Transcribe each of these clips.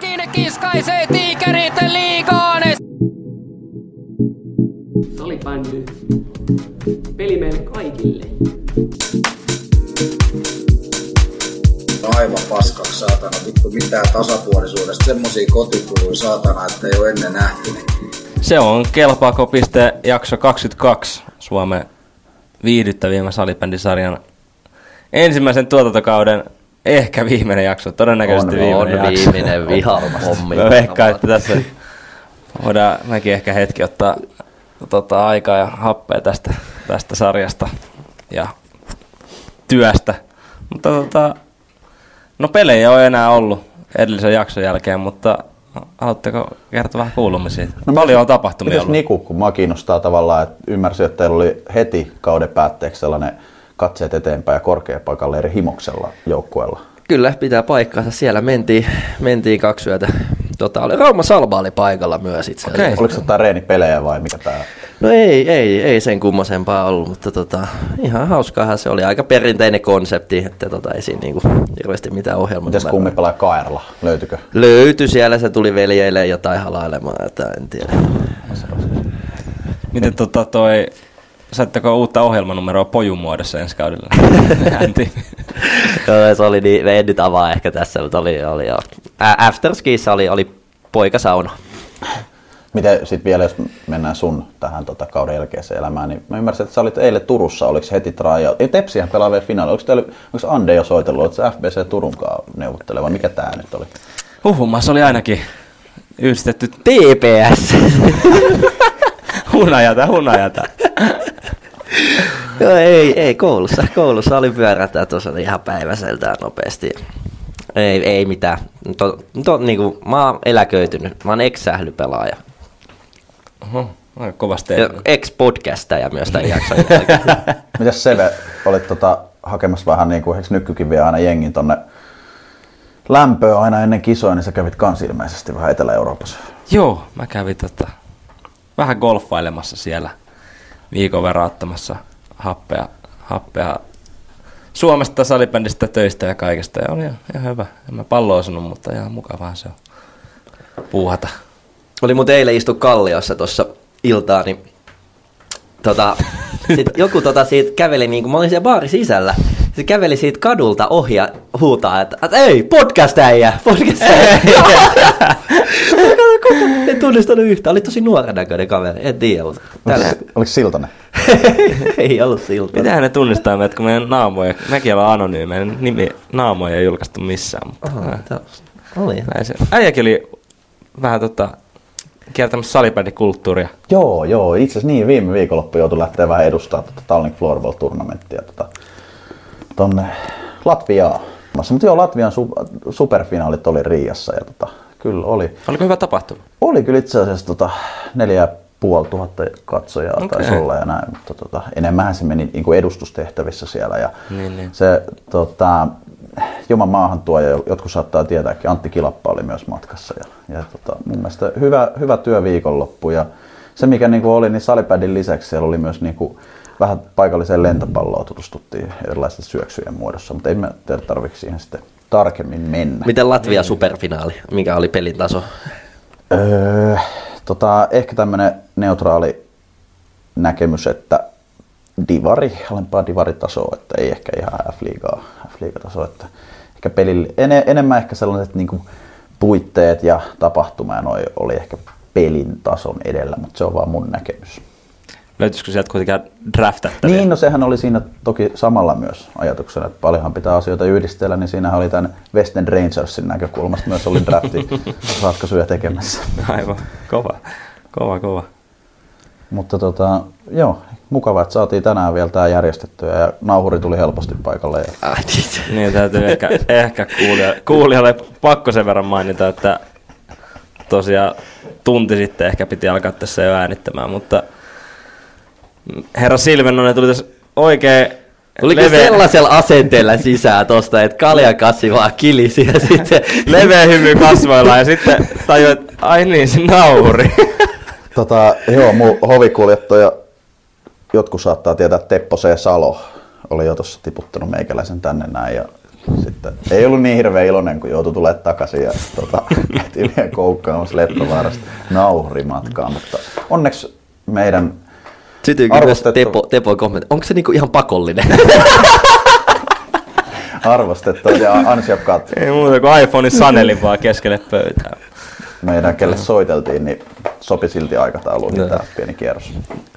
Todellakin kiskaisee tiikerit liigaan. Salibändy. Peli meille kaikille. aivan paskaksi saatana, vittu mitään tasapuolisuudesta, semmosia kotikuluja saatana, että ei ole ennen nähty. Se on Kelpaako.piste jakso 22 Suomen viihdyttävimmän salibändisarjan ensimmäisen tuotantokauden ehkä viimeinen jakso, todennäköisesti on, viimeinen on jakso. viimeinen viharma hommi. Mä veikkaan, että tässä voidaan mäkin ehkä hetki ottaa tota, aikaa ja happea tästä, tästä sarjasta ja työstä. Mutta tota, no pelejä on enää ollut edellisen jakson jälkeen, mutta haluatteko kertoa vähän kuulumisia? No, Paljon on tapahtumia ollut. Niku, kun mä kiinnostaa tavallaan, että ymmärsin, että teillä oli heti kauden päätteeksi sellainen katseet eteenpäin ja korkeapaikalle eri himoksella joukkueella. Kyllä, pitää paikkaansa. Siellä mentiin, mentiin kaksi yötä. Tota, oli Rauma Salba oli paikalla myös itse asiassa. Okei. Oliko se jotain reenipelejä vai mikä tää? No ei, ei, ei sen kummosempaa ollut, mutta tota, ihan hauskaahan se oli. Aika perinteinen konsepti, että tota, ei siinä niinku hirveästi mitään ohjelmaa. Mites kummi pelaa Kaerla? Löytykö? Löytyi siellä, se tuli veljeille jotain halailemaan, että en tiedä. Miten tota toi, saitteko uutta ohjelmanumeroa pojun muodossa ensi kaudella? Joo, se oli niin, me en nyt avaa ehkä tässä, mutta oli, oli jo. Ä- Afterskiissa oli, oli poikasauna. Miten sitten vielä, jos mennään sun tähän tota, kauden jälkeiseen elämään, niin mä ymmärsin, että sä olit eilen Turussa, oliko se heti tryout? Ei, Tepsihän pelaa vielä finaali. Onko, teillä, onko Ande jo soitellut, oletko FBC Turunkaan neuvotteleva? Mikä tää nyt oli? Huhumassa oli ainakin yhdistetty TPS. hunajata, hunajata. Joo, ei, ei koulussa. Koulussa oli pyörätä tuossa ihan päiväseltään nopeasti. Ei, ei mitään. To, to, niinku, mä oon eläköitynyt. Mä oon ex-sählypelaaja. Oho, aika kovasti. Ja Ex-podcastaja myös tämän jakson. Mitäs Seve, olit tota, hakemassa vähän niin kuin, eikö nykykin vie aina jengin tonne lämpöä aina ennen kisoja, niin sä kävit kans ilmeisesti vähän Etelä-Euroopassa. Joo, mä kävin tota, vähän golfailemassa siellä viikon verran ottamassa happea, happea Suomesta, salibändistä, töistä ja kaikesta. Ja oli ihan, hyvä. En mä palloa osunut, mutta ihan mukavaa se on puuhata. Oli mun eilen istu Kalliossa tuossa iltaa, niin tota, sit joku tota siitä käveli, niin kuin mä olin siellä baari sisällä, se käveli siitä kadulta ohi ja huutaa, että, että ei, podcast äijä, podcast äijä. en tunnistanut yhtään, oli tosi nuoren näköinen kaveri, en tiedä, mutta tällä, Oliko, oliko Siltanen? ei ollut siltä. Mitähän ne tunnistaa meidät, kun meidän naamoja, mekin ollaan anonyymejä, nimi, naamoja ei julkaistu missään. Mutta, Aha, tää- oli. Äijäkin oli vähän tota, kiertämässä salibändikulttuuria. Joo, joo. Itse asiassa niin, viime viikonloppu joutui lähteä vähän edustaa tuota Tallink Floorball-turnamenttia tota, tonne Latviaan. Mutta joo, Latvian su- superfinaalit oli Riassa ja tota, kyllä oli. Oliko hyvä tapahtuma? Oli kyllä itse asiassa tota, neljä puoli tuhatta katsojaa okay. taisi olla ja näin, mutta tota, enemmän se meni niin kuin edustustehtävissä siellä. Ja Niin, niin. Se tota, Juman maahantuoja, jotkut saattaa tietääkin, Antti Kilappa oli myös matkassa. Ja, ja tota, mun mielestä hyvä, hyvä työ viikonloppu. Ja se mikä niin kuin oli, niin salipädin lisäksi siellä oli myös niin kuin, vähän paikalliseen lentopalloon tutustuttiin erilaisten syöksyjen muodossa, mutta ei me tiedä tarvitse siihen sitten tarkemmin mennä. Miten Latvia superfinaali, mikä oli pelin taso? Öö, tota, ehkä tämmöinen neutraali näkemys, että divari, alempaa divaritasoa, että ei ehkä ihan F-liigaa, F-liigatasoa, että ehkä pelille, en, enemmän ehkä sellaiset niin puitteet ja tapahtuma ja noi oli ehkä pelin tason edellä, mutta se on vaan mun näkemys. Löytyisikö sieltä kuitenkaan draftattavia? Niin, no sehän oli siinä toki samalla myös ajatuksena, että paljonhan pitää asioita yhdistellä, niin siinähän oli tämän West End Rangersin näkökulmasta myös oli drafti ratkaisuja tekemässä. Aivan, kova, kova, kova. Mutta tota, joo, mukava, että saatiin tänään vielä tämä järjestettyä ja nauhuri tuli helposti paikalle. Ja... Niin, täytyy ehkä, ehkä kuulijalle, kuulijalle pakko sen verran mainita, että tosiaan tunti sitten ehkä piti alkaa tässä jo äänittämään, mutta herra Silvenonen tuli tässä oikein Oliko sellaisella asenteella sisään tosta, että kaljakassi vaan kilisi ja sitten... leveä hymy kasvoilla ja sitten tajuin, että ai niin, se nauri. Tota, joo, mun hovikuljettaja, jotkut saattaa tietää, että Teppo C. Salo oli jo tuossa tiputtanut meikäläisen tänne näin ja sitten ei ollut niin hirveän iloinen, kun joutui tulemaan takaisin ja tota, käytiin vielä koukkaamassa Leppävaarasta nauhurimatkaa, mutta onneksi meidän myös Arvostettu. Tepo, Tepo kommentti. Onko se niinku ihan pakollinen? arvostettu ja ansiokkaat Ei muuta kuin iPhone sanelin vaan keskelle pöytää. meidän, kelle soiteltiin, niin sopi silti aikatauluihin Joo. tämä pieni kierros.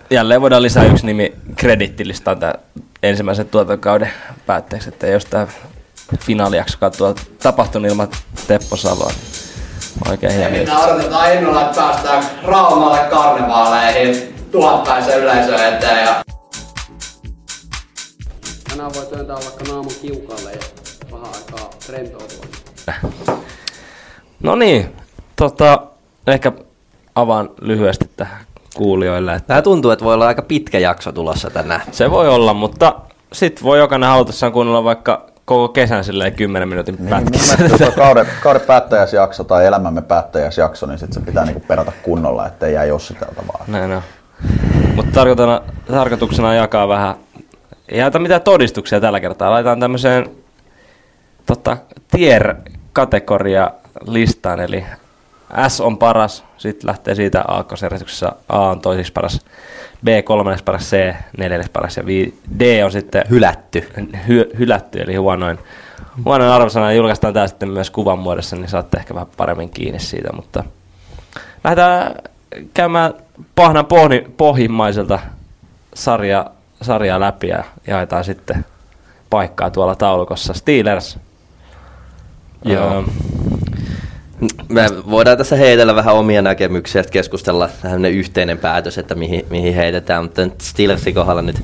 Jälleen voidaan lisää yksi nimi kredittilistaan tämän ensimmäisen tuotantokauden päätteeksi, että jos tämä finaalijaksokaan tuolla tapahtunut ilman Teppo Saloa, niin oikein hieno. Minä odotetaan innolla, että päästään Raumalle karnevaaleihin tuhatpäisen yleisön eteen. Ja... Tänään voi työntää vaikka naamun kiukalle ja vähän aikaa rentoutua. No niin, tota, ehkä avaan lyhyesti tähän kuulijoille, että Tämä tuntuu, että voi olla aika pitkä jakso tulossa tänään. se voi olla, mutta sit voi jokainen halutessaan kuunnella vaikka koko kesän silleen 10 minuutin Niin, pätkissä. mielestä tuo kauden, kauden päättäjäisjakso tai elämämme päättäjäisjakso, niin sit se pitää niinku perata kunnolla, ettei jää jossitelta vaan. Näin on. Mutta tarkoituksena on jakaa vähän, ei jaeta mitään todistuksia tällä kertaa, laitetaan tämmöiseen tota, tier-kategoria listaan, eli S on paras, sitten lähtee siitä aakkosjärjestyksessä A on toiseksi paras, B kolmanneksi paras, C neljänneksi paras ja vi- D on sitten Hylätty. hy- hylätty, eli huonoin, huonoin arvosana. Julkaistaan tämä sitten myös kuvan muodossa, niin saatte ehkä vähän paremmin kiinni siitä, mutta lähdetään käymään pahnan pohni, pohjimmaiselta sarja, sarjaa läpi ja jaetaan sitten paikkaa tuolla taulukossa. Steelers. Joo. Öö, Me voidaan tässä heitellä vähän omia näkemyksiä, että keskustella tämmöinen yhteinen päätös, että mihin, mihin heitetään, mutta nyt Steelersin kohdalla nyt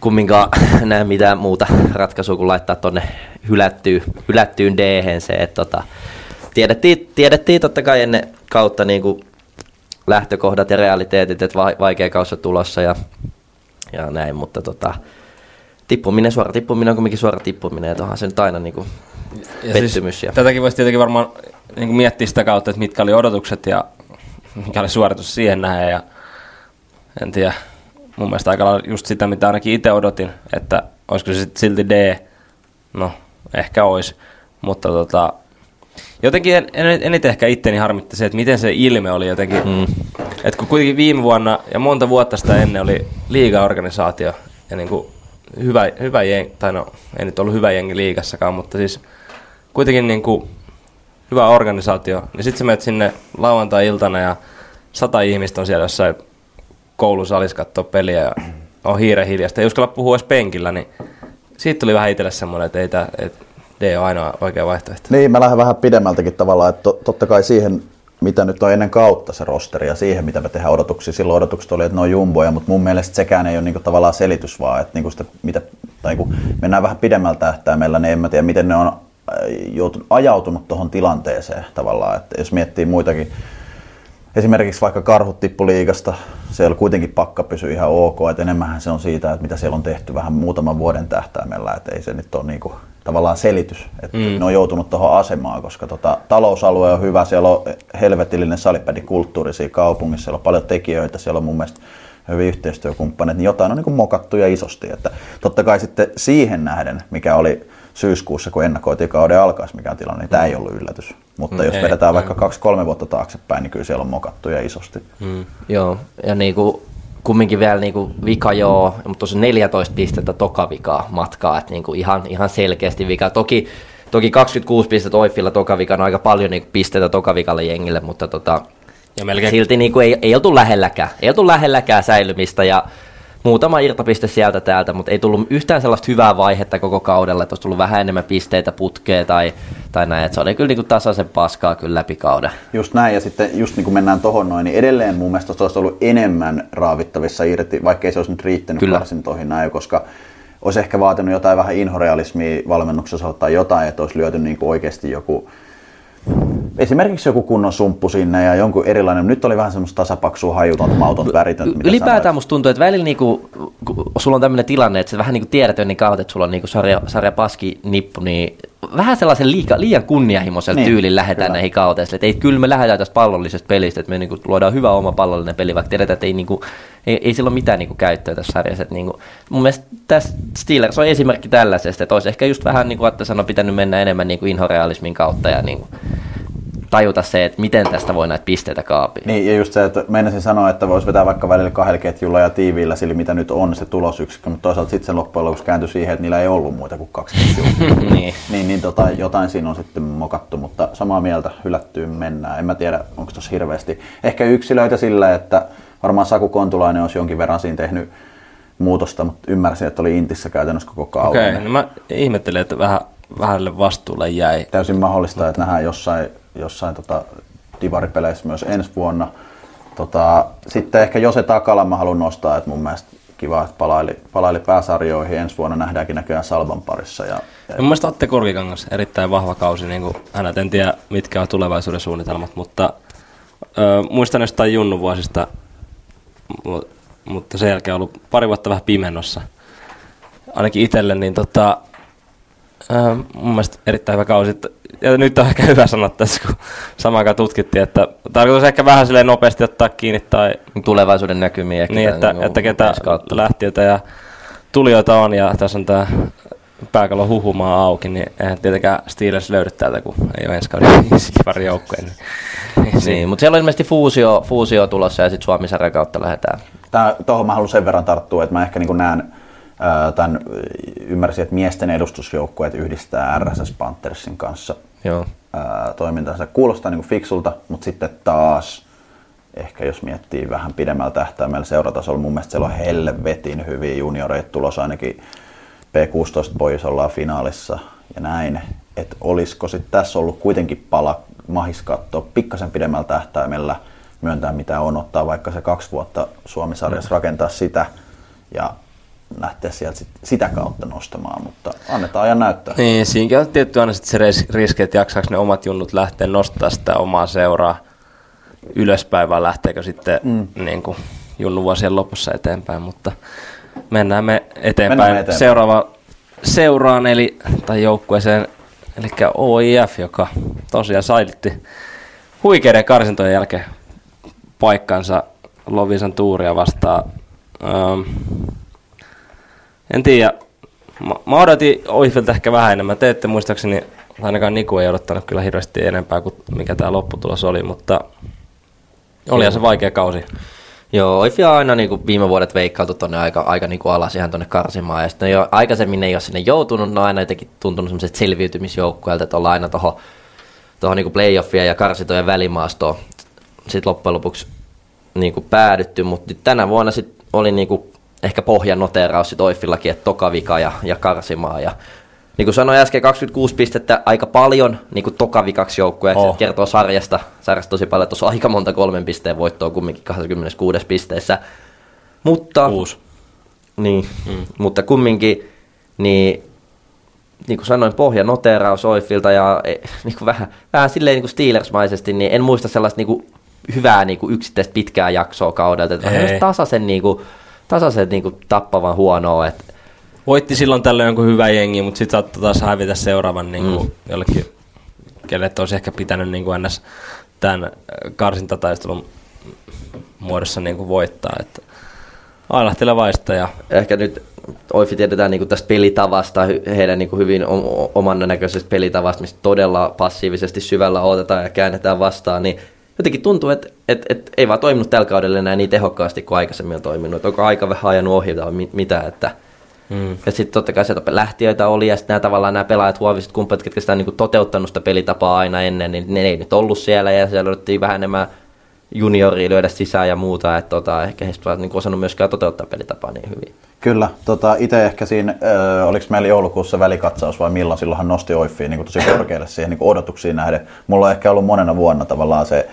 kumminkaan näe mitään muuta ratkaisua kuin laittaa tonne hylättyyn, hylättyyn d se, että tota, tiedettiin, tiedettiin totta kai ennen kautta niin kuin lähtökohdat ja realiteetit, että va- vaikea kausi tulossa ja, ja näin, mutta tota, tippuminen, suora tippuminen on kuitenkin suora tippuminen, että onhan se nyt aina niin kuin Ja pettymys. Siis, ja, tätäkin voisi tietenkin varmaan niin kuin miettiä sitä kautta, että mitkä oli odotukset ja mikä oli suoritus siihen nähden. Ja en tiedä, mun mielestä aika lailla just sitä, mitä ainakin itse odotin, että olisiko se sitten silti D. No, ehkä olisi. Mutta tota, jotenkin en, en, eniten ehkä itteni harmitti se, että miten se ilme oli jotenkin. Mm. Että kun kuitenkin viime vuonna ja monta vuotta sitä ennen oli liigaorganisaatio ja niin kuin hyvä, hyvä jengi, tai no ei nyt ollut hyvä jengi liigassakaan, mutta siis kuitenkin niin kuin hyvä organisaatio. Niin sitten sä menet sinne lauantai-iltana ja sata ihmistä on siellä jossain koulusalissa katsoo peliä ja on hiiren hiljasta. Ei uskalla puhua edes penkillä, niin siitä tuli vähän itselle semmoinen, että ei tää, että D on ainoa oikea vaihtoehto. Niin, mä lähden vähän pidemmältäkin tavallaan, että to, totta kai siihen, mitä nyt on ennen kautta se rosteri ja siihen, mitä me tehdään odotuksia. Silloin odotukset oli, että ne on jumboja, mutta mun mielestä sekään ei ole niinku tavallaan selitys vaan, että niinku sitä, mitä, tai niinku, mennään vähän pidemmältä tähtäimellä, niin en mä tiedä, miten ne on joutunut, ajautunut tuohon tilanteeseen tavallaan, että jos miettii muitakin, esimerkiksi vaikka karhut tippu liigasta, siellä kuitenkin pakka pysyy ihan ok, että enemmänhän se on siitä, että mitä siellä on tehty vähän muutaman vuoden tähtäimellä, että ei se nyt ole niinku, tavallaan selitys, että mm. ne on joutunut tuohon asemaan, koska tota, talousalue on hyvä, siellä on helvetillinen salipädikulttuuri siinä kaupungissa, siellä on paljon tekijöitä, siellä on mun mielestä hyviä yhteistyökumppaneita, niin jotain on niin kuin mokattu ja isosti. Että totta kai sitten siihen nähden, mikä oli syyskuussa, kun ennakoitiin kauden alkaisi mikä tilanne, niin tämä ei ollut yllätys. Mutta Mm, jos ei, vedetään vaikka kaksi-kolme vuotta taaksepäin, niin kyllä siellä on mokattu ja isosti. Mm. Joo, ja niinku, kumminkin vielä niinku vika joo, mutta tuossa 14 pistettä toka vikaa matkaa, että niinku ihan, ihan selkeästi vika. Toki, toki 26 pistettä Oiffilla toka vikana on aika paljon niinku pisteitä toka vikalle jengille, mutta tota, Ja melkein silti niinku ei, ei oltu lähelläkään, ei oltu lähelläkään säilymistä ja muutama irtopiste sieltä täältä, mutta ei tullut yhtään sellaista hyvää vaihetta koko kaudella, että olisi tullut vähän enemmän pisteitä putkeen tai, tai näin, että se oli kyllä niinku tasaisen paskaa kyllä läpi kauden. Just näin, ja sitten just niin kuin mennään tohon noin, niin edelleen mun mielestä olisi ollut enemmän raavittavissa irti, vaikkei se olisi nyt riittänyt Kyllä. karsintoihin näin, koska olisi ehkä vaatinut jotain vähän inhorealismia valmennuksessa tai jotain, että olisi lyöty niin kuin oikeasti joku Esimerkiksi joku kunnon sumppu sinne ja jonkun erilainen. Nyt oli vähän semmoista tasapaksua, hajutonta, mautonta, väritöntä. mitä Ylipäätään sanoit. musta tuntuu, että välillä niinku, sulla on tämmöinen tilanne, että sä vähän niinku tiedät jo niin kautta, että sulla on niinku sarja, sarja paski nippu, niin vähän sellaisen liika, liian kunnianhimoisella Niin, tyylin lähdetään kyllä. näihin kauteen. Että ei, kyllä me lähdetään tästä pallollisesta pelistä, että me niinku luodaan hyvä oma pallollinen peli, vaikka tiedetään, että ei, niinku, ei, ei sillä ole mitään niinku käyttöä tässä sarjassa. Niinku, mun mielestä tässä Steelers on esimerkki tällaisesta, että olisi ehkä just vähän niin kuin Atte sanoi, pitänyt mennä enemmän niinku inhorealismin kautta ja niinku, tajuta se, että miten tästä voi näitä pisteitä kaapia. Niin, ja just se, että meinasin sanoa, että voisi vetää vaikka välillä kahdella ketjulla ja tiiviillä sillä, mitä nyt on se tulosyksikkö, mutta toisaalta sitten se loppujen lopuksi kääntyi siihen, että niillä ei ollut muita kuin kaksi ketjua. niin. niin, niin tota, jotain siinä on sitten mokattu, mutta samaa mieltä hylättyyn mennään. En mä tiedä, onko tuossa hirveästi. Ehkä yksilöitä sillä, että varmaan Saku Kontulainen olisi jonkin verran siinä tehnyt muutosta, mutta ymmärsin, että oli Intissä käytännössä koko kauden. Okei, okay, no mä ihmettelen, että vähän, vähälle vastuulle jäi. Täysin mahdollista, että nähdään jossain, jossain tota divaripeleissä myös ensi vuonna. Tota, sitten ehkä Jose Takala mä haluan nostaa, että mun mielestä kiva, että palaili, palaili pääsarjoihin. Ensi vuonna nähdäänkin näköjään Salvan parissa. Ja, ja Mun mielestä Atte Korkikangas erittäin vahva kausi, niin kuin en tiedä mitkä on tulevaisuuden suunnitelmat, mutta ö, muistan jostain Junnu vuosista, mu- mutta sen jälkeen ollut pari vuotta vähän pimennossa. Ainakin itselle, niin tota, ö, mun mielestä erittäin hyvä kausi. Ja nyt on ehkä hyvä sanoa tässä, kun samaan tutkittiin, että tarkoitus ehkä vähän silleen nopeasti ottaa kiinni tai Tulevaisuuden näkymiä. ehkä niin, että, niinku että ketä lähtiöitä ja tulijoita on ja tässä on tämä pääkallon huhumaa auki, niin eihän tietenkään Steelers löydy täältä, kun ei ole ensi kauden Sivarin joukkoja. Niin, niin, Niin, mutta siellä on ilmeisesti fuusio, fuusio tulossa ja sitten Suomi-sarjan kautta lähdetään. Tää, tohon mä haluan sen verran tarttua, että mä ehkä niin näen tämän, ymmärsin, että miesten edustusjoukkueet yhdistää RSS Panthersin kanssa Joo. toimintansa. Kuulostaa niin fiksulta, mutta sitten taas ehkä jos miettii vähän pidemmällä tähtäimellä seuratasolla, mun mielestä siellä on helvetin hyviä junioreita tulossa ainakin P16 Boys ollaan finaalissa ja näin. Että olisiko sitten tässä ollut kuitenkin pala mahis katsoa pikkasen pidemmällä tähtäimellä myöntää mitä on, ottaa vaikka se kaksi vuotta Suomi-sarjassa rakentaa sitä ja lähteä sieltä sit, sitä kautta nostamaan, mutta annetaan ajan näyttää. niin siinäkin on tietty aina sit se ris- riski, että jaksaako ne omat junnut lähteä nostaa sitä omaa seuraa ylöspäin, vai lähteekö sitten mm. niin kuin junnuvuosien lopussa eteenpäin, mutta mennään me eteenpäin, Mennään eteenpäin. seuraava seuraan, eli, tai joukkueeseen, eli OIF, joka tosiaan säilytti huikeiden karsintojen jälkeen paikkansa Lovisan tuuria vastaan. Ähm, en tiedä. Mä, mä odotin Oifilta ehkä vähän enemmän. Te ette muistaakseni, ainakaan Niku ei odottanut kyllä hirveästi enempää kuin mikä tämä lopputulos oli, mutta olihan se vaikea kausi. Joo, Oifi on aina niin kuin viime vuodet veikkautu tuonne aika, aika niin kuin alas ihan tuonne karsimaan. Ja sitten jo, aikaisemmin ne ei ole sinne joutunut, ne on aina jotenkin tuntunut semmoiset selviytymisjoukkueelta, että ollaan aina tuohon toho niin playoffia ja karsitojen välimaastoon sitten loppujen lopuksi niin kuin päädytty. Mutta tänä vuonna sit oli niin kuin ehkä pohjan noteraus sit Oifillakin, että tokavika ja, ja karsimaa. Ja niin kuin sanoin äsken, 26 pistettä aika paljon niin kuin tokavikaksi joukkueeksi. Oh. Kertoo sarjasta, sarjasta tosi paljon. Tuossa aika monta kolmen pisteen voittoa kumminkin 26 pisteessä. Mutta, niin, mm. mutta kumminkin, niin, niin kuin sanoin, pohja noteraus Oifilta ja eh, niin kuin vähän, vähän silleen niin kuin Steelers-maisesti, niin en muista sellaista niin kuin hyvää niin kuin yksittäistä pitkää jaksoa kaudelta. Että tasaisen, niin kuin, tasaisen niin kuin tappavan huonoa. Että Voitti silloin tällöin jonkun hyvä jengi, mutta sitten saattoi taas hävitä seuraavan niin kuin, mm. jollekin, kelle olisi ehkä pitänyt niin kuin ns. tämän äh, karsintataistelun muodossa niin kuin voittaa. Että ailahtelevaista ja ehkä nyt Oifi tiedetään niin tästä pelitavasta, heidän niin hyvin oman näköisestä pelitavasta, mistä todella passiivisesti syvällä otetaan ja käännetään vastaan, niin jotenkin tuntuu, että et, et ei vaan toiminut tällä kaudella enää niin tehokkaasti kuin aikaisemmin on toiminut. Että onko aika vähän ajanut ohi tai mit- mitä, että mm. ja sitten totta kai sieltä lähtiöitä oli, ja sitten nämä tavallaan nämä pelaajat, huoviset kumppanit, ketkä sitä on niin toteuttanut sitä pelitapaa aina ennen, niin ne ei nyt ollut siellä, ja siellä odotettiin vähän enemmän junioria lyödä sisään ja muuta, että tota, ehkä heistä on niin osannut myöskään toteuttaa pelitapaa niin hyvin. Kyllä, tota, itse ehkä siinä, ö, oliko meillä joulukuussa välikatsaus vai milloin, silloinhan nosti Oiffiin niin tosi korkealle siihen niin odotuksiin nähden. Mulla on ehkä ollut monena vuonna tavallaan se,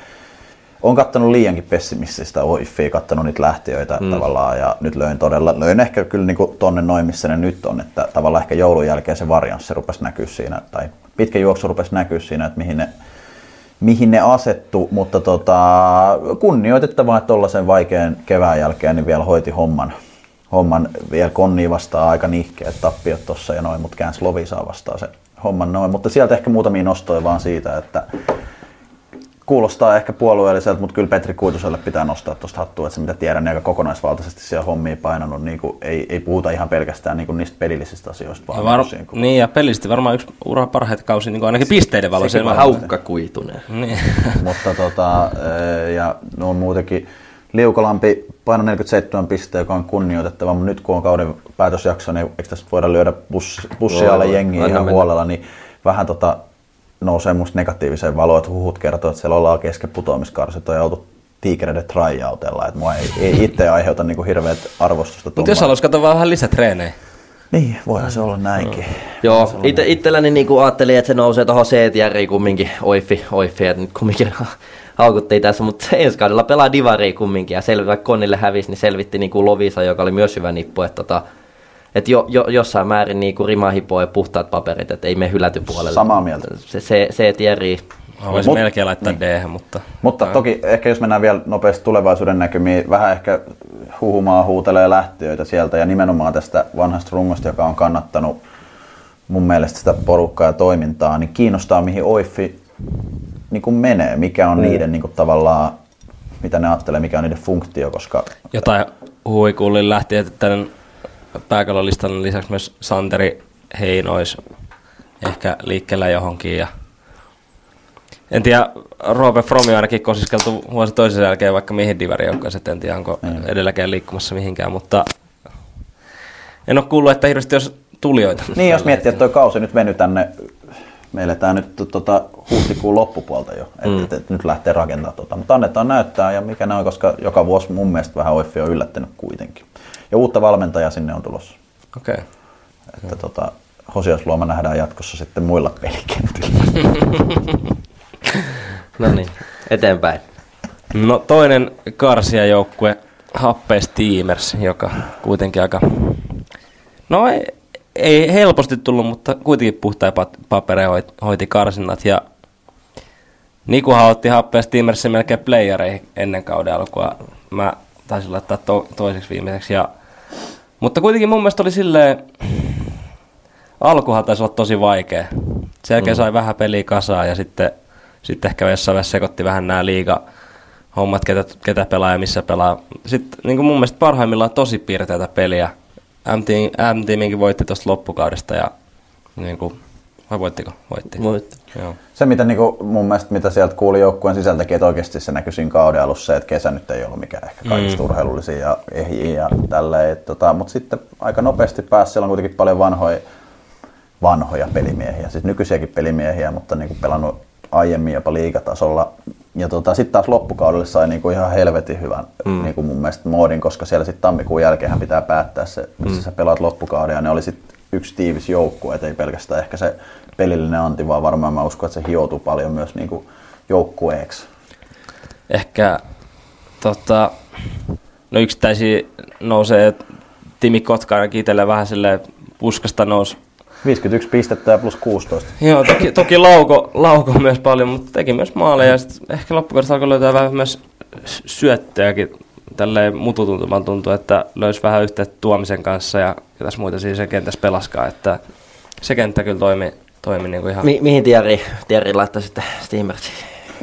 on kattanut liiankin pessimististä Oiffia, kattanut niitä lähtiöitä mm. tavallaan ja nyt löin todella, löin ehkä kyllä niin tonne noin missä ne nyt on, että tavallaan ehkä joulun jälkeen se varianssi rupesi näkyä siinä, tai pitkä juoksu rupesi näkyä siinä, että mihin ne, mihin ne asettu, mutta tota, kunnioitettavaa, että tuollaisen vaikean kevään jälkeen niin vielä hoiti homman, homman vielä Konni vastaan aika nihkeät tappiot tuossa ja noin, mutta käänsi Lovisaa vastaan se homman noin. Mutta sieltä ehkä muutamia nostoja vaan siitä, että kuulostaa ehkä puolueelliselta, mutta kyllä Petri Kuituselle pitää nostaa tuosta hattua, että se mitä tiedän, niin aika kokonaisvaltaisesti siellä hommia painanut, niin kuin, ei, ei, puhuta ihan pelkästään niin kuin niistä pelillisistä asioista, vaan Ja var, myös niin kuin- niin, ja pelillisesti varmaan yksi uran parhaita kausi, niin kuin ainakin pisteiden valossa. Sekin haukka kuitunen. Niin. mutta tota, eh, ja no muutenkin Liukalampi paino 47 pistettä, joka on kunnioitettava, mutta nyt kun on kauden päätösjakso, niin eikö tässä voida lyödä bussi, bussia alle jengiä ihan mennä. huolella, niin vähän tota, nousee musta negatiiviseen valoon, että huhut kertoo, että siellä ollaan kesken putoamiskarsit ja oltu tiikereiden tryoutella, että mua ei, ei itse aiheuta niinku hirveät arvostusta. Mutta jos haluaisi katsoa vähän lisätreenejä. Niin, voihan se olla näinkin. Joo, ite, itselläni niinku ajattelin, että se nousee tuohon CTRiin kumminkin, oifi, oifi, että nyt kumminkin haukuttiin tässä, mutta ensi kaudella pelaa Divari kumminkin, ja selvi, vaikka Konnille hävisi, niin selvitti niinku Lovisa, joka oli myös hyvä nippu, että tota, et jo, jo, jossain määrin niinku rima hipoo ja puhtaat paperit, että ei me hyläty puolelle. Samaa mieltä. Se, se, se Thierry, Haluaisin Mut- melkein laittaa D, mutta... Mutta toki ehkä jos mennään vielä nopeasti tulevaisuuden näkymiin, vähän ehkä huhumaa huutelee lähtiöitä sieltä ja nimenomaan tästä vanhasta rungosta, joka on kannattanut mun mielestä sitä porukkaa ja toimintaa, niin kiinnostaa mihin Oiffi niin kuin menee, mikä on niiden niin kuin tavallaan, mitä ne ajattelee, mikä on niiden funktio, koska Jotain huikullin lähti, että tämän pääkallolistan lisäksi myös Santeri Heinois ehkä liikkeellä johonkin. Ja en tiedä, Roope Fromi on ainakin kosiskeltu vuosi toisen jälkeen vaikka mihin divarijoukkoon, en tiedä onko edelläkään liikkumassa mihinkään, mutta en ole kuullut, että hirveästi jos tulijoita. Niin, jos miettii, että tuo kausi nyt veny tänne, me eletään nyt tota, huhtikuun loppupuolta jo, että Mm. et, et nyt lähtee rakentamaan tota. Mutta annetaan näyttää ja mikä ne on, koska joka vuosi mun mielestä vähän Oiffi on yllättänyt kuitenkin. Ja uutta valmentajaa sinne on tulossa. Okei. Okay. Että tota, Hosiasluoma nähdään jatkossa sitten muilla pelikentillä. no niin, eteenpäin. No toinen karsijajoukkue, Happe Steamers, joka kuitenkin aika, no ei, ei helposti tullut, mutta kuitenkin puhtain papereja hoiti, karsinnat ja Nikuhan otti Happe Steamersin melkein playereihin ennen kauden alkua. Mä taisin laittaa to, toiseksi viimeiseksi ja mutta kuitenkin mun mielestä oli silleen, alkuhan taisi olla tosi vaikea. Sen jälkeen sai vähän peliä kasaan ja sitten, sitten ehkä jossain vaiheessa sekoitti vähän nämä liiga hommat, ketä, ketä pelaa ja missä pelaa. Sitten niin kuin mun mielestä parhaimmillaan tosi piirteitä peliä. M-Teaminkin voitti tuosta loppukaudesta ja niin kuin, vai voittiko? Voitti. Voitti. Joo. Se, mitä niinku, mun mielestä, mitä sieltä kuuli joukkueen sisältäkin, että oikeasti se näkyi siinä kauden alussa se, että kesä nyt ei ollut mikään ehkä kaikista mm. urheilullisia ja ehjiä ja tälleen. Tota, Mutta sitten aika nopeasti pääsi, siellä on kuitenkin paljon vanhoja, vanhoja pelimiehiä, siis nykyisiäkin pelimiehiä, mutta niinku pelannut aiemmin jopa liigatasolla. Ja tota, sitten taas loppukaudelle sai niinku ihan helvetin hyvän mm. niinku mun mielestä moodin, koska siellä sitten tammikuun jälkeen pitää päättää se, missä mm. sä pelaat loppukauden. Ja ne oli sitten yksi tiivis joukkue, et ei pelkästään ehkä se pelillinen anti, vaan varmaan mä uskon, että se hioutuu paljon myös niinku joukkueeksi. Ehkä tota, no yksittäisiä nousee Timi Kotka ainakin itselleen vähän silleen puskasta nousi 51 pistettä ja plus 16. Joo, toki, toki lauko, lauko myös paljon, mutta teki myös maaleja. Ja sit ehkä loppukaudesta alkoi löytää vähän myös sy- syöttöjäkin. Tälleen mututuntumaan tuntuu, että löysi vähän yhteyttä tuomisen kanssa ja ketäs muita siis se kentässä pelaskaa. Että se kenttä kyllä toimi, toimi niin kuin ihan... Mi- mihin Thierry, Thierry laittoi sitten Steamersiin?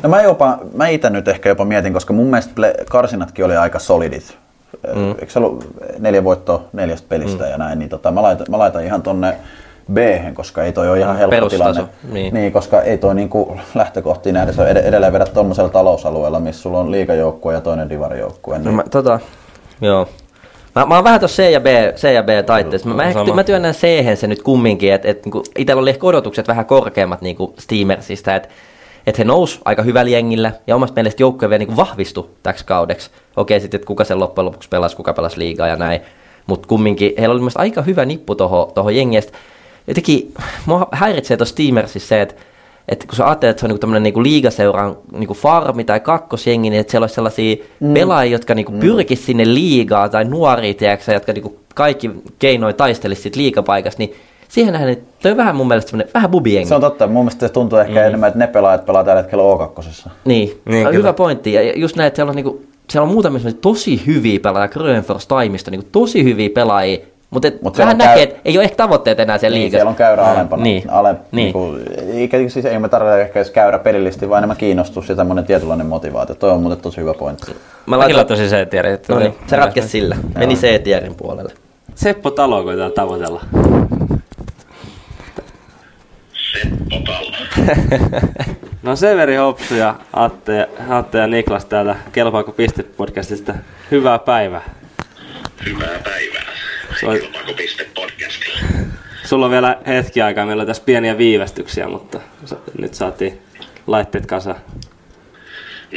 No mä, jopa, mä itse nyt ehkä jopa mietin, koska mun mielestä karsinatkin oli aika solidit. Mm. Eikö se ollut neljä voittoa neljästä pelistä mm. ja näin, niin tota, mä, laitan, mä laitan ihan tonne b koska ei toi ole ihan helppo Perustaso, tilanne. niin. niin. koska ei toi niinku lähtökohtiin nähdä, se on ed- edelleen vedä tuommoisella talousalueella, missä sulla on liikajoukkue ja toinen divarijoukkue. No, Niin. mä, tota, joo. Mä, mä oon vähän tuossa C ja B, C ja B taitteessa. Mä, mä, Sama. ehkä, mä työnnän c se nyt kumminkin, että et, niinku, itsellä oli ehkä odotukset vähän korkeammat niinku Steamersista, että et he nous aika hyvällä jengillä ja omasta mielestä joukkue vielä niinku vahvistui täksi kaudeksi. Okei sitten, että kuka sen loppujen lopuksi pelasi, kuka pelasi liigaa ja näin. Mutta kumminkin heillä oli mielestäni aika hyvä nippu tuohon toho jengiä. Jotenkin mua häiritsee tuossa Steamersissa se, että että kun sä ajattelet, että se on niinku tämmöinen niinku liigaseuran niinku farmi tai kakkosjengi, niin että siellä olisi sellaisia mm. pelaajia, jotka niinku mm. pyrkisivät sinne liigaa tai nuoria, tiedätkö, jotka niinku kaikki keinoin taistelisivat siitä liigapaikasta, niin siihen nähden, että toi on vähän mun mielestä semmoinen vähän bubijengi. Se on totta, mun mielestä se tuntuu ehkä mm. enemmän, että ne pelaajat pelaa tällä hetkellä O2. Niin, Niin, niin kyllä. hyvä pointti. Ja just näin, että siellä on, niinku, siellä on muutamia tosi hyviä pelaajia, Grönfors Taimista, niinku, tosi hyviä pelaajia, Mutta Mut vähän näkee, käy- että ei ole ehkä tavoitteet enää siellä Niin, liigassa. siellä on käyrä alempana. Niin. Ale, niin. niin. Kuin, eikä, siis ei me tarvitse ehkä edes käyrä pelillisesti, vaan enemmän kiinnostus ja tämmöinen tietynlainen motivaatio. Toi on muuten tosi hyvä pointti. Mä laitan, laittaisin se tiedä. että- no niin, se ratkesi sillä. Meni C-tierin puolelle. Seppo Talo koitetaan tavoitella. No Severi Hopsu ja Atte, Atte ja Niklas täältä Kelpaako Piste-podcastista. Hyvää päivää. Hyvää päivää. Podcastilla? Sulla on vielä hetki aikaa, meillä on tässä pieniä viivästyksiä, mutta nyt saatiin laitteet kasaan.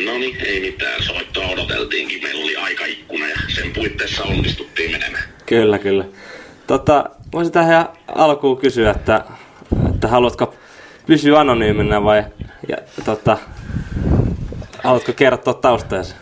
No niin, ei mitään. Soittoa odoteltiinkin. Meillä oli aikaikkuna ja sen puitteissa onnistuttiin menemään. Kyllä, kyllä. Tota, voisin tähän alkuun kysyä, että, että haluatko pysyä anonyyminä vai ja, tota, haluatko kertoa taustajasi?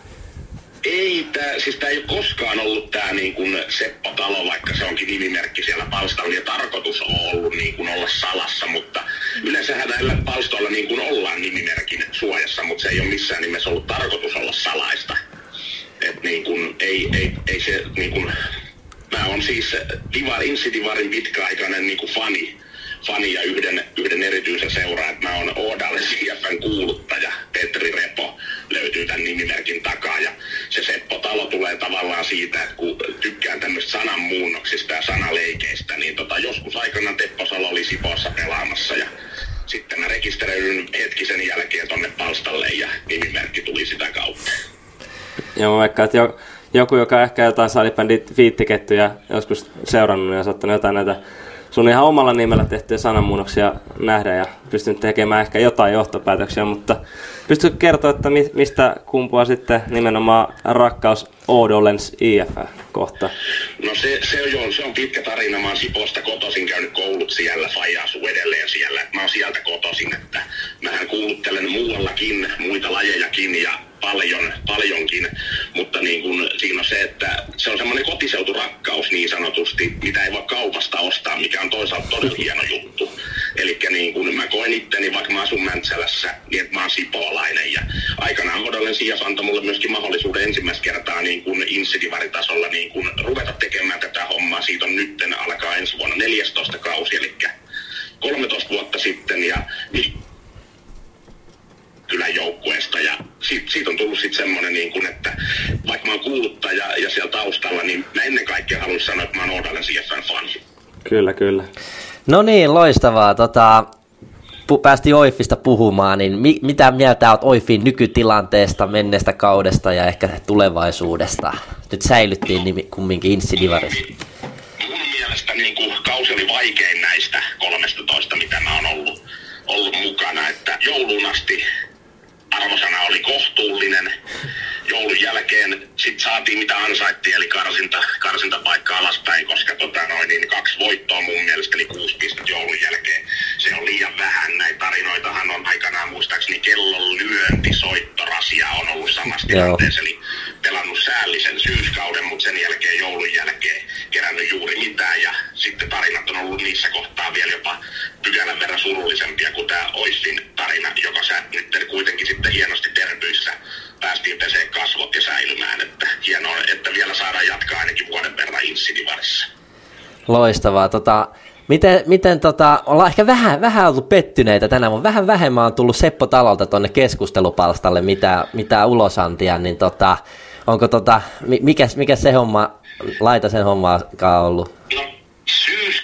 Ei, tää, siis tää ei ole koskaan ollut tää niin kuin Seppo Talo, vaikka se onkin nimimerkki siellä palstalla, ja tarkoitus on ollut niin kuin olla salassa, mutta yleensähän näillä palstoilla niin kuin ollaan nimimerkin suojassa, mutta se ei ole missään nimessä ollut tarkoitus olla salaista. Et niin kuin, ei, ei, ei se niin kuin, mä oon siis Divar, Insidivarin pitkäaikainen niin kuin fani, fani ja yhden, yhden erityisen seuraaja. Mä oon Oodalle CFN kuuluttaja. Petri Repo löytyy tämän nimimerkin takaa. Ja se Seppo Talo tulee tavallaan siitä, että kun tykkään tämmöistä sananmuunnoksista ja sanaleikeistä, niin tota, joskus aikanaan Teppo Salo oli Sipoossa pelaamassa ja sitten mä rekisteröidyn hetkisen jälkeen tonne palstalle ja nimimerkki tuli sitä kautta. Ja mä vaikka, että jo, joku, joka ehkä jotain salibändin viittikettyjä joskus seurannut, niin on saattanut jotain näitä sun ihan omalla nimellä tehtyjä sananmuunnoksia nähdä ja pystynyt tekemään ehkä jotain johtopäätöksiä, mutta pystytkö kertoa, että mi- mistä kumpuaa sitten nimenomaan rakkaus Odolens IF kohta? No se, se, on, se on pitkä tarina. Mä oon Siposta kotoisin käynyt koulut siellä, Faija asuu edelleen siellä. Mä oon sieltä kotoisin, että mähän kuuluttelen muuallakin, muita lajejakin ja paljon, paljonkin, mutta niin kun, siinä on se, että se on semmoinen kotiseuturakkaus niin sanotusti, mitä ei voi kaupasta ostaa, mikä on toisaalta todella hieno juttu. Eli niin kun mä koen itteni, vaikka mä asun Mäntsälässä, niin että mä oon sipoolainen ja aikanaan Hodollen Sijas antoi mulle myöskin mahdollisuuden ensimmäistä kertaa niin kun insidivaritasolla niin kun ruveta tekemään tätä hommaa. Siitä on nytten alkaa ensi vuonna 14 kausi, eli 13 vuotta sitten ja niin kylän joukkueesta ja siitä, siitä on tullut sitten semmoinen, niin kuin, että vaikka mä oon kuuluttaja ja siellä taustalla, niin mä ennen kaikkea haluaisin sanoa, että mä oon Oodalen CFN fani. Kyllä, kyllä. No niin, loistavaa. Tota, pu- päästiin Oifista puhumaan, niin mi- mitä mieltä olet Oifin nykytilanteesta, menneestä kaudesta ja ehkä tulevaisuudesta? Nyt säilyttiin nimi kumminkin Insidivarissa. Mun mielestä niin kuin, kausi oli vaikein näistä 13, mitä mä oon ollut, ollut mukana, että jouluun asti arvosana oli kohtuullinen. Joulun jälkeen sitten saatiin mitä ansaittiin, eli karsinta, karsintapaikka alaspäin, koska tota noin, niin kaksi voittoa mun mielestä, eli kuusi pistettä joulun jälkeen. Se on liian vähän. Näitä tarinoitahan on aikanaan muistaakseni kellon lyönti, soittorasia on ollut samassa tilanteessa, eli pelannut säällisen syyskauden, mutta sen jälkeen joulun jälkeen kerännyt juuri mitään. Ja sitten tarinat on ollut niissä kohtaa vielä jopa pykälän verran surullisempia kuin tämä Oissin tarina, joka sä nyt kuitenkin sitten hienosti tervyissä päästiin pesee kasvot ja säilymään. Että hienoa, että vielä saadaan jatkaa ainakin vuoden verran Insidivarissa. Loistavaa. Tota, miten, miten tota, ollaan ehkä vähän, vähän ollut pettyneitä tänään, mutta vähän vähemmän on tullut Seppo Talolta tuonne keskustelupalstalle mitä, mitä ulosantia, niin tota, onko tota, mi- mikä, mikä se homma, laita sen hommaa ollut? No, vielä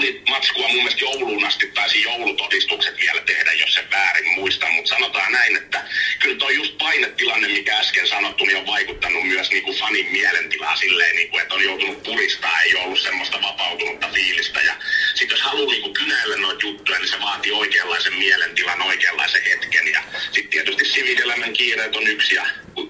tuli matskua mun mielestä jouluun asti, taisi joulutodistukset vielä tehdä, jos se väärin muistan, mutta sanotaan näin, että kyllä toi just painetilanne, mikä äsken sanottu, niin on vaikuttanut myös niin kuin fanin mielentilaa silleen, niin kuin, että on joutunut puristaa, ei ole ollut semmoista vapautunutta fiilistä. Ja sitten jos haluaa niin kuin kynäillä noita juttuja, niin se vaatii oikeanlaisen mielentilan, oikeanlaisen hetken. Ja sitten tietysti siviilielämän kiireet on yksi ja,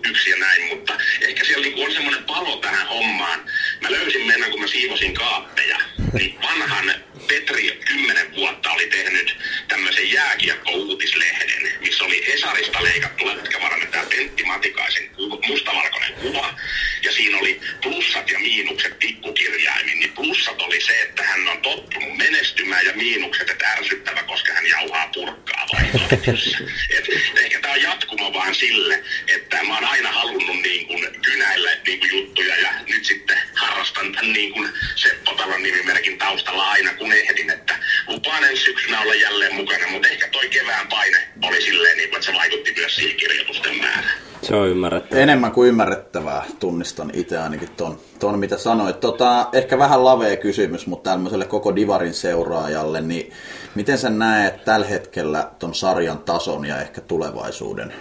yksi ja näin, mutta ehkä siellä niin kuin on semmoinen palo tähän hommaan. Mä löysin mennä, kun mä siivosin kaappeja, niin vanhan Petri 10 vuotta oli tehnyt tämmöisen jääkiekko-uutislehden, missä oli Hesarista leikattu lätkävarana tämä Pentti Matikaisen mustavalkoinen kuva. Ja siinä oli plussat ja miinukset pikkukirjaimin. Niin plussat oli se, että hän on tottunut menestymään ja miinukset, että ärsyttävä, koska hän jauhaa purkkaa vaihtoehdossa. Ehkä tämä on jatkuma vaan sille, että mä oon aina halunnut niin kuin kynäillä niin kuin juttuja ja nyt sitten harrastan, tämän niin kuin Seppo-talon nimimerkin taustalla aina kun ehdin, että lupaan ensi syksynä olla jälleen mukana, mutta ehkä toi kevään paine oli silleen, niin että se vaikutti myös siihen kirjoitusten määrään. Se on ymmärrettävää. Enemmän kuin ymmärrettävää, tunnistan itse ainakin ton, ton mitä sanoit. Tota, ehkä vähän lavea kysymys, mutta tämmöiselle koko Divarin seuraajalle, niin miten sä näet tällä hetkellä ton sarjan tason ja ehkä tulevaisuuden?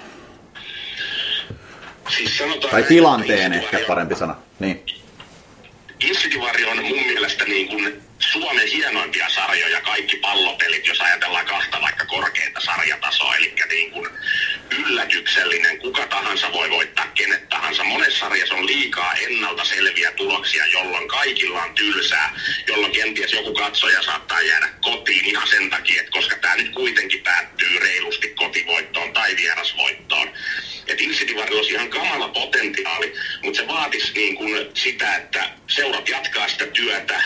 Siis sanotaan Tai tilanteen ehkä parempi sana. Niin. Instikivari on mun mielestä niin kuin Suomen hienoimpia sarjoja, kaikki pallopelit, jos ajatellaan kahta vaikka korkeinta sarjatasoa, eli niin kuin yllätyksellinen, kuka tahansa voi voittaa kenet tahansa. Monessa sarjassa on liikaa ennalta selviä tuloksia, jolloin kaikilla on tylsää, jolloin kenties joku katsoja saattaa jäädä kotiin ihan sen takia, että koska tämä nyt kuitenkin päättyy reilusti kotivoittoon tai vierasvoittoon. Että Insidivarilla olisi ihan kamala potentiaali, mutta se vaatisi niin kuin sitä, että seurat jatkaa sitä työtä,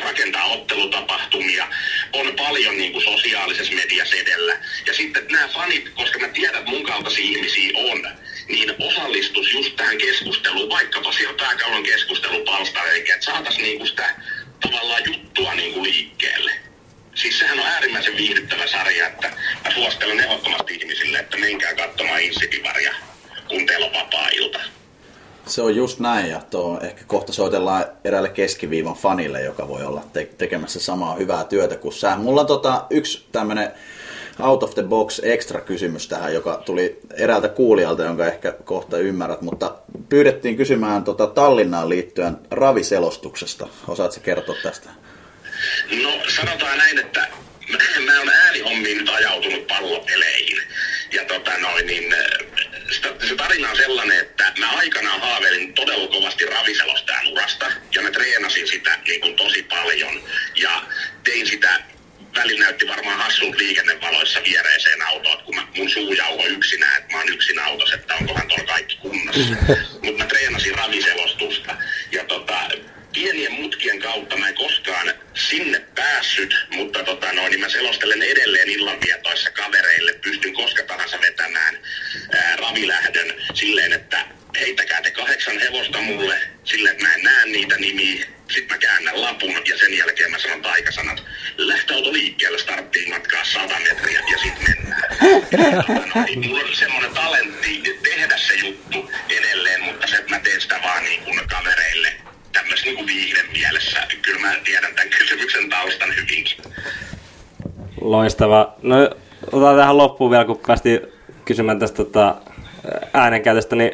rakentaa ottelutapahtumia, on paljon niin kuin sosiaalisessa mediassa edellä. Ja sitten nämä fanit, koska mä tiedän, että mun kaltaisia ihmisiä on, niin osallistus just tähän keskusteluun, vaikka tosiaan pääkallon keskustelupalstalle, eli että saataisiin niin kuin sitä tavallaan juttua niin kuin liikkeelle. Siis sehän on äärimmäisen viihdyttävä sarja, että mä suosittelen ehdottomasti ihmisille, että menkää katsomaan Insidivaria, kun teillä on vapaa-ilta. Se on just näin ja tuo ehkä kohta soitellaan eräälle keskiviivan fanille, joka voi olla te- tekemässä samaa hyvää työtä kuin sä. Mulla on tota, yksi tämmönen out of the box extra kysymys tähän, joka tuli eräältä kuulijalta, jonka ehkä kohta ymmärrät, mutta pyydettiin kysymään tota Tallinnaan liittyen raviselostuksesta. Osaatko kertoa tästä? No sanotaan näin, että mä, mä oon äänihommiin nyt ajautunut pallopeleihin. Ja tota noin, niin se tarina on sellainen, että mä aikanaan haaveilin todella kovasti raviselostajan urasta. Ja mä treenasin sitä niin kuin tosi paljon. Ja tein sitä välillä näytti varmaan hassulta liikennevaloissa viereiseen autoon, kun mä, mun suu jauho yksinään, että mä oon yksin autossa, että onkohan tuolla kaikki kunnossa. Mutta mä treenasin raviselostusta. Ja tota, pienien mutkien kautta mä en koskaan sinne päässyt, mutta tota noin, niin mä selostelen edelleen illanvietoissa kavereille, pystyn koska tahansa vetämään ää, ravilähdön silleen, että heittäkää te kahdeksan hevosta mulle, silleen, että mä en näe niitä nimiä, sitten mä käännän lapun ja sen jälkeen mä sanon taikasanat. Lähtöauto liikkeelle starttiin matkaa 100 metriä ja sitten mennään. Tota noin, niin mulla on semmoinen talentti tehdä se juttu edelleen, mutta se, että mä teen sitä vaan niin kuin kavereille tämmöisen niin kuin viihden mielessä. Kyllä mä tiedän tämän kysymyksen taustan hyvinkin. Loistava. No otetaan tähän loppuun vielä, kun päästiin kysymään tästä tota, äänenkäytöstä, niin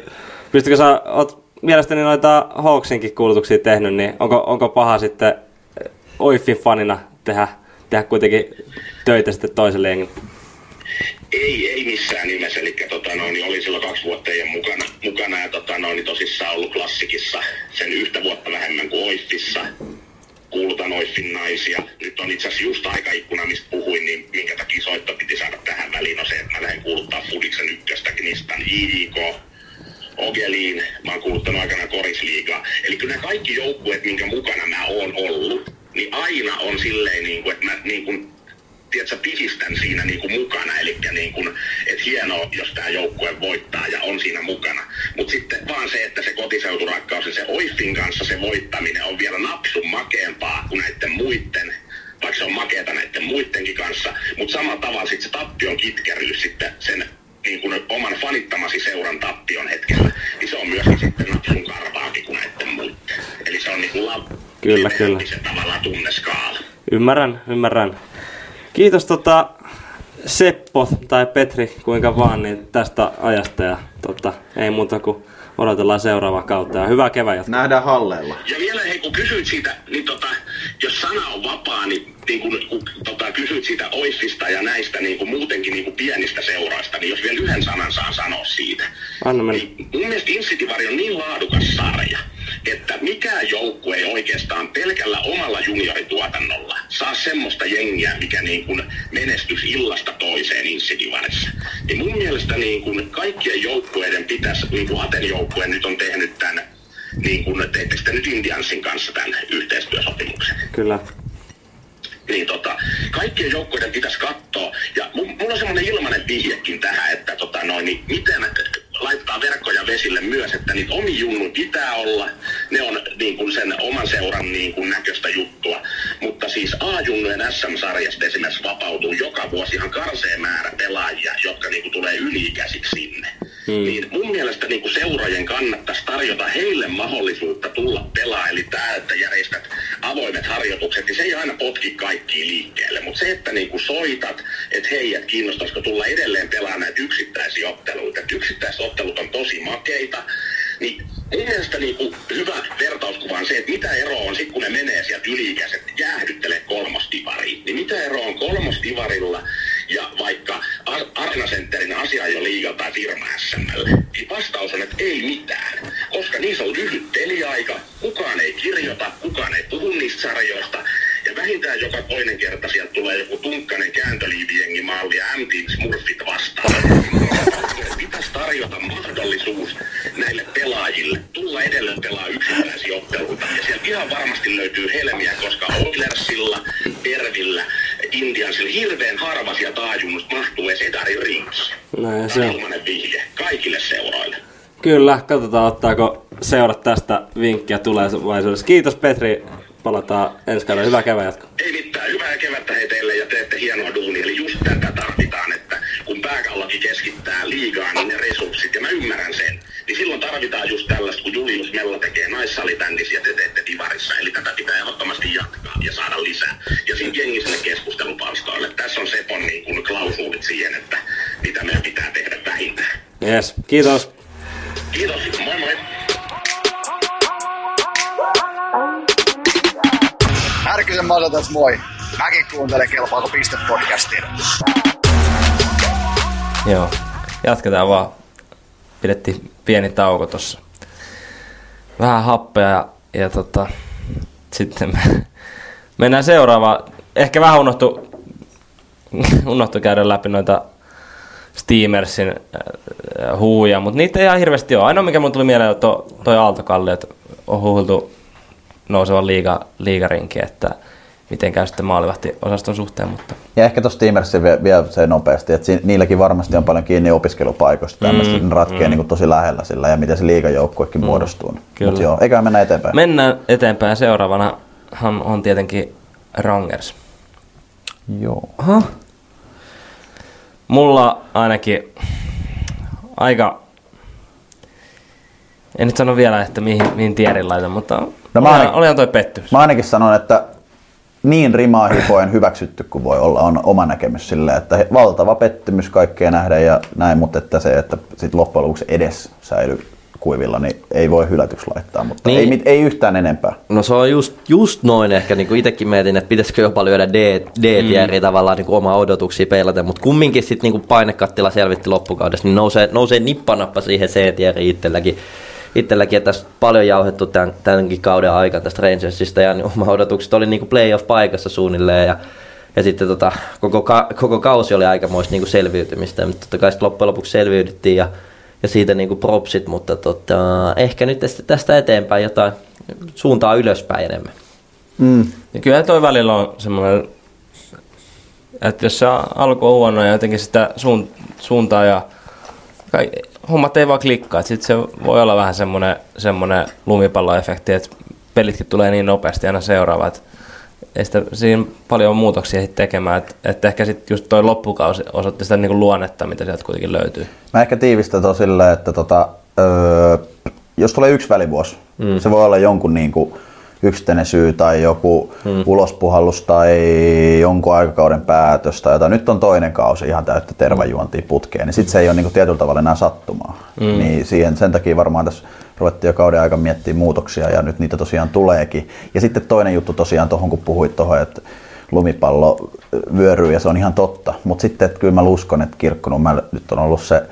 pystykö sä, oot mielestäni noita Hawksinkin kuulutuksia tehnyt, niin onko, onko paha sitten Oiffin fanina tehdä, tehdä kuitenkin töitä sitten toiselle jengille? Ei, ei missään nimessä. Eli tota, noin, niin olin silloin kaksi vuotta teidän mukana, mukana ja tota, noin, niin tosissaan ollut klassikissa sen yhtä vuotta vähemmän kuin Oiffissa. Kuulutan Oiffin naisia. Nyt on itse asiassa just aikaikkuna, mistä puhuin, niin minkä takia soitto piti saada tähän väliin on se, että mä lähden kuuluttaa Fudiksen ykköstä Knistan IJK, Ogeliin, mä oon kuuluttanut aikana korisliigaa. Eli kyllä nämä kaikki joukkueet, minkä mukana mä oon ollut, niin aina on silleen, niin kuin, että mä niin kuin, tiedätkö, pisistän siinä niin kuin mukana. Eli niin kuin, että hienoa, jos tämä joukkue voittaa ja on siinä mukana. Mutta sitten vaan se, että se kotiseuturakkaus ja se Oiffin kanssa se voittaminen on vielä napsun makeampaa kuin näiden muiden vaikka se on makeata näiden muidenkin kanssa, mutta samalla tavalla sitten se tappion kitkeryys sitten sen niin kuin oman fanittamasi seuran tappion hetkellä, niin se on myöskin sitten napsun karvaakin kuin näiden muiden. Eli se on niin kuin la- Kyllä, kyllä. se tavallaan tunneskaala. Ymmärrän, ymmärrän. Kiitos tota, Seppo tai Petri, kuinka vaan, niin tästä ajasta ja tota, ei muuta kuin odotellaan seuraavaa kautta ja hyvää kevään jatkoa. Nähdään halleilla. Ja vielä hei, kun kysyit siitä, niin tota, jos sana on vapaa, niin, niin kun, kun tota, kysyit siitä Oiffista ja näistä niin kuin muutenkin niin kuin pienistä seuroista, niin jos vielä yhden sanan saan sanoa siitä. Anna mennä. Niin mun mielestä Insitivari on niin laadukas sarja, että mikään joukkue ei oikeastaan pelkällä omalla juniorituotannolla saa semmoista jengiä, mikä niin kuin menestys illasta toiseen Insitivarissa. Niin mun mielestä niin kuin kaikkien joukkueiden pitäisi, niin kuin Aten joukkue nyt on tehnyt tämän niin kuin teettekö te nyt Indiansin kanssa tämän yhteistyösopimuksen? Kyllä. Niin tota, kaikkien joukkoiden pitäisi katsoa, ja mu- mulla on semmoinen ilmainen vihjekin tähän, että tota noin, niin miten laittaa verkkoja vesille myös, että niitä omi junnu pitää olla, ne on niin kuin sen oman seuran niin kuin näköistä juttua. Mutta siis A-junnujen SM-sarjasta esimerkiksi vapautuu joka vuosi ihan karseen määrä pelaajia, jotka niin kuin tulee yli-ikäisiksi sinne. Hmm. Niin mun mielestä niin kuin seurojen kannattaisi tarjota heille mahdollisuutta tulla pelaa. Eli tämä, että järjestät avoimet harjoitukset, niin se ei aina potki kaikki liikkeelle. Mutta se, että niin kuin soitat, että hei, että kiinnostaisiko tulla edelleen pelaamaan näitä yksittäisiä otteluita. Että yksittäiset ottelut on tosi makeita. Niin mun mielestä niin kuin hyvä vertauskuva on se, että mitä eroa on sitten, kun ne menee sieltä yli-ikäiset jäähdyttelee kolmostivariin. Niin mitä eroa on kolmostivarilla ja vaikka Arena Centerin asia jo liigalta tai firma SML? Niin vastaus on, että ei mitään. Koska niissä on lyhyt peliaika, kukaan ei kirjoita, kukaan ei puhu niistä sarjoista. Ja vähintään joka toinen kerta sieltä tulee joku tunkkainen kääntöliivijengimalli ja MT Smurfit vastaan. Pitäisi tarjota mahdollisuus näille pelaajille tulla edelleen pelaa yksittäisiä otteluita. Ja sieltä ihan varmasti löytyy helmiä, koska Oilersilla, Pervillä, Indiansilla hirveän harva sieltä aajunnusta mahtuu edes Edarin rinkiin. Näin se on vihje kaikille seuroille. Kyllä, katsotaan ottaako seurat tästä vinkkiä tulevaisuudessa. Kiitos Petri, palataan ensi kaudella. Hyvää kevään jatkoa. Ei mitään, hyvää kevättä hei teille ja teette hienoa duunia. Eli just tätä tarvitaan, että kun pääkallokin keskittää liigaa, niin ne resurssit, ja mä ymmärrän sen, niin silloin tarvitaan just tällaista, kun Julius Mella tekee naissalibändissä ja te teette divarissa. Eli tätä pitää ehdottomasti jatkaa ja saada lisää. Ja siinä jengi sinne keskustelupalstoille. Tässä on Sepon niin kuin klausuulit siihen, että mitä meidän pitää tehdä vähintään. Yes, kiitos. Kiitos, moi moi! Härkysen Masa tässä moi. Mäkin kuuntelen Kelpaako piste podcastia. Joo, jatketaan vaan. Pidettiin pieni tauko tossa. Vähän happea ja, ja tota, sitten me, mennään seuraavaan. Ehkä vähän unohtu, unohtu käydä läpi noita Steamersin äh, huuja, mutta niitä ei ihan hirveästi ole. Ainoa mikä mun tuli mieleen on to, toi Aaltokalli, että on huuhultu nousevan liiga, liigarinki, että miten käy sitten maalivahti osaston suhteen, mutta Ja ehkä tuossa Steamersin vie- vielä se nopeasti, että siinä, niilläkin varmasti on paljon kiinni opiskelupaikoista. Tämmöistä mm, ratkee mm. niin tosi lähellä sillä ja miten se liigajoukkuekin mm, muodostuu. Mutta joo, eikä mennä eteenpäin. Mennään eteenpäin. Seuraavana on, on tietenkin Rangers. Joo. Aha. Mulla ainakin aika... En nyt sano vielä, että mihin, mihin tierin laitan, mutta No mä ainakin- olihan toi pettymys. Mä ainakin sanon, että niin rimaa hipoen hyväksytty kuin voi olla, on oma näkemys sillä, että valtava pettymys kaikkea nähdä ja näin, mutta että se, että sit loppujen lopuksi edes säilyy kuivilla, niin ei voi hylätyksi laittaa, mutta Niin. ei, mit- ei yhtään enempää. No se on just, just noin ehkä, niin kuin itsekin mietin, että pitäisikö jopa lyödä D, D-tieriä mm. tavallaan niin kuin omaa odotuksia peilaten, mutta kumminkin sitten niin painekattila selvitti loppukaudesta, niin nousee, nousee nippanappa siihen C-tieriin itselläkin. Itselläkin, että tässä paljon jauhettu tämän, tämänkin kauden aikana tästä Rangersista ja niin oma odotukset oli niin kuin playoff-paikassa suunnilleen ja, ja sitten tota, koko, ka, koko kausi oli aikamoista niin kuin selviytymistä, mutta totta kai sitten loppujen lopuksi selviydyttiin ja, ja siitä niin kuin propsit, mutta tota, ehkä nyt tästä, tästä eteenpäin jotain suuntaa ylöspäin enemmän. Mm. Ja kyllä toi välillä on semmoinen, että jos se alku on huono ja jotenkin sitä suun, suuntaa ja kai, hommat ei vaan klikkaa. Sitten se voi olla vähän semmoinen, semmoinen lumipalloefekti, että pelitkin tulee niin nopeasti aina seuraava, että ei sitä, siinä paljon muutoksia sitten tekemään, että, että ehkä sitten just toi loppukausi osoitti sitä niinku luonnetta, mitä sieltä kuitenkin löytyy. Mä ehkä tiivistän tuon silleen, että tota, öö, jos tulee yksi välivuosi, mm. se voi olla jonkun niin kuin yksittäinen syy tai joku mm. ulospuhallus tai jonkun aikakauden päätös tai jotain. Nyt on toinen kausi ihan täyttä tervajuontia putkeen, niin sitten se ei ole niin kuin tietyllä tavalla enää sattumaa. Mm. Niin siihen, sen takia varmaan tässä ruvettiin jo kauden aika miettimään muutoksia ja nyt niitä tosiaan tuleekin. Ja sitten toinen juttu tosiaan tuohon, kun puhuit tuohon, että lumipallo vyöryy ja se on ihan totta. Mutta sitten että kyllä mä uskon, että Kirkkonummällä nyt on ollut se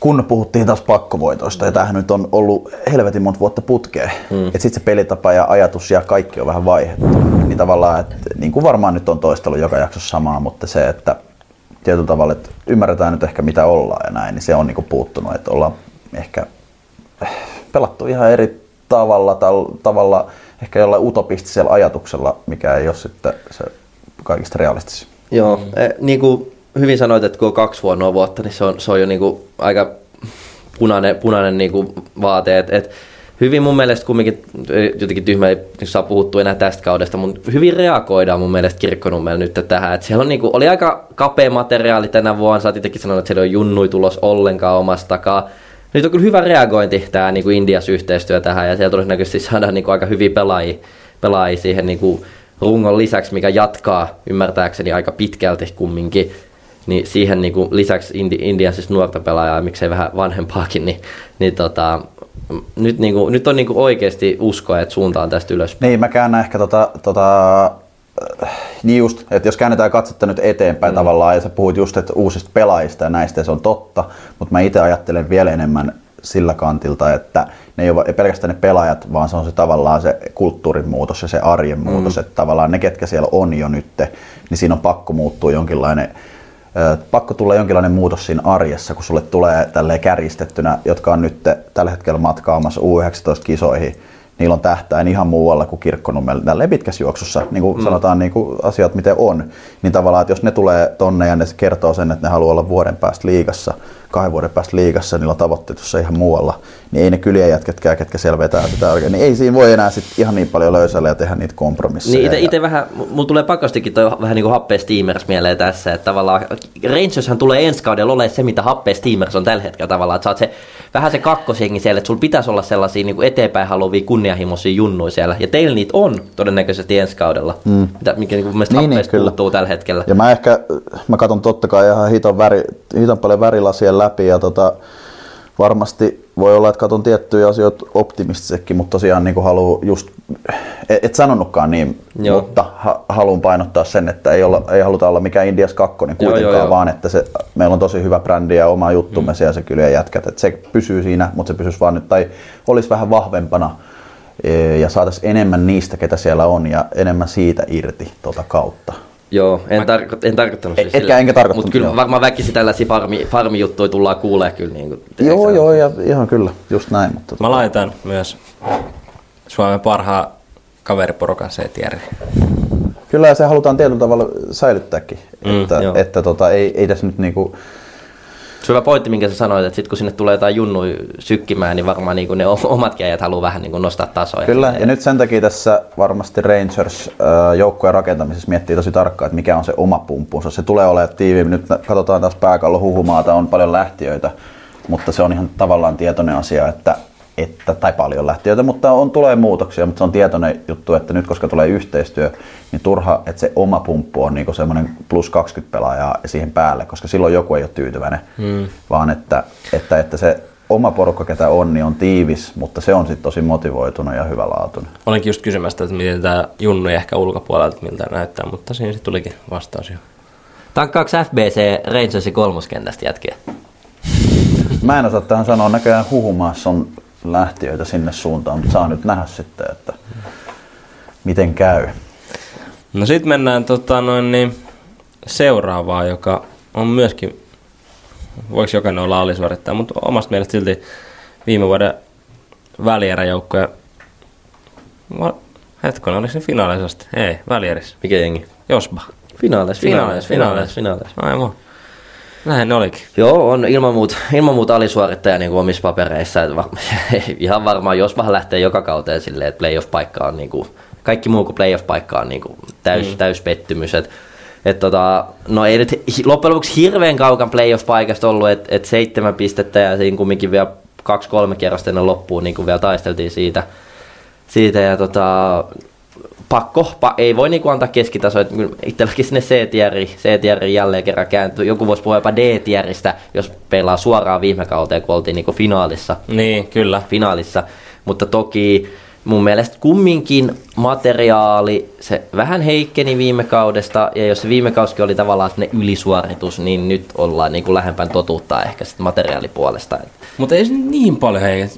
kun puhuttiin taas pakkovoitoista, ja tämähän nyt on ollut helvetin monta vuotta putkeen, mm. että sitten se pelitapa ja ajatus ja kaikki on vähän vaihdettu. Niin tavallaan, että niin kuin varmaan nyt on toistelu joka jaksossa samaa, mutta se, että tietyllä tavalla, että ymmärretään nyt ehkä mitä ollaan ja näin, niin se on niin kuin puuttunut, että ollaan ehkä pelattu ihan eri tavalla, tal- tavalla ehkä jollain utopistisella ajatuksella, mikä ei ole sitten se kaikista realistisin. Joo, mm. niin kuin hyvin sanoit, että kun on kaksi huonoa vuotta, niin se on, se on jo kuin aika punainen, punainen niin kuin vaate. Et, et hyvin mun mielestä kumminkin, jotenkin tyhmä ei saa puhuttu enää tästä kaudesta, mutta hyvin reagoidaan mun mielestä Kirkkonummella nyt tähän. Että siellä on niinku, oli aika kapea materiaali tänä vuonna, sä oot itsekin sanonut, että siellä on junnui tulos ollenkaan omasta takaa. Nyt on kyllä hyvä reagointi tämä niinku Indias yhteistyö tähän ja siellä todennäköisesti saadaan niinku aika hyviä pelaajia, pelaajia siihen niinku rungon lisäksi, mikä jatkaa ymmärtääkseni aika pitkälti kumminkin niin siihen niin kuin lisäksi Indi, Indian siis nuorta pelaajaa ja miksei vähän vanhempaakin, niin, niin tota, nyt, niin kuin, nyt on niin kuin oikeasti usko, että suunta on tästä ylös. Niin, mä käännän ehkä tota, tota äh, niin just, että jos käännetään katsetta nyt eteenpäin mm. tavallaan, ja sä puhut just että uusista pelaajista ja näistä, ja se on totta, mutta mä itse ajattelen vielä enemmän sillä kantilta, että ne ei ole pelkästään ne pelaajat, vaan se on se tavallaan se kulttuurin muutos ja se arjen muutos, mm. että tavallaan ne, ketkä siellä on jo nyt, niin siinä on pakko muuttua jonkinlainen pakko tulla jonkinlainen muutos siinä arjessa, kun sulle tulee tälle kärjistettynä, jotka on nyt tällä hetkellä matkaamassa U19-kisoihin, niillä on tähtäin ihan muualla kuin kirkkonummella. Tällä pitkässä juoksussa, niin kuin mm. sanotaan niin kuin asiat miten on, niin tavallaan, että jos ne tulee tonne ja ne kertoo sen, että ne haluaa olla vuoden päästä liigassa, kahden vuoden päästä liigassa, niillä on tavoitteet ihan muualla, niin ei ne kylien jätketkään, ketkä siellä vetää sitä oikein, niin ei siinä voi enää sit ihan niin paljon löysällä ja tehdä niitä kompromisseja. Niin itse, itse vähän, mulla tulee pakostikin toi vähän niin kuin Happe Steamers mieleen tässä, että tavallaan Rangershan tulee ensi kaudella olemaan se, mitä Happe Steamers on tällä hetkellä tavallaan, että sä oot se, vähän se kakkosjengi siellä, että sulla pitäisi olla sellaisia niin kuin eteenpäin haluavia kunnianhimoisia junnuja siellä, ja teillä niitä on todennäköisesti ensi kaudella, mm. mitä, mikä niin kuin mun niin, niin, puuttuu tällä hetkellä. Ja mä ehkä, mä katson totta kai ihan hiton, väri, hiton paljon värilasien läpi, ja tota, varmasti voi olla, että katson tiettyjä asioita optimistisekin, mutta tosiaan niin haluan just, et, et sanonutkaan niin, joo. mutta ha, haluan painottaa sen, että ei, olla, ei haluta olla mikään Indias 2 kuitenkaan, joo, joo, joo. vaan että se, meillä on tosi hyvä brändi ja oma juttumme mm. siellä se kyllä jätkät, että se pysyy siinä, mutta se pysyisi vaan nyt, tai olisi vähän vahvempana e, ja saataisiin enemmän niistä, ketä siellä on ja enemmän siitä irti tuota kautta. Joo, en, tarko- en tarkoittanut siis Etkä enkä tarkoittanut. Mutta kyllä joo. varmaan väkisi tällaisia farmi, farmijuttuja tullaan kuulee kyllä. Niin kuin, joo, joo, ja ihan kyllä, just näin. Mutta Mä laitan myös Suomen parhaan kaveriporukan CTR. Kyllä ja se halutaan tietyllä tavalla säilyttääkin, mm, että, että tota, ei, ei tässä nyt niinku, se hyvä pointti, minkä sä sanoit, että sit kun sinne tulee jotain junnu sykkimään, niin varmaan niin ne omat äijät haluaa vähän niin nostaa tasoa. Kyllä, ja nyt sen takia tässä varmasti Rangers joukkueen rakentamisessa miettii tosi tarkkaan, että mikä on se oma pumppunsa. Se tulee olemaan tiiviimpi. Nyt katsotaan taas pääkallo huhumaata, on paljon lähtiöitä, mutta se on ihan tavallaan tietoinen asia, että että, tai paljon lähtiöitä, mutta on, tulee muutoksia, mutta se on tietoinen juttu, että nyt koska tulee yhteistyö, niin turha, että se oma pumppu on niinku semmoinen plus 20 pelaajaa siihen päälle, koska silloin joku ei ole tyytyväinen, hmm. vaan että, että, että se oma porukka, ketä on, niin on tiivis, mutta se on sitten tosi motivoitunut ja hyvälaatuinen. Olenkin just kysymästä, että miten tämä Junnu ehkä ulkopuolelta miltä näyttää, mutta siinä sitten tulikin vastaus jo. Tankkaako FBC Rangersin kolmoskentästä jätkiä? Mä en osaa tähän sanoa, näköjään huhumaassa on lähtiöitä sinne suuntaan, mutta saa nyt nähdä sitten, että miten käy. No sitten mennään tota, noin, niin, seuraavaan, joka on myöskin, voiko jokainen olla alisuorittaa, mutta omasta mielestä silti viime vuoden välieräjoukkoja, hetkon, oliko se finaalisesta? Ei, välieris. Mikä jengi? Josba. Finaaleissa, finaaleissa, finaaleissa, finaaleissa. Aivan. Näin ne olikin. Joo, on ilman muuta, ilman muuta alisuorittaja niin kuin omissa papereissa. Että ihan varmaan, jos vähän lähtee joka kauteen silleen, että playoff-paikka on niin kuin, kaikki muu kuin playoff-paikka on niin kuin täys, mm. täys pettymys. Et, et tota, no ei nyt loppujen lopuksi hirveän kaukan playoff-paikasta ollut, että et seitsemän pistettä ja siinä kumminkin vielä kaksi-kolme kierrosta ennen loppuun niin kuin vielä taisteltiin siitä. siitä ja tota, pakko, pa, ei voi niinku antaa keskitasoa, että itselläkin sinne C-tieri, C-tieri jälleen kerran kääntyy. Joku voisi puhua jopa D-tieristä, jos pelaa suoraan viime kauteen, kun oltiin niinku finaalissa. Niin, kyllä. Finaalissa, mutta toki mun mielestä kumminkin materiaali, se vähän heikkeni viime kaudesta, ja jos se viime kausi oli tavallaan ne ylisuoritus, niin nyt ollaan niin kuin lähempään totuutta ehkä sitten materiaalipuolesta. Mutta ei se niin paljon heikentä.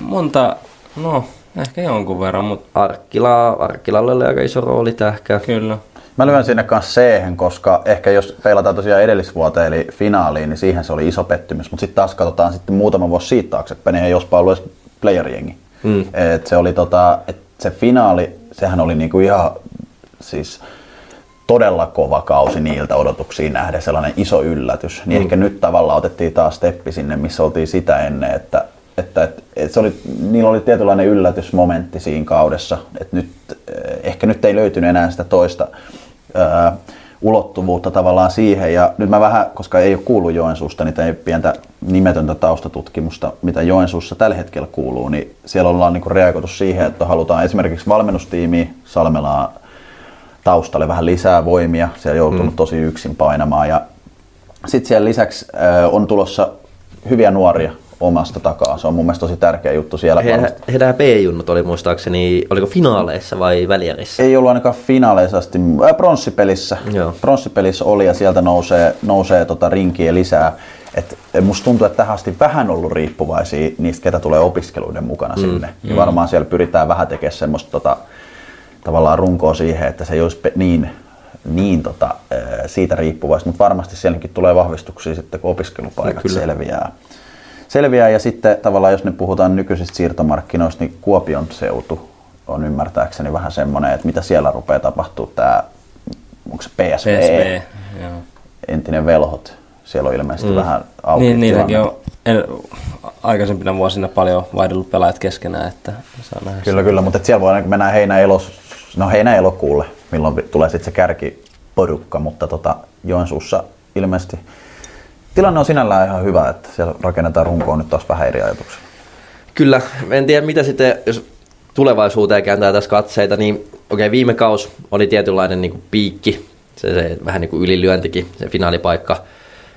Monta, no Ehkä jonkun verran, mutta... Arkkila, Arkkilalle oli aika iso rooli tähkä. Kyllä. Mä lyön sinne kanssa c koska ehkä jos peilataan tosiaan edellisvuoteen eli finaaliin, niin siihen se oli iso pettymys. Mutta sitten taas katsotaan sitten muutama vuosi siitä taaksepäin, niin ei jospa ollut edes playeriengi. Mm. Et se oli tota, et se finaali, sehän oli niinku ihan siis todella kova kausi niiltä odotuksiin nähden, sellainen iso yllätys. Niin mm. ehkä nyt tavallaan otettiin taas steppi sinne, missä oltiin sitä ennen, että että et, et se oli, niillä oli tietynlainen yllätysmomentti siinä kaudessa, että nyt, eh, ehkä nyt ei löytynyt enää sitä toista ää, ulottuvuutta tavallaan siihen. Ja nyt mä vähän, koska ei ole kuullut Joensuusta, niin ei pientä nimetöntä taustatutkimusta, mitä Joensuussa tällä hetkellä kuuluu, niin siellä ollaan niin reagoitu siihen, että halutaan esimerkiksi valmennustiimi Salmelaan taustalle vähän lisää voimia. Siellä on joutunut mm. tosi yksin painamaan. Ja sitten siellä lisäksi äh, on tulossa hyviä nuoria omasta takaa. Se on mun mielestä tosi tärkeä juttu siellä. Heidän, heidän B-junnut oli muistaakseni, oliko finaaleissa vai välierissä? Ei ollut ainakaan finaaleissa asti, äh, pronssipelissä. Joo. Pronssipelissä oli ja sieltä nousee, nousee tota rinkiä lisää. Et musta tuntuu, että tähän asti vähän ollut riippuvaisia niistä, ketä tulee opiskeluiden mukana mm. sinne. Mm. Ja varmaan siellä pyritään vähän tekemään semmoista tota, tavallaan runkoa siihen, että se ei olisi niin, niin tota, siitä riippuvaista, mutta varmasti sielläkin tulee vahvistuksia sitten, kun opiskelupaikat Kyllä. selviää. Selviää. Ja sitten tavallaan, jos ne puhutaan nykyisistä siirtomarkkinoista, niin Kuopion seutu on ymmärtääkseni vähän semmoinen, että mitä siellä rupeaa tapahtuu tämä, onko se PSV, PSV joo. entinen velhot, siellä on ilmeisesti mm. vähän auki Niin, niilläkin on en, aikaisempina vuosina paljon vaihdellut pelaajat keskenään, että saa nähdä Kyllä, kyllä, mutta siellä voi mennä heinä elos no heinä elokuulle, milloin tulee sitten se kärkiporukka, mutta tota, Joensuussa ilmeisesti tilanne on sinällään ihan hyvä, että siellä rakennetaan runkoon nyt taas vähän eri ajatuksia. Kyllä, en tiedä mitä sitten, jos tulevaisuuteen kääntää tässä katseita, niin okei, okay, viime kaus oli tietynlainen niin kuin piikki, se, se vähän niin kuin ylilyöntikin, se finaalipaikka,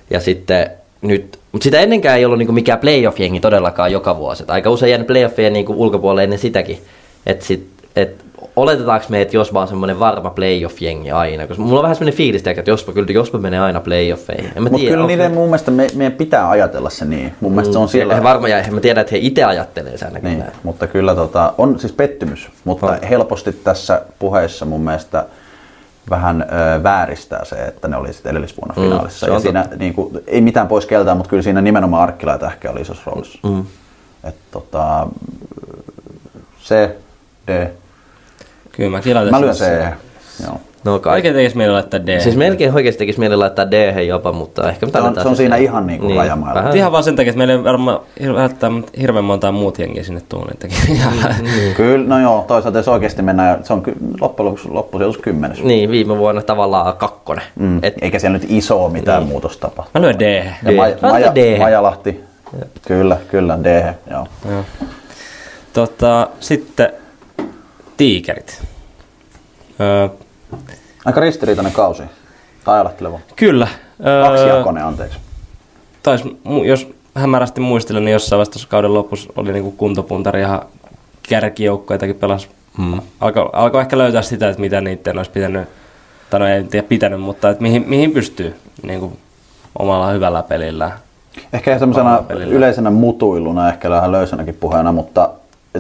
ja sitten nyt, mutta sitä ennenkään ei ollut niin kuin mikään playoff-jengi todellakaan joka vuosi, että aika usein jäänyt playoffien niin kuin ulkopuolelle ennen sitäkin, että sit, et oletetaanko me, että jos vaan semmoinen varma playoff-jengi aina? Koska mulla on vähän semmoinen fiilis, että jospa, kyllä jospa menee aina playoffeihin. Mutta kyllä niiden mun mielestä me, meidän pitää ajatella se niin. Mun mielestä se on mm, siellä... He varmaan, ja mä tiedän, että he itse ajattelee sen niin, näin. Mutta kyllä tota, on siis pettymys, mutta on. helposti tässä puheessa mun mielestä vähän ö, vääristää se, että ne oli sitten edellisvuonna mm, finaalissa. Ja siinä, niin kuin, ei mitään pois keltään, mutta kyllä siinä nimenomaan Arkkilaita ehkä oli isossa roolissa. Mm. Et, tota, se, D, Kyllä mäkin laitan Mä lyön C. Joo. No kai. Oikein tekisi mieli laittaa D. Siis melkein oikeasti tekisi mieli laittaa D jopa, mutta ehkä me se on, se on siinä ihan niin kuin niin, rajamailla. Ihan vaan sen takia, että meillä ei varmaan hirveän montaa muut jengiä sinne tuu. Niin mm. Kyllä, no joo, toisaalta jos oikeasti mennään, se on loppujen lopuksi loppusijoitus kymmenes. Niin, viime vuonna tavallaan kakkonen. Mm. Et, Eikä siellä nyt iso mitään niin. muutosta tapahtu. Mä lyön D. D. Maja, Maja, D. Majalahti. Kyllä, kyllä, D. Joo. joo. Tota, sitten tiikerit. Öö, Aika ristiriitainen kausi. Tai ajatteleva. Kyllä. Öö, Kaksijakoinen, anteeksi. Tais, jos hämärästi muistelen, niin jossain vaiheessa kauden lopussa oli niinku kuntopuntari ihan kärkijoukkoitakin pelas. Hmm. Alkoi alko ehkä löytää sitä, että mitä niiden olisi pitänyt, tai no ei tiedä pitänyt, mutta että mihin, mihin pystyy niin kuin omalla hyvällä pelillä. Ehkä semmoisena yleisenä mutuiluna, ehkä vähän löysänäkin puheena, mutta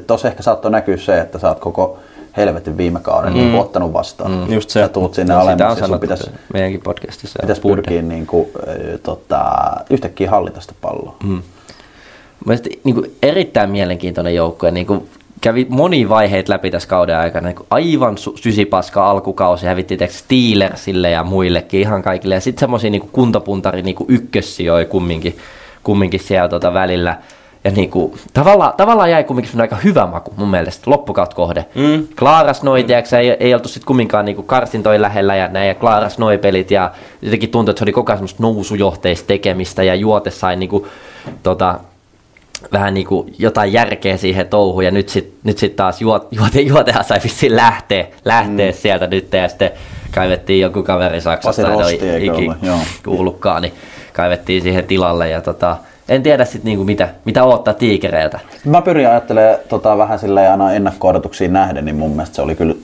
tuossa ehkä saattoi näkyä se, että sä oot koko helvetin viime kauden mm. niin ottanut vastaan. Mm. Just se. Ja tuut sinne no, alemmas ja pitäisi, meidänkin podcastissa. Pitäisi pyrkiä niin kuin, tota, yhtäkkiä hallita sitä palloa. Mm. Mielestäni niin kuin erittäin mielenkiintoinen joukko. Niin kuin kävi moni vaiheet läpi tässä kauden aikana. Niin aivan su- sysipaska alkukausi hävitti Steelersille ja muillekin ihan kaikille. Ja sitten semmoisia niin kuntopuntari niin ykkössijoja kumminkin, kumminkin siellä tuota välillä – ja niinku, tavallaan, tavallaan jäi kumminkin aika hyvä maku mun mielestä loppukaut kohde. Mm. Klaaras noi, mm. tiiäks, ei, ei oltu sitten kumminkaan niinku karsintoin lähellä ja näin, ja Klaaras noi pelit, ja jotenkin tuntui, että se oli koko ajan semmoista nousujohteista tekemistä, ja juote sai niinku, tota, vähän niinku jotain järkeä siihen touhuun, ja nyt sitten nyt sit taas juote, juote, juotehan sai vissiin lähteä, lähteä mm. sieltä nyt, ja sitten kaivettiin joku kaveri Saksasta, ei ikinä kuullutkaan, niin kaivettiin siihen tilalle, ja tota, en tiedä sitten niinku mitä, mitä odottaa tiikereiltä. Mä pyrin ajattelemaan tota, vähän silleen aina ennakko nähden, niin mun mielestä se oli kyllä,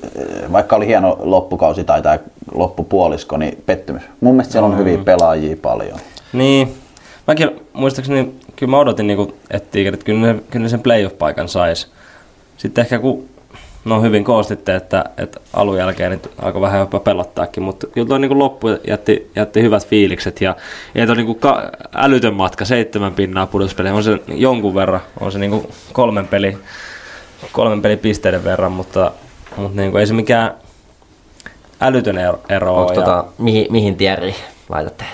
vaikka oli hieno loppukausi tai tämä loppupuolisko, niin pettymys. Mun mielestä siellä on mm. hyviä pelaajia paljon. Niin, mäkin muistaakseni, kyllä mä odotin, niinku, että tiikerit kyllä ne, kyllä ne sen playoff-paikan sais. Sitten ehkä kun no hyvin koostitte, että, että alun jälkeen niin alkoi vähän jopa pelottaakin, mutta kyllä tuo niin loppu jätti, jätti, hyvät fiilikset ja ei tuo niin ka- älytön matka, seitsemän pinnaa pudotuspeliä, on se jonkun verran, on se niin kolmen peli, kolmen peli pisteiden verran, mutta, mutta niin kuin, ei se mikään älytön ero, ero Onko ja... tota, mihin, mihin Thierry laitatte?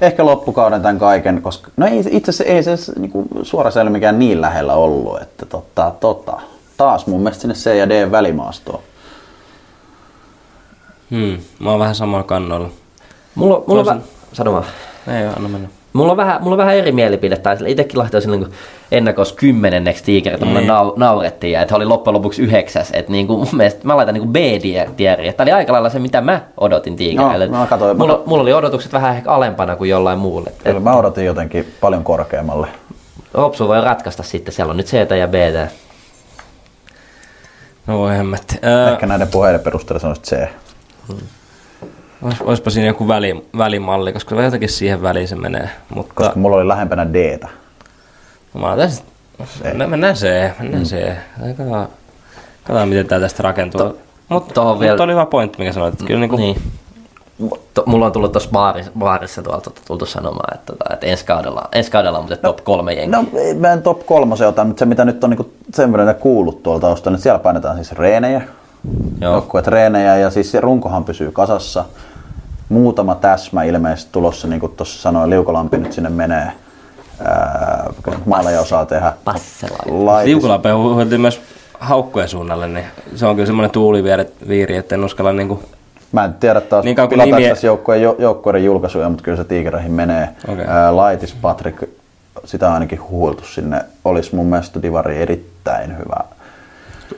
Ehkä loppukauden tämän kaiken, koska no ei, itse asiassa ei se niinku, suora selvä mikään niin lähellä ollut, että tota, tota, taas mun mielestä sinne C ja D välimaastoon. Hmm, mä oon vähän samalla kannalla. Mulla, mulla on vä- sano vaan. Ei anna mennä. Mulla on vähän, mulla on vähän eri mielipide, tai itsekin lähtee silloin niin ennakos kymmenenneksi tiikeriltä, mulle Niin. nau, naurettiin, ja että oli loppujen lopuksi yhdeksäs, että niin kuin mun mielestä mä laitan niin B-tieriin, että oli aika lailla se, mitä mä odotin tiikereille. No, mä katsoin- mulla, mä- mulla, oli odotukset vähän ehkä alempana kuin jollain muulle. Et mä odotin jotenkin paljon korkeammalle. Hopsu voi ratkaista sitten, siellä on nyt C ja B. No voi hemmetti. Ehkä näiden puheiden perusteella sanoisit C. ois, oispa siinä joku väli, välimalli, koska jotenkin siihen väliin se menee. Mutta Koska mulla oli lähempänä Dtä. Mä tästä, me, mennään se, mennään se. Katsotaan, katsotaan miten tää tästä rakentuu. Mutta tohon mut vielä- oli hyvä pointti, mikä sanoit. Että kyllä niinku, Niin. To, mulla on tullut tuossa baarissa, baarissa tuolta tultu sanomaan, että, että ensi kaudella, ensi kaudella on muuten top kolme jengi. No mä en top kolmosen ota, mutta se mitä nyt on niinku sen verran kuullut tuolta taustalta, niin siellä painetaan siis reenejä, Joo. joukkueet reenejä ja siis se runkohan pysyy kasassa. Muutama täsmä ilmeisesti tulossa, niin kuin tuossa sanoin, Liukolampi nyt sinne menee. Ää, kyllä maaleja osaa tehdä. Passela. Laitis, Liukulapea huudeltiin myös haukkojen suunnalle, niin se on kyllä semmoinen tuuliviiri, että en uskalla niinku... Mä en tiedä taas, Niin niin kauan kuin pilataanko nimi- tässä joukkueen, jo, joukkueiden julkaisuja, mutta kyllä se tiikereihin menee. Okei. Ää, Laitis Patrick, sitä on ainakin huultu sinne. Olisi mun mielestä Divari erittäin hyvä,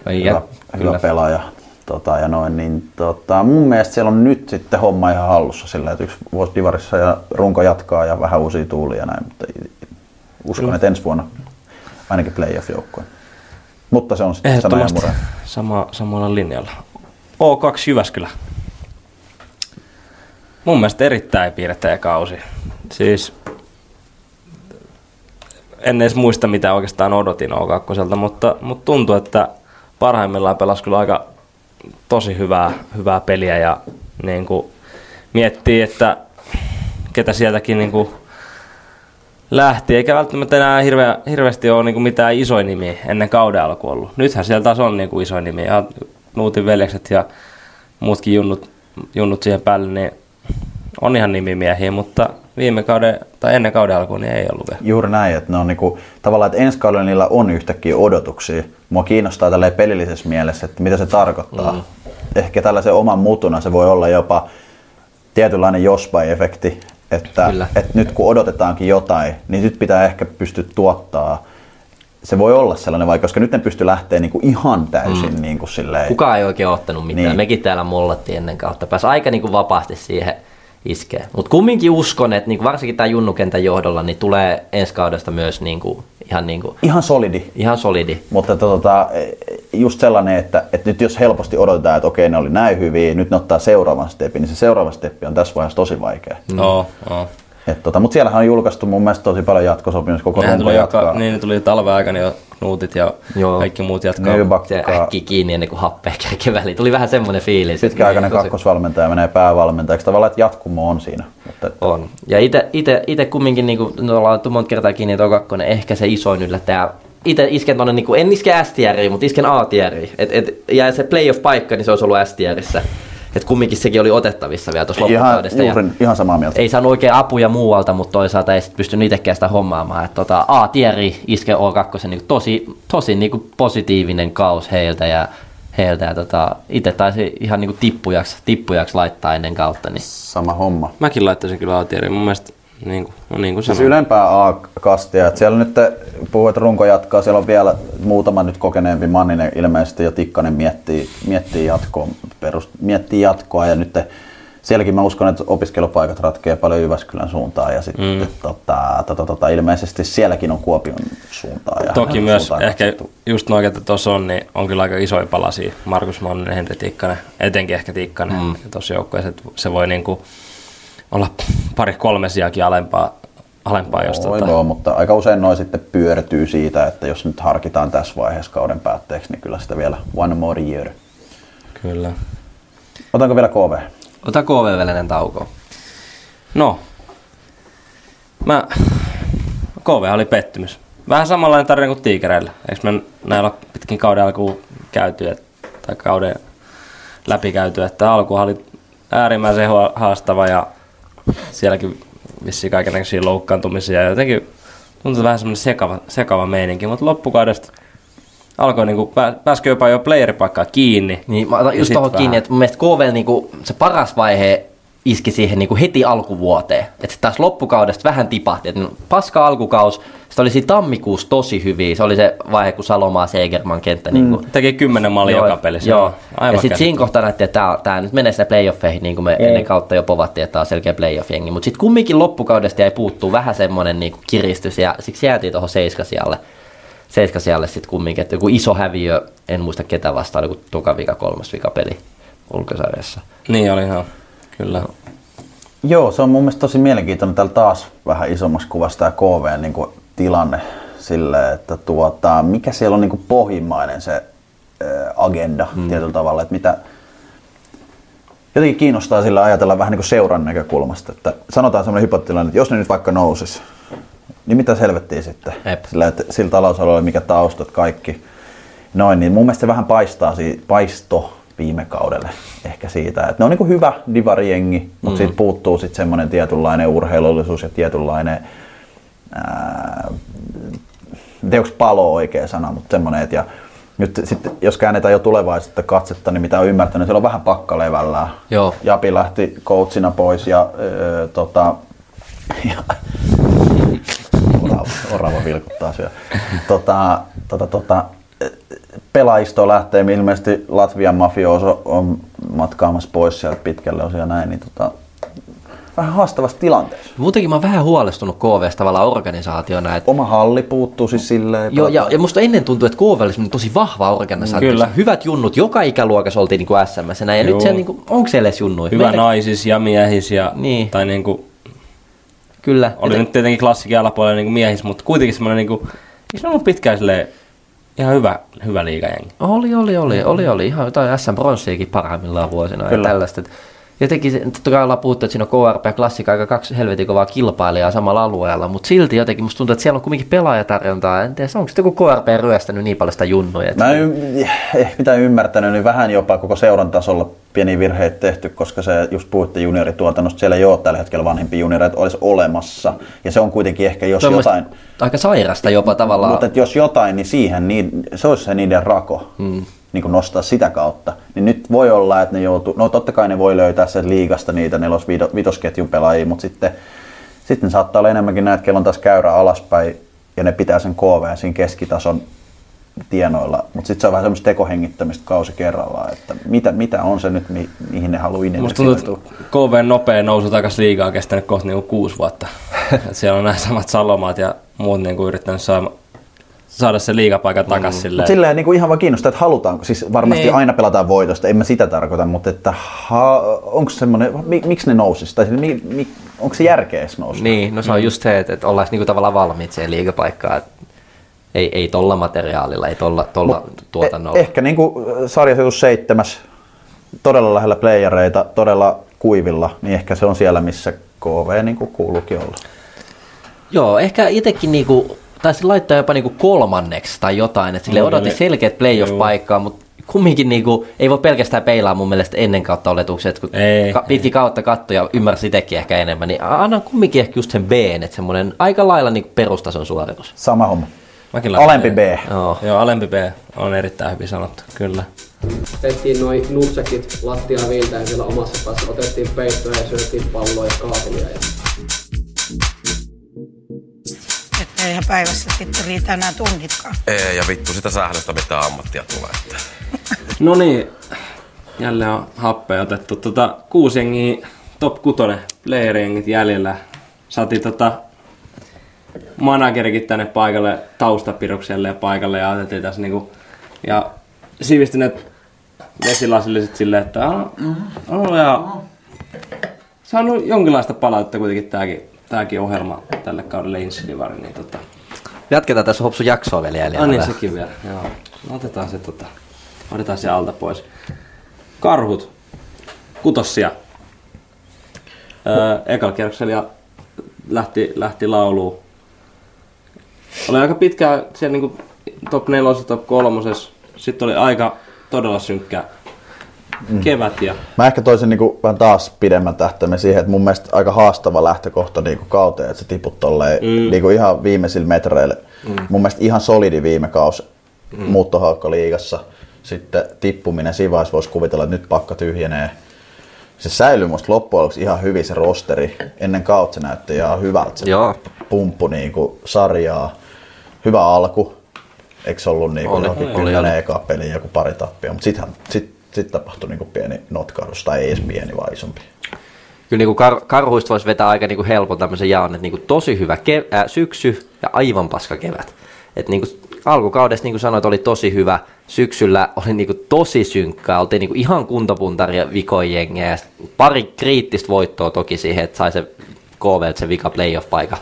Ei, hyvä, hyvä pelaaja. Tota, ja noin, niin, tota, mun mielestä siellä on nyt sitten homma ihan hallussa sillä, että yksi vuosi Divarissa ja runko jatkaa ja vähän uusia tuulia ja näin, mutta uskon, että ensi vuonna ainakin playoff-joukkue. Mutta se on sitten mure. sama, samalla linjalla. O2 Jyväskylä. Mun mielestä erittäin piirteä kausi. Siis en edes muista mitä oikeastaan odotin O2, mutta, mutta tuntuu, että parhaimmillaan pelasi kyllä aika tosi hyvää, hyvää peliä ja niin kuin miettii, että ketä sieltäkin niin kuin lähti, eikä välttämättä enää hirveä, hirveästi ole niin kuin mitään isoja nimiä ennen kauden alku ollut. Nythän siellä taas on niin kuin isoja nimiä, ja Nuutin veljekset ja muutkin junnut, junnut siihen päälle, niin on ihan nimimiehiä, mutta viime kauden tai ennen kauden alkuun niin ei ollut vielä. Juuri näin, että ne on niinku, tavallaan, että ensi kaudella niillä on yhtäkkiä odotuksia. Mua kiinnostaa tälleen pelillisessä mielessä, että mitä se tarkoittaa. Mm. Ehkä tällaisen oman mutuna se voi olla jopa tietynlainen jospai-efekti, että, Kyllä. että nyt kun odotetaankin jotain, niin nyt pitää ehkä pystyä tuottaa. Se voi olla sellainen vaikka, koska nyt ne pystyy lähteä niinku ihan täysin mm. niinku silleen. Kukaan ei oikein ottanut mitään. Niin. Mekin täällä mollattiin ennen kautta. Pääsi aika niin kuin vapaasti siihen iskee. Mutta kumminkin uskon, että niin kuin varsinkin tämä Junnukentän johdolla niin tulee ensi kaudesta myös niin kuin, ihan, niin kuin, Ihan solidi. ihan solidi. Mutta tota, just sellainen, että, että nyt jos helposti odotetaan, että okei ne oli näin hyviä, nyt ne ottaa seuraavan stepin, niin se seuraava steppi on tässä vaiheessa tosi vaikea. Mm. Oo. Et tota, mutta siellähän on julkaistu mun mielestä tosi paljon jatkosopimus, koko Nehän runko tuli, jatkaa. joka, niin, ne tuli talven aikana jo nuutit ja Joo. kaikki muut jatkaa. Nybak, Se joka äkki kiinni ennen kuin happea kerkee väliin. Tuli vähän semmoinen fiilis. pitkäaikainen niin, tosi- kakkosvalmentaja menee päävalmentajaksi. Tavallaan, että jatkumo on siinä. Mutta, että On. Ja ite kumminkin, niin kuin, no ollaan monta kertaa kiinni, että on ehkä se isoin yllättäjä. Itse isken tonne, niin kuin, en iske S-tieriin, mutta isken A-tieriin. Et, et, ja se playoff-paikka, niin se olisi ollut S-tierissä. Et kumminkin sekin oli otettavissa vielä tuossa ihan, loppukaudesta. juuri, Ja ihan samaa mieltä. ei saanut oikein apuja muualta, mutta toisaalta ei sit pystynyt itsekään sitä hommaamaan. Et tota, A-tieri iske O2, niin tosi, tosi niin kuin positiivinen kaus heiltä ja heiltä. Ja tota, itse taisi ihan niin kuin tippujaksi, tippujaksi laittaa ennen kautta. Niin. Sama homma. Mäkin laittaisin kyllä Aatieriin. Mun mielestä niin kuin, no niin kuin Siis ylempää A-kastia. että siellä nyt puhuu, että runko jatkaa. Siellä on vielä muutama nyt kokeneempi Manninen ilmeisesti ja Tikkanen miettii, miettii, jatkoa, perust, miettii jatkoa. Ja nyt sielläkin mä uskon, että opiskelupaikat ratkeaa paljon Jyväskylän suuntaan. Ja sitten mm. tota, tota, tota, ilmeisesti sielläkin on Kuopion suuntaan. Ja Toki myös suuntaan ehkä katsottu. just noin, että tuossa on, niin on kyllä aika isoja palasia. Markus Manninen, Henri Tikkanen, etenkin ehkä Tikkanen mm. tuossa joukkueessa. Se voi niinku olla pari kolme sijakin alempaa, alempaa jos Voi tota, joo, mutta aika usein noin sitten pyörtyy siitä, että jos nyt harkitaan tässä vaiheessa kauden päätteeksi, niin kyllä sitä vielä one more year. Kyllä. Otanko vielä KV? Ota KV-välinen tauko. No, mä, KV oli pettymys. Vähän samanlainen tarina kuin Tiikereillä. Eikö me näillä pitkin kauden alkuun käyty, tai kauden läpi käyty, että alku oli äärimmäisen haastava ja sielläkin vissiin kaikenlaisia loukkaantumisia ja jotenkin tuntui vähän semmoinen sekava, sekava meininki, mutta loppukaudesta alkoi niinku, pää, pääsikö jopa jo playeripaikkaa kiinni. Niin, mä otan just tuohon kiinni, että mun mielestä KV niinku, se paras vaihe iski siihen niinku heti alkuvuoteen. Että taas loppukaudesta vähän tipahti. Et no, paska alkukaus, sitten oli siinä tammikuussa tosi hyviä. Se oli se vaihe, kun Salomaa Segerman kenttä. Mm. Niinku, Teki kymmenen maalia joka pelissä. Joo. Aivan ja sitten siinä kohtaa näytti, että tää, tää nyt menee sinne playoffeihin, niin kuin me ennen kautta jo povattiin, että tää on selkeä playoff-jengi. Mutta sitten kumminkin loppukaudesta jäi puuttuu vähän semmoinen niinku kiristys, ja siksi jäätiin tuohon seiskasijalle. Seiskasijalle sitten kumminkin, että joku iso häviö, en muista ketä vastaan, joku toka vika, kolmas vika peli ulkosarjassa. Niin oli ihan, kyllä. Joo, se on mun mielestä tosi mielenkiintoinen täällä taas vähän isommassa kuvassa tämä KV niin kuin tilanne sille, että tuota, mikä siellä on niin kuin pohjimmainen se agenda mm. tietyllä tavalla, että mitä jotenkin kiinnostaa sillä ajatella vähän niin kuin seuran näkökulmasta, että sanotaan semmoinen hypotilanne, että jos ne nyt vaikka nousis, niin mitä helvettiä sitten? Jep. Sillä, että sillä talousalueella mikä taustat, kaikki. Noin, niin mun mielestä se vähän paistaa paisto viime kaudelle ehkä siitä, että ne on niin hyvä divarijengi, mutta mm. siitä puuttuu sitten semmoinen tietynlainen urheilullisuus ja tietynlainen, ää, onko palo oikea sana, mutta semmoinen, että ja nyt sitten, jos käännetään jo tulevaisuutta katsetta, niin mitä on ymmärtänyt, siellä on vähän pakkalevällään. Joo. Japi lähti coachina pois ja, öö, tota, ja orava, orava vilkuttaa siellä. Tota, tota, tota, pelaajisto lähtee, ilmeisesti Latvian mafioso on matkaamassa pois sieltä pitkälle osia näin, niin tota, vähän haastavassa tilanteessa. Muutenkin mä oon vähän huolestunut KVstä tavallaan organisaationa, että Oma halli puuttuu siis silleen. Joo, ja, ja musta ennen tuntui, että KV oli tosi vahva organisaatio. Kyllä. Hyvät junnut, joka ikäluokassa oltiin niin kuin SMS. Ja Joo. nyt siellä, niin kuin, onko siellä edes junnuja? Hyvä Meillä- naisis ja miehis ja, Niin. tai niinku, Kyllä. oli nyt tietenkin klassikin alapuolella niinku miehis, mutta kuitenkin semmoinen niinku, eikö se ollut pitkään silleen, ihan hyvä, hyvä liigajengi. Oli, oli, oli, oli, oli. Ihan jotain SM Bronssiakin parhaimmillaan vuosina Kyllä. ja tällaista. Et Jotenkin, totta kai ollaan puhuttu, että siinä on KRP ja Klassika aika kaksi helvetin kovaa kilpailijaa samalla alueella, mutta silti jotenkin musta tuntuu, että siellä on kuitenkin pelaajatarjontaa. En tiedä, onko sitten joku KRP ryöstänyt niin paljon sitä junnuja. että- Mä en ehkä mitä ymmärtänyt, niin vähän jopa koko seuran tasolla pieni virheitä tehty, koska se just puhutte juniorituotannosta, siellä ei ole tällä hetkellä vanhempia junioreita olisi olemassa. Ja se on kuitenkin ehkä, jos on jotain, aika sairasta jopa tavallaan. mutta jos jotain, niin siihen, niin se olisi se niiden rako. Hmm. Niin kuin nostaa sitä kautta. Niin nyt voi olla, että ne joutuu, no totta kai ne voi löytää sen liigasta niitä nelos vito- vitosketjun pelaajia, mutta sitten, sitten saattaa olla enemmänkin näitä, kello on taas käyrä alaspäin ja ne pitää sen KV siinä keskitason tienoilla, mutta sitten se on vähän semmoista tekohengittämistä kausi kerrallaan, että mitä, mitä on se nyt, mi, mihin ne haluaa Musta tuntuu, identifioitua. että KV nopea nousu takaisin liigaa on kestänyt kohta niinku kuusi vuotta. Siellä on nämä samat salomaat ja muut niinku yrittänyt saada, saada se liigapaikan takaisin mm. Silleen. silleen niin kuin ihan vaan kiinnostaa, että halutaanko, siis varmasti Niin. aina pelataan voitosta, en mä sitä tarkoita, mutta että ha, onko semmoinen, mi, miksi ne nousis, tai mi, mi, onko se järkeä edes nousta? Niin, no se on just se, että, että ollaan niinku tavallaan valmiit siihen liigapaikkaan. että Ei, ei tolla materiaalilla, ei tolla, tolla tuotannolla. Eh, ehkä niin kuin sarjasijoitus seitsemäs, todella lähellä playereita, todella kuivilla, niin ehkä se on siellä, missä KV niin kuin kuuluukin olla. Joo, ehkä itsekin niinku, taisin laittaa jopa niinku kolmanneksi tai jotain, että sille No, odotti ne- selkeät playoff-paikkaa, mutta kumminkin niinku, ei voi pelkästään peilaa mun mielestä ennen kautta oletukset, kun Ei, ka- pitki kautta katto ja ymmärsi itsekin ehkä enemmän, niin anna kumminkin ehkä just sen B, että semmoinen aika lailla niinku perustason suoritus. Sama homma. Mäkin Alempi B. Joo. Joo, alempi B on erittäin hyvin sanottu, kyllä. Tehtiin noin nutsekit lattiaa viiltäen siellä omassa päässä. Otettiin peittoja ja syötiin palloa ja kaapelia. Ja eihän päivässä sitten riitä enää tunnitkaan. Ei, ja vittu sitä sählöstä mitä ammattia tulee. No niin, jälleen on happea otettu. Tota, kuusi jengiä, top kutonen, player-jengit jäljellä. Saatiin tota, managerikin tänne paikalle, taustapirukselle paikalle ja ajateltiin tässä niinku, ja sivistyneet vesilasilliset silleen, että on, on ollut ihan saanut jonkinlaista palautetta kuitenkin tääkin, tääkin ohjelma tälle kaudelle Insidivari, niin tota, Jatketaan tässä Hopsun jaksoa vielä jäljellä. Ah niin, sekin vielä. Joo. No, otetaan se, tota, otetaan se alta pois. Karhut. Kutossia. Öö, ekalla kierroksella lähti, lähti lauluun. Oli aika pitkään siellä niinku top 4, top 3. Sitten oli aika todella synkkä, kevät ja Mä ehkä toisin niinku vähän taas pidemmän tähtäimen siihen, että mun mielestä aika haastava lähtökohta niinku kauteen, että sä tiput tolleen mm. niinku ihan viimeisillä metreillä. Mm. Mun mielestä ihan solidi viime kausi mm. muuttohaukko liigassa. Sitten tippuminen, siinä vaiheessa voisi kuvitella, että nyt pakka tyhjenee. Se säilyi musta loppujen lopuksi ihan hyvin se rosteri. Ennen kautta se näytti ihan hyvältä se Joo. pumppu niinku sarjaa. Hyvä alku. Eikö se ollut Oli, johonkin oli, kymmenen oli. eka peli joku pari tappia, mutta sittenhän sit, sit tapahtui niinku pieni notkahdus, tai ei edes pieni, vaan isompi. Kyllä niin kuin kar- karhuista voisi vetää aika niin helpon tämmöisen jaon, että niin kuin tosi hyvä ke- äh, syksy ja aivan paska kevät. Et niin kuin alkukaudessa, niin kuin sanoit, oli tosi hyvä. Syksyllä oli niin kuin tosi synkkää. Oltiin niin kuin ihan kuntopuntaria vikojengiä ja pari kriittistä voittoa toki siihen, että sai se KV se vika playoff-paikka.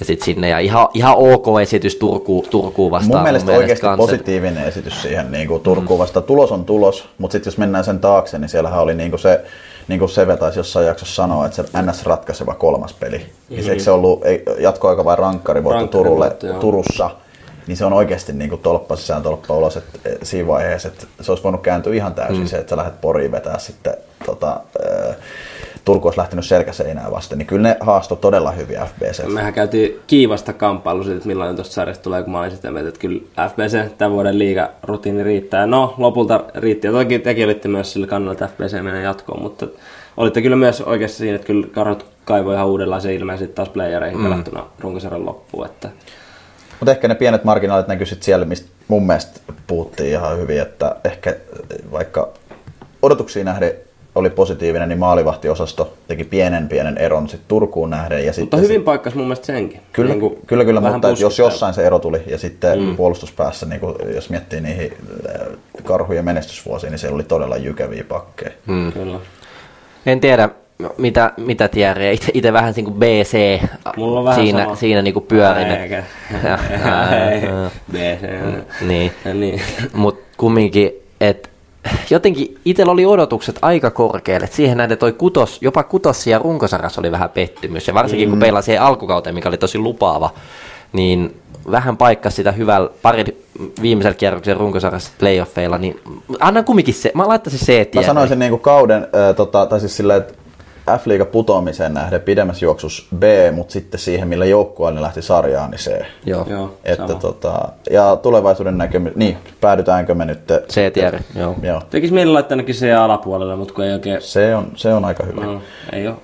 Ja sitten sinne ja ihan, ihan ok esitys Turkuun, Turkuun vastaan. Mun mielestä oikeasti kans, et- positiivinen esitys siihen niin kuin Turkuun vasta. Tulos on tulos, mutta sitten jos mennään sen taakse, niin siellähän oli niin kuin se, niin kuin Seve taisi jossain jaksossa sanoa, että se NS ratkaiseva kolmas peli. Mm-hmm. Niin se, eikö se ollut ei, jatkoaika vai rankkarivoitto Turulle, Rankkarivoitto, joo. Turussa, niin se on oikeasti niin kuin tolppa sisään, tolppa ulos, että eh, siinä vaiheessa, että se olisi voinut kääntyä ihan täysin mm. se, että sä lähdet Poriin vetää sitten tota, äh, Turku olisi lähtenyt selkäseinään vasten, niin kyllä ne haastoi todella hyviä FBC. mehän käytiin kiivasta kamppailua siitä, että millainen tuosta sarjasta tulee, kun mä olin sitä mieltä, että kyllä FBC tämän vuoden liiga rutiini riittää. No, lopulta riitti. Ja toki tekin olitte myös sillä kannalla, että FBC menee jatkoon, mutta olitte kyllä myös oikeassa siinä, että kyllä karhut kaivoi ihan uudenlaisen ilmeen sitten taas playereihin mm. pelattuna runkosarjan loppuun. Että Mutta ehkä ne pienet marginaalit näkyy sit siellä, mistä mun mielestä puhuttiin ihan hyvin, että ehkä vaikka odotuksiin nähden oli positiivinen, niin maalivahtiosasto teki pienen pienen eron sit Turkuun nähden. Ja mutta sitten hyvin paikkas mun mielestä senkin. Kyllä, Niin kuin kyllä, kyllä mutta jos puskuttaa. jossain se ero tuli ja sitten mm. puolustuspäässä, niin kun, jos miettii niihin äh, karhujen menestysvuosiin, niin siellä oli todella jykeviä pakkeja. Mm. Kyllä. En tiedä, mitä, mitä Thierry, itse, vähän niin kuin BC Mulla on vähän siinä, sama. siinä niin kuin pyörin. Eikä. Ei. BC. niin. niin. Mutta kumminkin, että jotenkin itsellä oli odotukset aika korkealle. Siihen nähden toi kutos, jopa kutos ja runkosarjassa oli vähän pettymys. Ja varsinkin kun peilasi siihen alkukauteen, mikä oli tosi lupaava, niin vähän paikkasi sitä hyvällä pari viimeisellä kierroksella runkosarjassa playoffeilla, niin annan kumminkin se, mä laittaisin se Mä sanoisin niin kuin kauden, äh, tota, tai siis silleen, että F-liiga putoamiseen nähden pidemmässä juoksussa B, mutta sitten siihen, millä joukkueella ne lähti sarjaan, niin C. Joo. Joo, Että sama. tota, ja tulevaisuuden näkemys, niin päädytäänkö me nyt? Se tiedä, joo. Joo. Tekis mieli laittaa ainakin se alapuolelle, mutta kun ei oikein... Se on, se on aika hyvä. No, ei oo.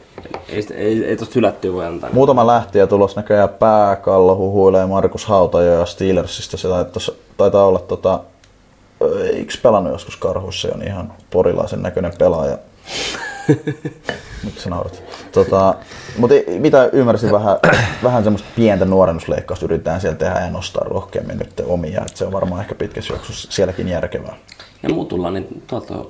Ei, ei, ei, tosta hylättyä voi antaa. Muutama lähtiä tulos näköjään pääkallo huhuilee Markus Hautajo ja Steelersista. Se taitaa, taitaa olla tota, eikö pelannut joskus karhussa, on ihan porilaisen näköinen pelaaja. Miksi sä naurat? Tota, mutta mitä ymmärsin, vähän, vähän semmoista pientä nuorennusleikkausta yritetään siellä tehdä ja nostaa rohkeammin nyt omia. Et se on varmaan ehkä pitkässä juoksussa sielläkin järkevää. Ja muutulla, niin tuolta on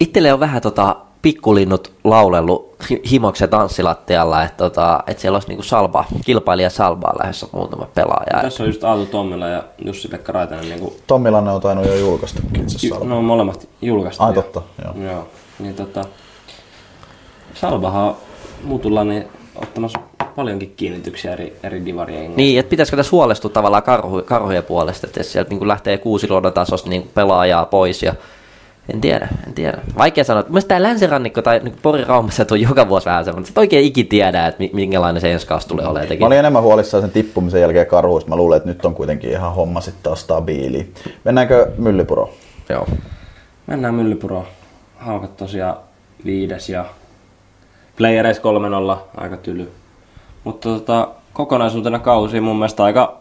Itselle on vähän tota pikkulinnut laulellut hi- himoksen tanssilattialla, että tota, et siellä olisi niinku salba, kilpailija salbaa lähdössä muutama pelaaja. Tässä on just Aalto Tommila ja Jussi-Pekka Raitanen. Niin kuin, Tommilanne on tainnut jo julkaistakin itse asiassa. no on molemmat julkaistu. Ai totta, joo. joo. Niin tota, Salbahan on muutulla niin ottamassa paljonkin kiinnityksiä eri, eri divarien Niin, että pitäisikö tässä huolestua tavallaan karhu, karhujen puolesta, että sieltä niin lähtee kuusiluodon tasosta niin pelaajaa pois ja en tiedä, en tiedä. Vaikea sanoa. Mielestäni tämä länsirannikko tai niin Porin Raumassa on joka vuosi vähän semmoinen, että et oikein iki tiedä, että mi- minkälainen se ensi kausi tulee olemaan. Mä olin enemmän huolissaan sen tippumisen jälkeen karhuista. Mä luulen, että nyt on kuitenkin ihan homma sitten taas stabiili. Mennäänkö Myllypuroon? Joo. Mennään Myllypuroon. Haukat tosiaan viides ja playereissa 3-0, aika tyly. Mutta tota, kokonaisuutena kausi mun mielestä aika,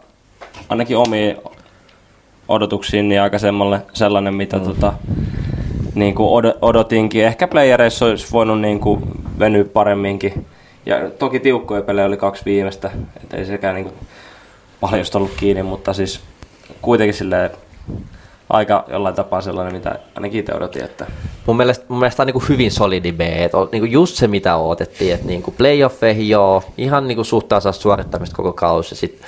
ainakin omiin odotuksiin, niin aika sellainen, mitä mm. tota, niin kuin od- odotinkin. Ehkä playereissa olisi voinut niin kuin venyä paremminkin. Ja toki tiukkoja pelejä oli kaksi viimeistä, et ei sekään niin kuin paljon ollut kiinni, mutta siis kuitenkin silleen aika jollain tapaa sellainen, mitä ainakin itse odotin, että Mun mielestä, mun mielestä on niin hyvin solidi B, että on niin just se mitä odotettiin, että niin playoffeihin joo, ihan niin suht tasaista suorittamista koko kausi, sitten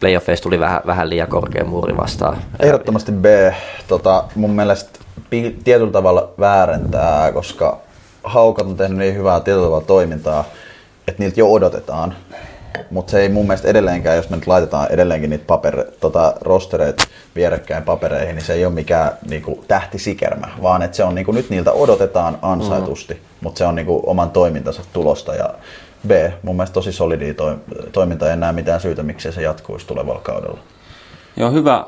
playoffeissa tuli vähän, vähän liian korkea muuri vastaan. Ehdottomasti B. Tota, mun mielestä tietyllä tavalla väärentää, koska Haukat on tehnyt niin hyvää tietyllä tavalla toimintaa, että niiltä jo odotetaan, mutta se ei mun mielestä edelleenkään, jos me nyt laitetaan edelleenkin niitä paper, tota, rostereita vierekkäin papereihin, niin se ei ole mikään niinku, tähtisikermä, vaan että se on niinku, nyt niiltä odotetaan ansaitusti, mm. mutta se on niinku, oman toimintansa tulosta ja B, mun mielestä tosi solidi toi, toiminta, en näe mitään syytä, miksi se jatkuisi tulevalla kaudella. Joo, hyvä,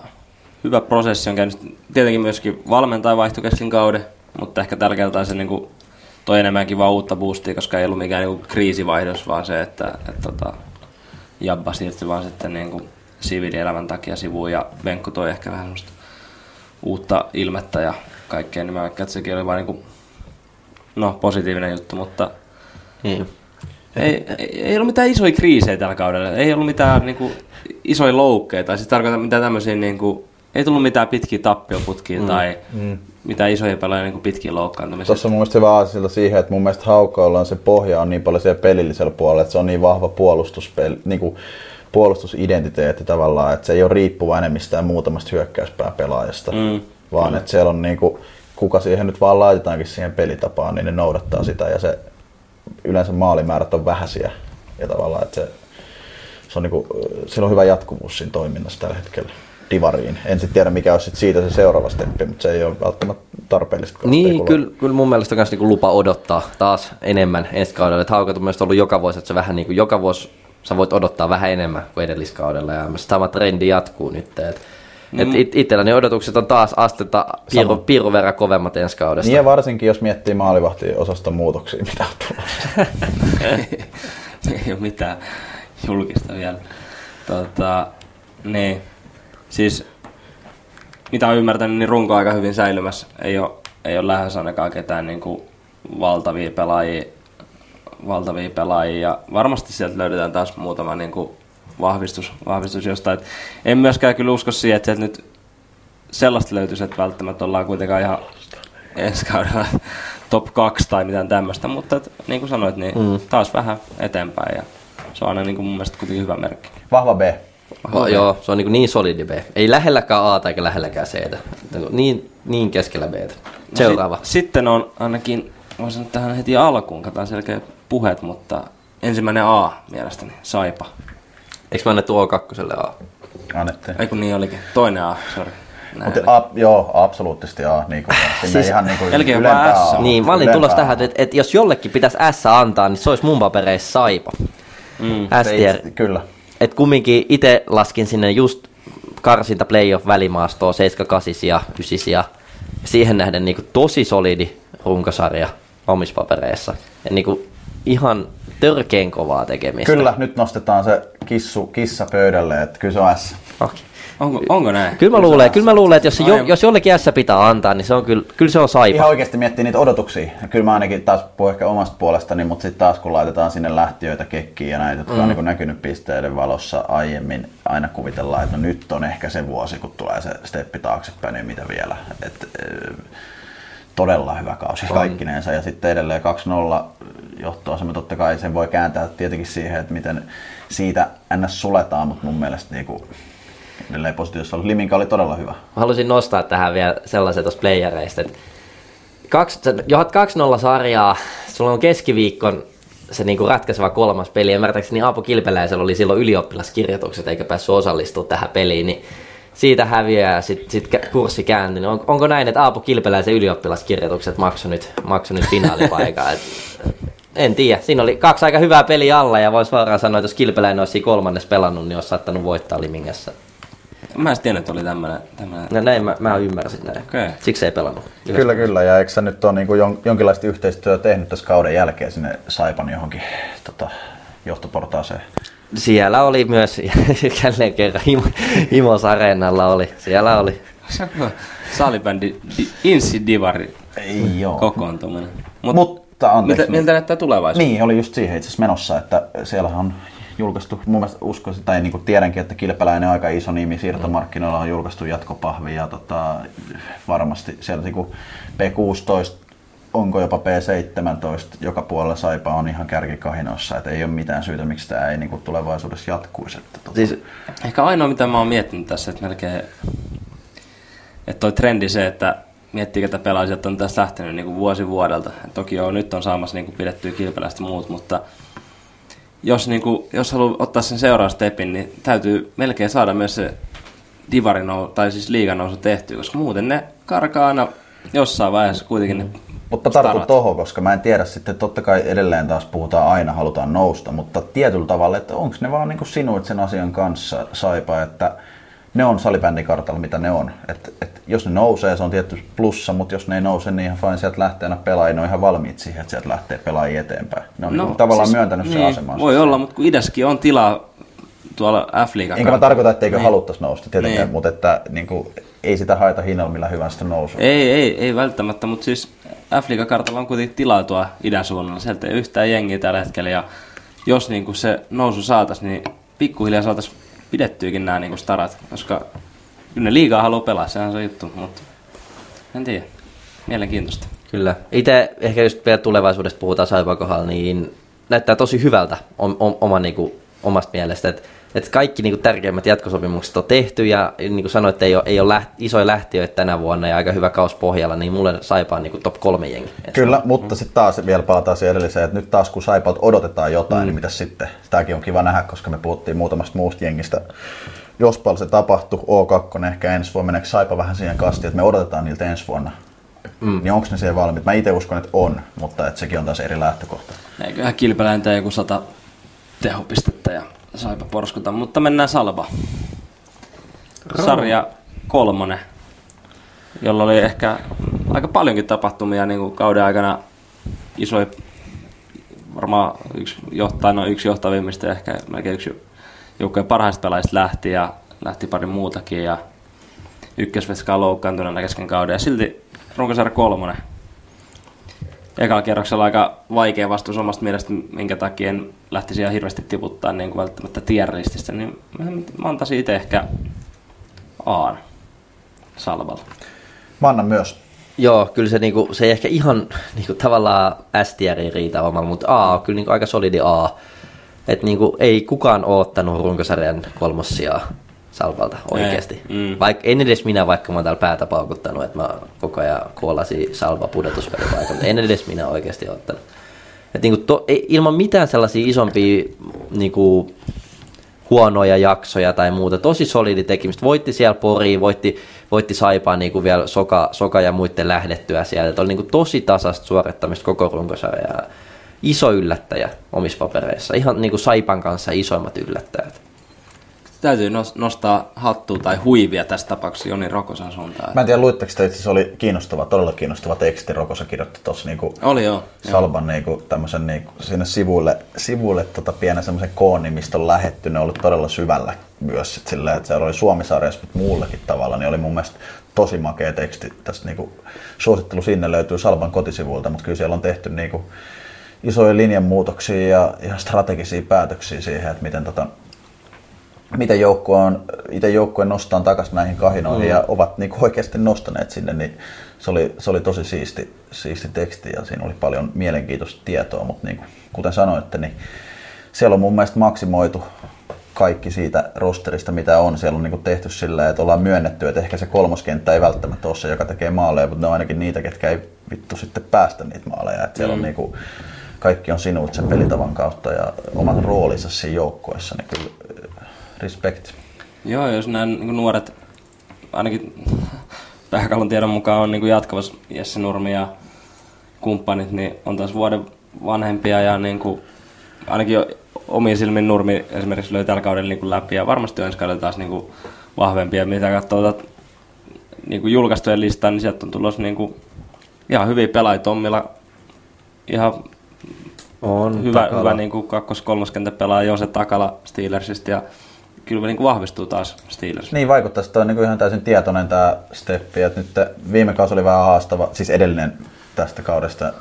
hyvä prosessi on käynyt. Tietenkin myöskin valmentaja vaihtui kesken kauden, mutta ehkä tärkeältä se niin kuin, toi enemmänkin vaan uutta boostia, koska ei ollut mikään niin kuin, kriisivaihdos, vaan se, että, että tota, Jabba siirtyi vaan sitten niin kuin, siviilielämän takia sivuun ja Venkku toi ehkä vähän semmoista uutta ilmettä ja kaikkea, niin mä vaikka, että sekin oli vain niin kuin, no, positiivinen juttu, mutta Niin. ei, ei, ei ollut mitään isoja kriisejä tällä kaudella. Ei ollut mitään niin kuin, isoja loukkeja. Tai siis tarkoitan mitään tämmöisiä, niin kuin, ei tullut mitään pitkiä tappioputkia mm. tai mm. mitään isoja pelaajia niin pitkiä loukkaantumisia. Tuossa on mun mielestä hyvä aasilta siihen, että mun mielestä Haukoilla on se pohja on niin paljon siellä pelillisellä puolella, että se on niin vahva puolustuspeli, niin kuin puolustusidentiteetti tavallaan, että se ei ole riippuvainen mistään muutamasta hyökkäyspää pelaajasta, Mm. vaan että siellä on niin kuin, kuka siihen nyt vaan laitetaankin siihen pelitapaan, niin ne noudattaa sitä ja se yleensä maalimäärät on vähäisiä ja tavallaan, että se, se on niin kuin, sillä on hyvä jatkuvuus siinä toiminnassa tällä hetkellä divariin. En sitten tiedä mikä olisi sit siitä se seuraava steppi, mutta se ei ole välttämättä tarpeellista. Niin, kyllä, kyllä mun mielestä on myös niinku lupa odottaa taas enemmän ensi kaudella. Että Haukat on myös ollut joka vuosi, että se vähän niinku joka vuosi sä voit odottaa vähän enemmän kuin edelliskaudella. Ja myös sama trendi jatkuu nyt. Et, Mm. et it, itselläni odotukset on taas astetta piiru, Sama. piirun verran kovemmat ensi kaudesta. Niin ja varsinkin jos miettii maalivahtiosaston muutoksia, mitä on tulossa. ei ole mitään julkista vielä. Tota, niin, siis mitä olen ymmärtänyt, niin runko on aika hyvin säilymässä. Ei ole, ei ole lähes ainakaan ketään niin kuin valtavia pelaajia, valtavia pelaajia. Ja varmasti sieltä löydetään taas muutama niin kuin vahvistus, vahvistus jostain. Et en myöskään kyllä usko siihen, että nyt sellaista löytyisi, että välttämättä ollaan kuitenkaan ihan ensi kaudella top 2 tai mitään tämmöistä, mutta et, niin kuin sanoit, niin mm. taas vähän eteenpäin ja se on aina niin kuin mun mielestä kuitenkin hyvä merkki. Vahva B. Oh, joo, se on niin, niin solidi B. Ei lähelläkään A eikä lähelläkään C. Niin, niin keskellä B. Seuraava. No, sit, sitten on ainakin, voisin sanoa tähän heti alkuun, katsotaan selkeä puheet, mutta ensimmäinen A mielestäni, Saipa. Eikö mä annettu O2 A? Annettiin. Ei kun niin olikin. Toinen A, sori. Mutta a, joo, absoluuuttisesti A. Niin kuin, sinne Siis- ihan niin kuin ylempää S. A. Niin, mä olin tulossa tähän, että, että jos jollekin pitäisi S antaa, niin se olisi mun papereissa Saipa. Mm. S Se tier. itse- Kyllä. Et kumminkin itse laskin sinne just karsinta playoff välimaastoa 7-8 ja 9 ja siihen nähden niinku tosi solidi runkosarja omissa papereissa. Ja niinku ihan törkeen kovaa tekemistä. Kyllä, nyt nostetaan se kissu, kissa pöydälle, että kyllä se on S. Okay. Onko, onko näin? Kyllä mä luulen, kyllä mä luulen, että jos, se jo, jos jollekin S pitää antaa, niin se on kyllä, kyllä se on saipa. Ihan oikeasti miettii niitä odotuksia. Ja Kyllä mä ainakin taas puhun ehkä omasta puolestani, mutta sitten taas kun laitetaan sinne lähtiöitä, kekkiä ja näitä, jotka mm. on niin näkynyt pisteiden valossa aiemmin, aina kuvitellaan, että no nyt on ehkä se vuosi, kun tulee se steppi taaksepäin, niin mitä vielä. Et, todella hyvä kausi kaikkinensa. Ja sitten edelleen 2-0 johtoasema, totta kai sen voi kääntää tietenkin siihen, että miten siitä ns. suletaan, mutta mun mielestä niin kuin, edelleen positiivisesti ollut. Liminka oli todella hyvä. Mä haluaisin nostaa tähän vielä sellaisen tuosta playereista, että johdat 2-0 sarjaa, sulla on keskiviikkon se niinku ratkaiseva kolmas peli. Ymmärtääkseni Aapo Kilpeläisellä oli silloin ylioppilaskirjoitukset eikä päässyt osallistumaan tähän peliin, niin siitä häviää ja sitten sit kurssi kääntyi. On, onko näin, että Aapo Kilpeläisen ylioppilaskirjoitukset maksoi nyt, maksoi nyt finaalipaikan? Et, en tiedä. Siinä oli kaksi aika hyvää peliä alla ja voisi varmaan sanoa, että jos Kilpeläinen olisi kolmannes pelannut, niin olisi saattanut voittaa Limingassa. Mä en tiennyt, että oli tämmönen, tämmönen. No näin mä, mä ymmärsin näin. Okei. Siksi ei pelannut. Kyllä, kyllä. Ja eikö sä nyt ole niin jon, jonkinlaista yhteistyötä tehnyt tässä kauden jälkeen sinne Saipan johonkin tota, johtoportaaseen? Siellä oli myös, jälleen kerran, Imo, Imos Areenalla oli, siellä oli. Salibändi di, Insi Divari Ei joo. kokoontuminen. Mut, Mutta anteeksi. Miltä, miltä näyttää tulevaisuus? Niin, oli just siihen itse asiassa menossa, että siellä on julkaistu, mun mielestä uskoisin, tai niin kuin tiedänkin, että Kilpeläinen aika iso nimi, siirtomarkkinoilla on julkaistu jatkopahvi ja tota, varmasti sieltä niin kuin P16, onko jopa P17, joka puolella Saipa on ihan kärkikahinoissa, että ei ole mitään syytä, miksi tämä ei niin kuin tulevaisuudessa jatkuisi. Että, tota, Siis, Ehkä ainoa, mitä mä oon miettinyt tässä, että melkein, että toi trendi se, että miettii, ketä pelaajat on tässä lähtenyt niin kuin vuosi vuodelta. Et toki joo, nyt on saamassa niin kuin pidettyä kilpeläistä muut, mutta jos, niin kuin, jos haluaa ottaa sen seuraavan stepin, niin täytyy melkein saada myös se divarin tai siis liigan nousu tehtyä, koska muuten ne karkaa aina jossain vaiheessa kuitenkin ne Mutta tartun tohon, koska mä en tiedä sitten, totta kai edelleen taas puhutaan aina, halutaan nousta, mutta tietyllä tavalla, että onko ne vaan niin sinuit sen asian kanssa saipa, että ne on salibändikartalla, mitä ne on. Et, et jos ne nousee, se on tietty plussa, mutta jos ne ei nouse, niin ihan fine, sieltä lähtee aina pelaajia, ne on ihan valmiit siihen, että sieltä lähtee pelaajia eteenpäin. Ne on no, niin tavallaan siis, myöntänyt sen asemansa. Voi olla, mutta kun idässäkin on tilaa tuolla f Enkä mä tarkoita, etteikö Niin. haluttaisi nousta tietenkään, Niin. mutta että niin kuin, ei sitä haeta hinnalla millä hyvänsä nousua. Ei, ei, ei välttämättä, mutta siis f kartalla on kuitenkin tilaa tuo idän suunnalla. Sieltä ei yhtään jengiä tällä hetkellä ja jos niin kuin se nousu saataisiin, niin pikkuhiljaa saataisiin pidettyykin nämä niin starat, koska kyllä ne liigaa haluaa pelaa, sehän on juttu, mutta en tiedä. Mielenkiintoista. Kyllä. Itse ehkä just vielä tulevaisuudesta puhutaan Saipan kohdalla, niin näyttää tosi hyvältä om, om, oma, kuin, omasta mielestä. Että et kaikki niin kuin, tärkeimmät jatkosopimukset on tehty ja niin kuin sanoit, että ei ole, ei ole läht, isoja lähtiöitä tänä vuonna ja aika hyvä kaus pohjalla, niin mulle Saipa on niin kuin, top kolme jengi. Kyllä, mutta sitten taas vielä palataan siihen edelliseen, että nyt taas kun Saipalta odotetaan jotain, mm. niin mitä sitten? Tämäkin on kiva nähdä, koska me puhuttiin muutamasta muusta jengistä. Jospal se tapahtui, O2 ehkä ensi vuonna, meneekö Saipa vähän siihen kastiin, että me odotetaan niiltä ensi vuonna. Mm. Niin onko ne siihen valmiit? Mä itse uskon, että on, mutta että sekin on taas eri lähtökohta. Eiköhän kilpeläin tee joku sata tehopistettä ja saipa porskuta, mutta mennään Salba. Sarja kolmonen, jolla oli ehkä aika paljonkin tapahtumia niin kuin kauden aikana. Isoja, varmaan yksi, johtaa, no yksi johtavimmista ja ehkä melkein yksi joukkojen parhaista pelaajista lähti ja lähti pari muutakin ja ykkösvetska on loukkaantuneena kesken kauden. Ja silti runkosarja kolmonen ekalla kierroksella aika vaikea vastuus omasta mielestä, minkä takia en lähtisi ihan hirveästi tiputtaa niin kuin välttämättä tierlististä, niin mä, mä antaisin itse ehkä Aan Salvalla. Mä annan myös. Joo, kyllä se, niinku, se ei ehkä ihan niinku, tavallaan ei riitä omalla, mutta A on kyllä niinku, aika solidi A. Et niinku, ei kukaan oottanut runkosarjan kolmossia Salvalta oikeasti. Mm. Vaik, en edes minä, vaikka mä oon täällä päätä paukuttanut, että mä koko ajan kuolasin Salva pudotusvälipaikan, mutta en edes minä oikeasti oottanut. Et niinku, to, ei, ilman mitään sellaisia isompia niinku, huonoja jaksoja tai muuta. Tosi solidi tekemistä. Voitti siellä Poriin, voitti, voitti Saipaa niin kuin vielä Soka, Soka ja muiden lähdettyä sieltä. Et oli niin kuin tosi tasasta suorittamista koko runkosarja. ja Iso yllättäjä omissa papereissa. Ihan niin kuin Saipan kanssa isoimmat yllättäjät. Täytyy nos- nostaa hattua tai huivia tässä tapauksessa Joni Rokosan suuntaan. Mä en tiedä, luitteko te, itse asiassa oli kiinnostava, todella kiinnostava teksti. Rokosa kirjoitti tuossa niinku Oli joo. Salban niinku, tämmöisen niinku, sinne sivuille, sivuille tota pienen semmoisen koon, mistä on lähetty. Ne on ollut todella syvällä myös sit silleen, että siellä oli Suomisarjassa, mutta muullakin tavalla, niin oli mun mielestä tosi makea teksti. Tästä niinku, suosittelu sinne löytyy Salban kotisivuilta, mutta kyllä siellä on tehty niinku, isoja linjanmuutoksia ja ihan strategisia päätöksiä siihen, että miten tota, miten joukkue on, itse joukkue nostaa takaisin näihin kahinoihin mm. ja ovat niin oikeasti nostaneet sinne, niin se oli, se oli tosi siisti, siisti teksti ja siinä oli paljon mielenkiintoista tietoa, mutta niin kuin, kuten sanoitte, niin siellä on mun mielestä maksimoitu kaikki siitä rosterista, mitä on. Siellä on niin kuin tehty sillä, että ollaan myönnetty, että ehkä se kolmoskenttä ei välttämättä ole se, joka tekee maaleja, mutta ne on ainakin niitä, ketkä ei vittu sitten päästä niitä maaleja. Että siellä on niin kuin, kaikki on sinut sen pelitavan kautta ja oman roolinsa siinä joukkueessa, niin kyllä respect. Joo, jos nämä niin nuoret, ainakin Pähkalon tiedon mukaan on niin jatkavassa Jesse Nurmi ja kumppanit, niin on taas vuoden vanhempia ja niin kuin, ainakin jo omiin silmin Nurmi esimerkiksi löi tällä kaudella niin kuin läpi ja varmasti on ensi kaudella taas niin kuin vahvempia. Mitä katsoo tätä niin kuin julkaistujen listaa, niin sieltä on tulossa niin kuin ihan hyviä pelaajia. Tommilla ihan On hyvä, Takala. hyvä niin kuin kakkos kolmoskenttä pelaaja Jose Takala Steelersista ja kyllä niin kuin vahvistuu taas Steelers. Niin vaikuttaa, että on niin ihan täysin tietoinen tämä steppi, että nyt viime kausi oli vähän haastava, siis edellinen tästä kaudesta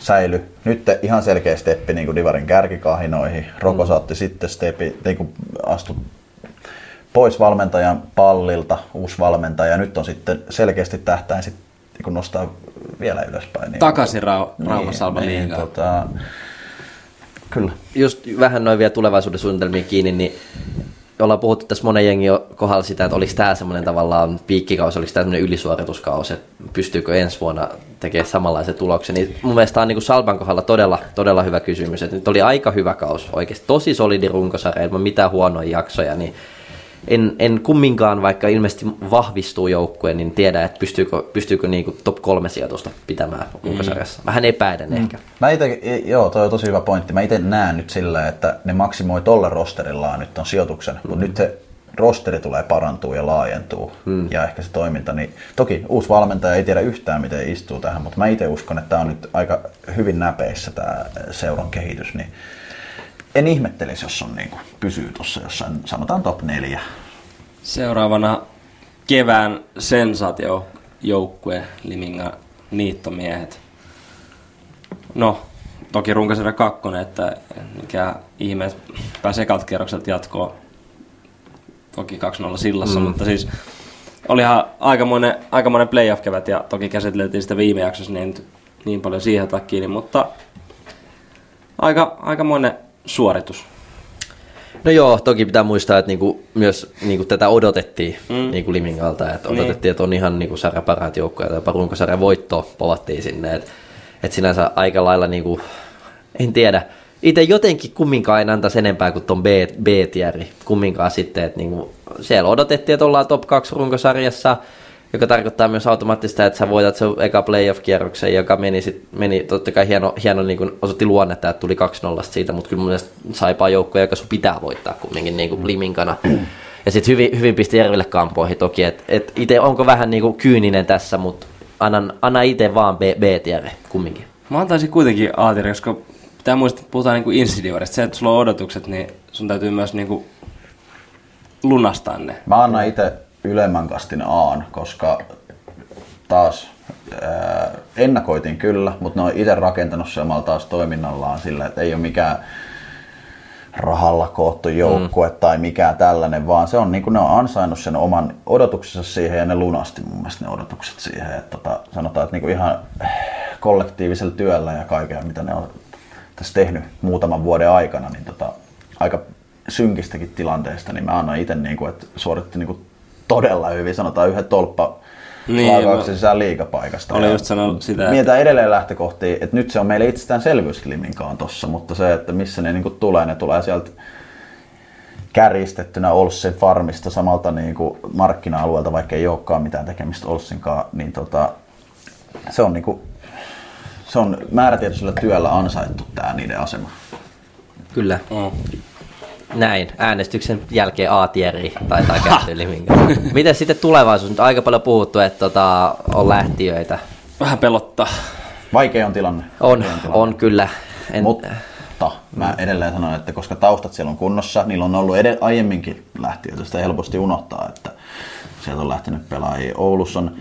säily. Nyt ihan selkeä steppi niin kuin Divarin kärkikahinoihin. Roko saatti sitten steppi, niin kuin astu pois valmentajan pallilta, uusi valmentaja. Nyt on sitten selkeästi tähtäin sitten niin kuin nostaa vielä ylöspäin. Niin, Takaisin Rau- Rauma Salba niin, liigaan. tota, kyllä. just vähän noin vielä tulevaisuuden suunnitelmiin kiinni, niin ollaan puhuttu tässä monen jengin kohdalla sitä, että oliko tämä semmoinen tavallaan piikkikausi, oliko tämä semmoinen ylisuorituskausi, että pystyykö ensi vuonna tekemään samanlaisen tuloksen. Niin mun mielestä tämä on niin Salban kohdalla todella, todella hyvä kysymys. Että nyt oli aika hyvä kausi, oikeasti tosi solidi runkosarja, ilman mitään huonoja jaksoja, niin en, en kumminkaan, vaikka ilmeisesti vahvistuu joukkue, niin tiedä, että pystyykö, pystyykö niinku top kolme sijoitusta pitämään runkosarjassa. Vähän epäiden ehkä. Mä ite, joo, toi on tosi hyvä pointti. Mä itse näen nyt sillä, että ne maksimoi tolle rosterillaan nyt on sijoituksen, mm. mutta nyt se rosteri tulee parantuu ja laajentuu mm. ja ehkä se toiminta, niin toki uusi valmentaja ei tiedä yhtään miten istuu tähän, mutta mä itse uskon, että tämä on nyt aika hyvin näpeissä tämä seuran kehitys, niin en ihmettelisi, jos on niin kuin, pysyy tuossa jossain, sanotaan top neljä. Seuraavana kevään sensaatiojoukkue Liminga niittomiehet. No, toki runkosarja kakkonen, että mikä ihme pääsee kierrokselta jatkoa. Toki 2-0 sillassa, mm. mutta siis olihan aikamoinen, aikamoinen playoff-kevät ja toki käsiteltiin sitä viime jaksossa niin, niin paljon siihen takia, niin, mutta aika, aikamoinen suoritus. No joo, toki pitää muistaa, että niinku, myös niinku, tätä odotettiin mm. niinku Limingalta, että niin. odotettiin, niin. että on ihan niinku, sarja parhaat joukkoja, tai runkosarjan voitto povattiin sinne, että et sinänsä aika lailla, niinku, en tiedä, itse jotenkin kumminkaan en antaisi enempää kuin ton B, B-tieri, kumminkaan sitten, että niinku, siellä odotettiin, että ollaan top 2 runkosarjassa, joka tarkoittaa myös automaattista, että sä voitat se eka playoff-kierroksen, joka meni, sit, meni totta kai hieno, hieno niin kuin osoitti luonnetta, että tuli 2-0 siitä, mutta kyllä mun mielestä saipaa joukkoja, joka sun pitää voittaa kumminkin niin kuin liminkana. Ja sitten hyvin, hyvin pisti Järville kampoihin toki, että et itse onko vähän niin kuin kyyninen tässä, mutta annan, anna itse vaan B, B-tiere kumminkin. Mä antaisin kuitenkin a koska pitää muistaa, että puhutaan niin kuin insidivarista. Se, että sulla on odotukset, niin sun täytyy myös niin kuin lunastaa ne. Mä annan itse ylemmän kastin Aan, koska taas ää, ennakoitin kyllä, mutta ne on itse rakentanut se omalla taas toiminnallaan sillä, että ei ole mikään rahalla koottu joukkue mm. tai mikään tällainen, vaan se on niin kuin ne on ansainnut sen oman odotuksensa siihen ja ne lunasti mun mielestä ne odotukset siihen. Että tota, sanotaan, että niin kuin ihan kollektiivisella työllä ja kaikella, mitä ne on tässä tehnyt muutaman vuoden aikana, niin tota, aika synkistäkin tilanteesta, niin mä annan itse, niin kuin, että suoritti niin kuin todella hyvin, sanotaan yhden tolppa niin, laukauksen sisään liikapaikasta. Oli just sanonut sitä. Mietitään edelleen lähtökohtia, että nyt se on meille itsestäänselvyys tossa, mutta se, että missä ne niinku tulee, ne tulee sieltä kärjistettynä Olssin farmista samalta niin kuin markkina-alueelta, vaikka ei olekaan mitään tekemistä Olssinkaan, niin tota, se on, niin kuin, se on määrätietoisella työllä ansaittu tämä niiden asema. Kyllä. Mm. Näin, äänestyksen jälkeen A-tieri taitaa käydä Miten sitten tulevaisuus? Nyt aika paljon puhuttu, että tota, on lähtiöitä. Vähän pelottaa. Vaikea on tilanne. On, tilanne. on kyllä. En... Mutta mä edelleen sanon, että koska taustat siellä on kunnossa, niillä on ollut edell- aiemminkin lähtiöitä, sitä helposti unohtaa, että sieltä on lähtenyt pelaajia. Oulussa on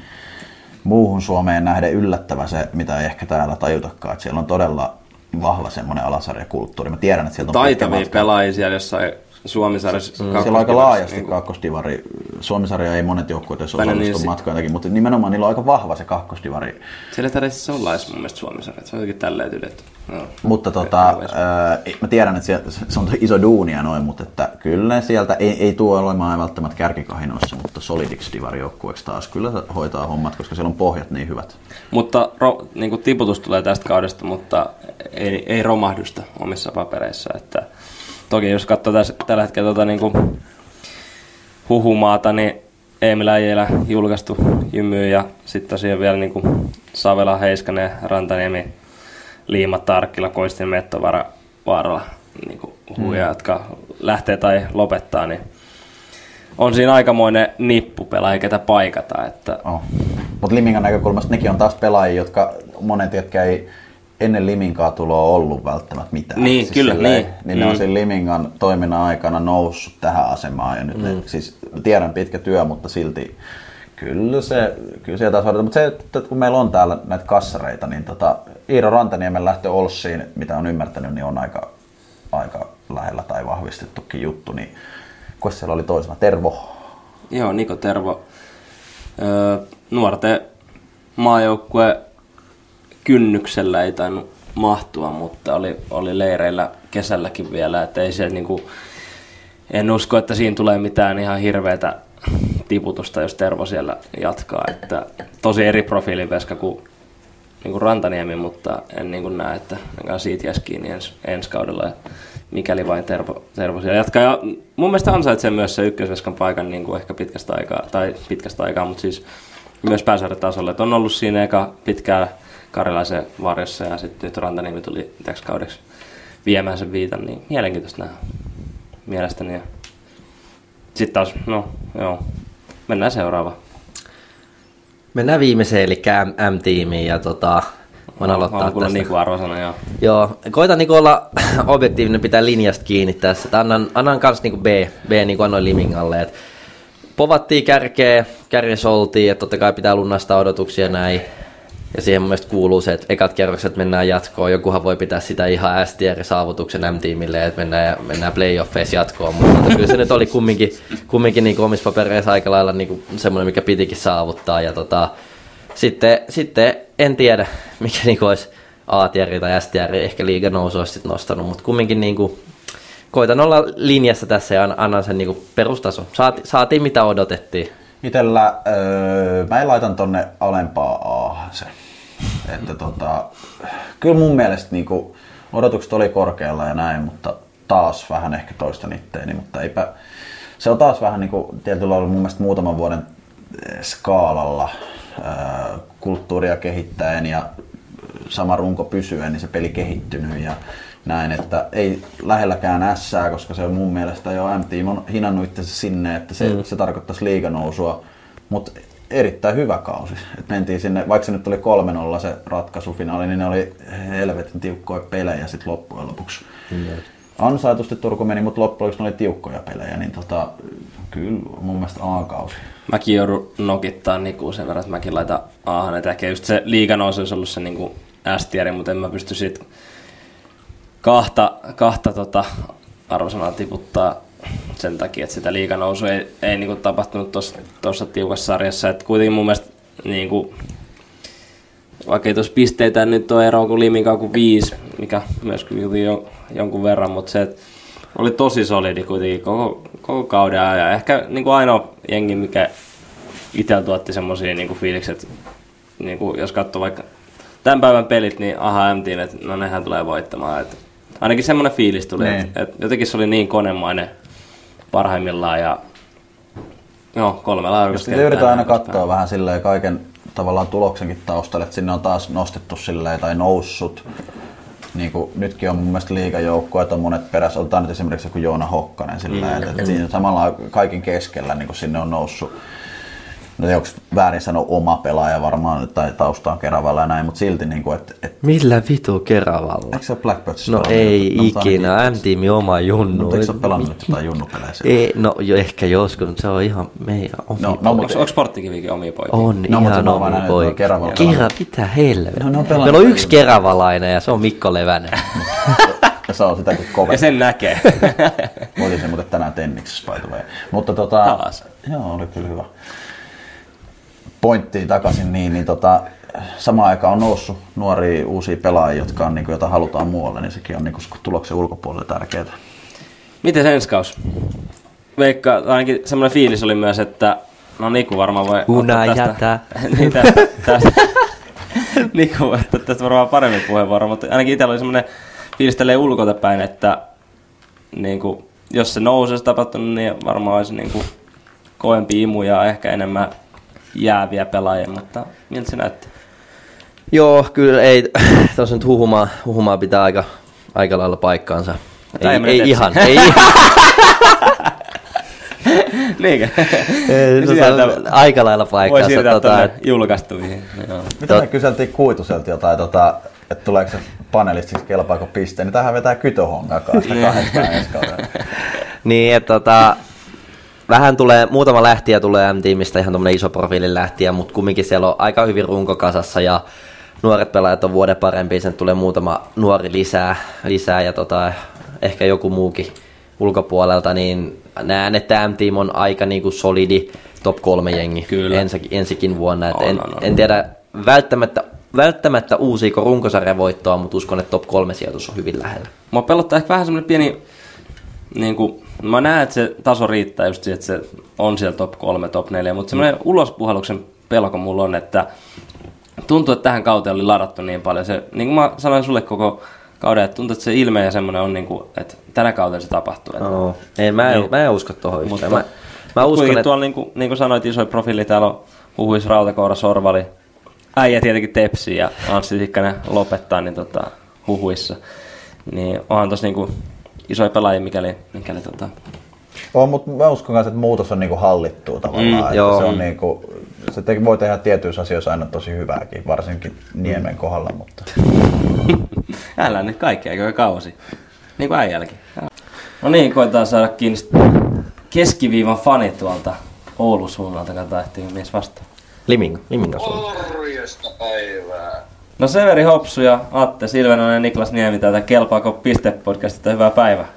muuhun Suomeen nähden yllättävä se, mitä ei ehkä täällä tajutakaan, että siellä on todella vahva semmoinen alasarjakulttuuri. Mä tiedän, että sieltä on Taitavia pelaajia siellä jossain Suomisarjassa. Siellä on aika laajasti niin kakkosdivari. Suomisarja ei monet joukkueet edes osallistu niin, matkojen mutta nimenomaan niillä on aika vahva se kakkosdivari. Siellä ei tarvitse olla edes mun mielestä Suomisarja, se on jotenkin tälleen yletty. No, mutta tota, ää, mä tiedän, että siellä, se on iso duunia noin, mutta että kyllä sieltä ei, ei tuo olemaan välttämättä kärkikahinoissa, mutta solidiksi divarijoukkueeksi taas kyllä hoitaa hommat, koska siellä on pohjat niin hyvät. Mutta ro, niin kuin tiputus tulee tästä kaudesta, mutta ei, ei romahdusta omissa papereissa, että toki jos katsoo täs, tällä hetkellä tuota, niin kuin huhumaata, niin Emil Äijälä julkaistu jymy ja sitten tosiaan vielä niin kuin Savela, Heiskanen, Rantaniemi, Liima, Tarkkila, Koistin, Mettovara, Vaarala niin kuin huuja, mm. jotka lähtee tai lopettaa, niin on siinä aikamoinen nippu pelaaja, ketä paikata. Että... Oh. Mutta Limingan näkökulmasta nekin on taas pelaajia, jotka monet, jotka ei ennen Liminkaa tuloa ollut välttämättä mitään. Niin, siis kyllä, silleen, niin. Niin mm. ne on siinä Limingan toiminnan aikana noussut tähän asemaan ja nyt mm. ne, siis tiedän pitkä työ, mutta silti kyllä se, kyllä se taas Mutta se, että kun meillä on täällä näitä kassareita, niin tota, Iiro Rantaniemen lähtö Olssiin, mitä on ymmärtänyt, niin on aika, aika lähellä tai vahvistettukin juttu, niin kun siellä oli toisena, Tervo? Joo, Niko Tervo. Öö, nuorten maajoukkue kynnyksellä ei tainnut mahtua, mutta oli, oli leireillä kesälläkin vielä, että ei se niinku, en usko, että siinä tulee mitään ihan hirveätä tiputusta, jos Tervo siellä jatkaa. Että tosi eri profiilin veska kuin, niin kuin Rantaniemi, mutta en niin kuin näe, että siitä jäisi kiinni ens, ensi kaudella. Ja mikäli vain Tervo, Tervo siellä jatkaa. Ja mun mielestä ansaitsee myös se ykkösveskan paikan niin kuin ehkä pitkästä aikaa, tai pitkästä aikaa, mutta siis myös pääsarjatasolle. On ollut siinä eka pitkää Karjalaisen varjossa ja sitten nyt Rantaniemi tuli täksi kaudeksi viemään sen viitan, niin mielenkiintoista nähdä mielestäni. Ja sitten taas, no joo, mennään seuraava. Mennään viimeiseen, eli M-tiimiin, ja tota, voin aloittaa Haluan kuulla tästä. Niku arvosana, joo. Joo, koitan niinku olla objektiivinen, pitää linjasta kiinni tässä. Annan, annan kans niinku B, B niinku annoin Limingalle. Et povattiin kärkeä, kärjessä oltiin, että totta kai pitää lunnastaa odotuksia näin. Ja siihen mun mielestä kuuluu se, että ekat kerrokset mennään jatkoon. Jokuhan voi pitää sitä ihan STR-saavutuksen M-tiimille, että mennään, mennään playoffeissa jatkoon. Mutta kyllä se nyt oli kumminkin, kumminkin niin omissa papereissa aika lailla niin semmoinen, mikä pitikin saavuttaa. Ja tota, sitten, sitten en tiedä, mikä niin olisi A-tieri tai S-tieri, ehkä liiga nousu olisi nostanut, mutta kumminkin niin kuin, koitan olla linjassa tässä ja an- annan sen niin perustaso. Saati, saatiin mitä odotettiin. Itellä, öö, mä laitan tonne alempaa A se. Että tota, kyllä mun mielestä niinku, odotukset oli korkealla ja näin, mutta taas vähän ehkä toistan itteeni, mutta eipä, se on taas vähän niinku tietyllä lailla mun mielestä muutaman vuoden eh, skaalalla öö, kulttuuria kehittäen ja sama runko pysyen, niin se peli kehittynyt ja näin, että ei lähelläkään ässää, koska se on mun mielestä jo M-team on hinannut itsensä sinne, että se, Mm. mm. se tarkoittaisi liiganousua, mutta erittäin hyvä kausi. Et mentiin sinne, vaikka se nyt oli 3-0 se ratkaisufinaali, niin ne oli helvetin tiukkoja pelejä sitten loppujen lopuksi. Ansaitusti Turku meni, mutta loppujen lopuksi ne oli tiukkoja pelejä, niin tota, kyllä mun mielestä A-kausi. Mäkin joudun nokittaa Niku sen verran, että mäkin laitan Ahan. Että ehkä just se liiganousu olisi ollut se niin S-tieri, mutta en mä pysty siitä kahta, kahta tota arvosanaa tiputtaa sen takia, että sitä liiganousu ei, ei niin kuin tapahtunut tuossa tiukassa sarjassa. Että kuitenkin mun mielestä niin kuin, vaikka ei tuossa pisteitä nyt ole eroa kuin Liminkaan kuin viisi, mikä myös jo, jonkun verran, mutta se, että oli tosi solidi kuitenkin koko, koko kauden ajan. Ja Ehkä niin kuin ainoa jengi, mikä itsellä tuotti semmoisia niin fiilikset, niin kuin, jos katsoo vaikka tämän päivän pelit, niin aha m että no nehän tulee voittamaan. Että ainakin semmoinen fiilis tuli, Niin. että, että jotenkin se oli niin konemainen parhaimmillaan ja joo, kolmella Jos sitä yritetään aina katsoa vähän silleen kaiken tavallaan tuloksenkin taustalle, että sinne on taas nostettu silleen tai noussut. Niin kuin nytkin on mun mielestä liigajoukkoja, että on monet perässä. Otetaan nyt esimerkiksi joku Joona Hokkanen silleen, Mm. että, että siinä samalla kaiken keskellä niin kuin sinne on noussut No onko väärin sanoa oma pelaaja varmaan, tai tausta on Keravalla ja näin, mutta silti niin kuin, että, että Millä vitu Keravalla? eikö se ole Blackbirds No ei ikinä, M-tiimi oma junnu. Mutta eikö se ole pelannut nyt jotain junnupelejä siellä? Ei, no jo, ehkä joskus, mutta se on ihan meidän omi No, no, poikia. mutta- Onko Sporttikivikin omia poikia? On No, mutta ihan se on vaan omi näin, että poikia. Keravalla Kera, mitä helvettiä. No, ne on pelannut Meillä on yksi keravalainen ja se on Mikko Levänen. Ja se on sitäkin kovempi. Ja sen näkee. Oli se muuten tänään tenniksessä by the way. Mutta tota, Taas. Joo, oli kyllä hyvä. Pointtiin takaisin, niin, niin tota, samaan aikaan on noussut nuoria uusia pelaajia, jotka on, niin kuin, jota halutaan muualle, niin sekin on niin kuin, tuloksen ulkopuolella tärkeää. Miten se ensi kaus? Veikka, ainakin semmoinen fiilis oli myös, että no Niku varmaan voi Una ottaa jätä. niin tästä, tästä. Niku voi ottaa tästä varmaan paremmin puheenvuoro, mutta ainakin itsellä oli semmoinen fiilis tälleen ulkoa päin, että niin kuin, jos se nousee olisi tapahtunut, niin varmaan olisi niin kuin, kovempi imu ja ehkä enemmän jääviä pelaajia, mutta miltä se näytti? Joo, kyllä ei, tuossa nyt huhumaa, huhumaa pitää aika, aika lailla paikkaansa. Ei, ei ei ihan, ei ihan. Niinkö? On aika lailla Voi paikkaansa. siirtää Tota, et- julkaistuihin. Joo. Mitä me kyseltiin Kuituselta jotain, tota, että tuleeko se panelistiksi kelpaako pisteen, niin tähän vetää kytöhongaa kanssa kahdestaan ensi kaudella. Niin, että tota, vähän tulee, muutama lähtiä tulee M-tiimistä, ihan tommonen iso profiilin lähtiä, mutta kumminkin siellä on aika hyvin runko kasassa ja nuoret pelaajat on vuoden parempi, sen tulee muutama nuori lisää, lisää ja tota, ehkä joku muukin ulkopuolelta, niin näen, että M-team on aika niinku solidi top kolme jengi Kyllä. Ensi, ensikin vuonna. Et On, en, on, on. en tiedä välttämättä, välttämättä uusiiko runkosarjan voittoa, mutta uskon, että top kolme sijoitus on hyvin lähellä. Mua pelottaa ehkä vähän semmoinen pieni niin kuin, mä näen, että se taso riittää just siihen, että se on siellä top 3, top 4, mutta semmoinen ulospuhalluksen pelko mulla on, että tuntuu, että tähän kauteen oli ladattu niin paljon. Se, niin kuin mä sanoin sulle koko kauden, että tuntuu, että se ilme ja semmoinen on, niin kuin, että tänä kautena se tapahtuu. Että, No, ei, mä, en, Niin. mä en usko tuohon Mutta. Mä, mä uskon, että... tuolla, niin kuin, niin kuin sanoit, isoja profiili täällä on Huhuis, Rautakoura, Sorvali, äijä tietenkin Tepsi ja Anssi Tikkanen lopettaa niin tota, Huhuissa. Niin onhan tossa niin kuin isoja pelaajia, mikäli, mikäli tota, On, mutta mä uskon myös, että muutos on niinku hallittua tavallaan. Mm, että joo. se, on niinku, se te, voi tehdä tietyissä asioissa aina tosi hyvääkin, varsinkin Niemen kohdalla, mutta älä nyt kaikki, eikö kausi. Niin kuin äijälläkin. No niin, koetaan saada kiinni keskiviivan fani tuolta Oulun suunnalta. Katsotaan, ehtii mies vastaan. Limingo, Limingo suuntaan. Morjesta päivää. No Severi Hopsu ja Atte Silvenonen ja Niklas Niemi täältä Kelpaako Piste-podcastista. Hyvää päivää.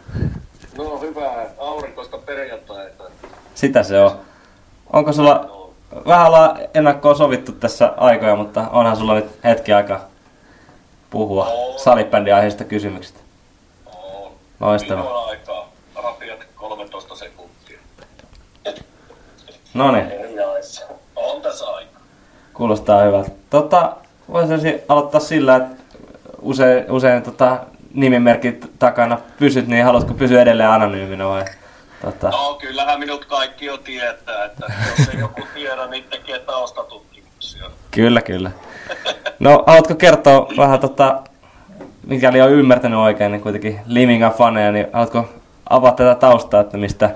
No hyvää aurinkoista perjantaita. Sitä se on. Onko sulla, vähän ollaan ennakkoon sovittu tässä aikoja, mutta onhan sulla nyt hetki aikaa puhua salibändin aiheista kysymyksistä. Loistavaa. Minulla aikaa. Rapiat 13 sekuntia. No niin, On tässä aika. kuulostaa hyvältä. Tota, voisin aloittaa sillä, että usein, usein tota, nimimerkit takana pysyt, niin haluatko pysyä edelleen anonyyminä vai? Tota, No kyllähän minut kaikki jo tietää, että jos ei joku tiedä, niin tekee taustatutkimuksia. Kyllä, kyllä. No, haluatko kertoa vähän, tota, mikäli on ymmärtänyt oikein, niin kuitenkin Limingan faneja, niin haluatko avata tätä taustaa, että mistä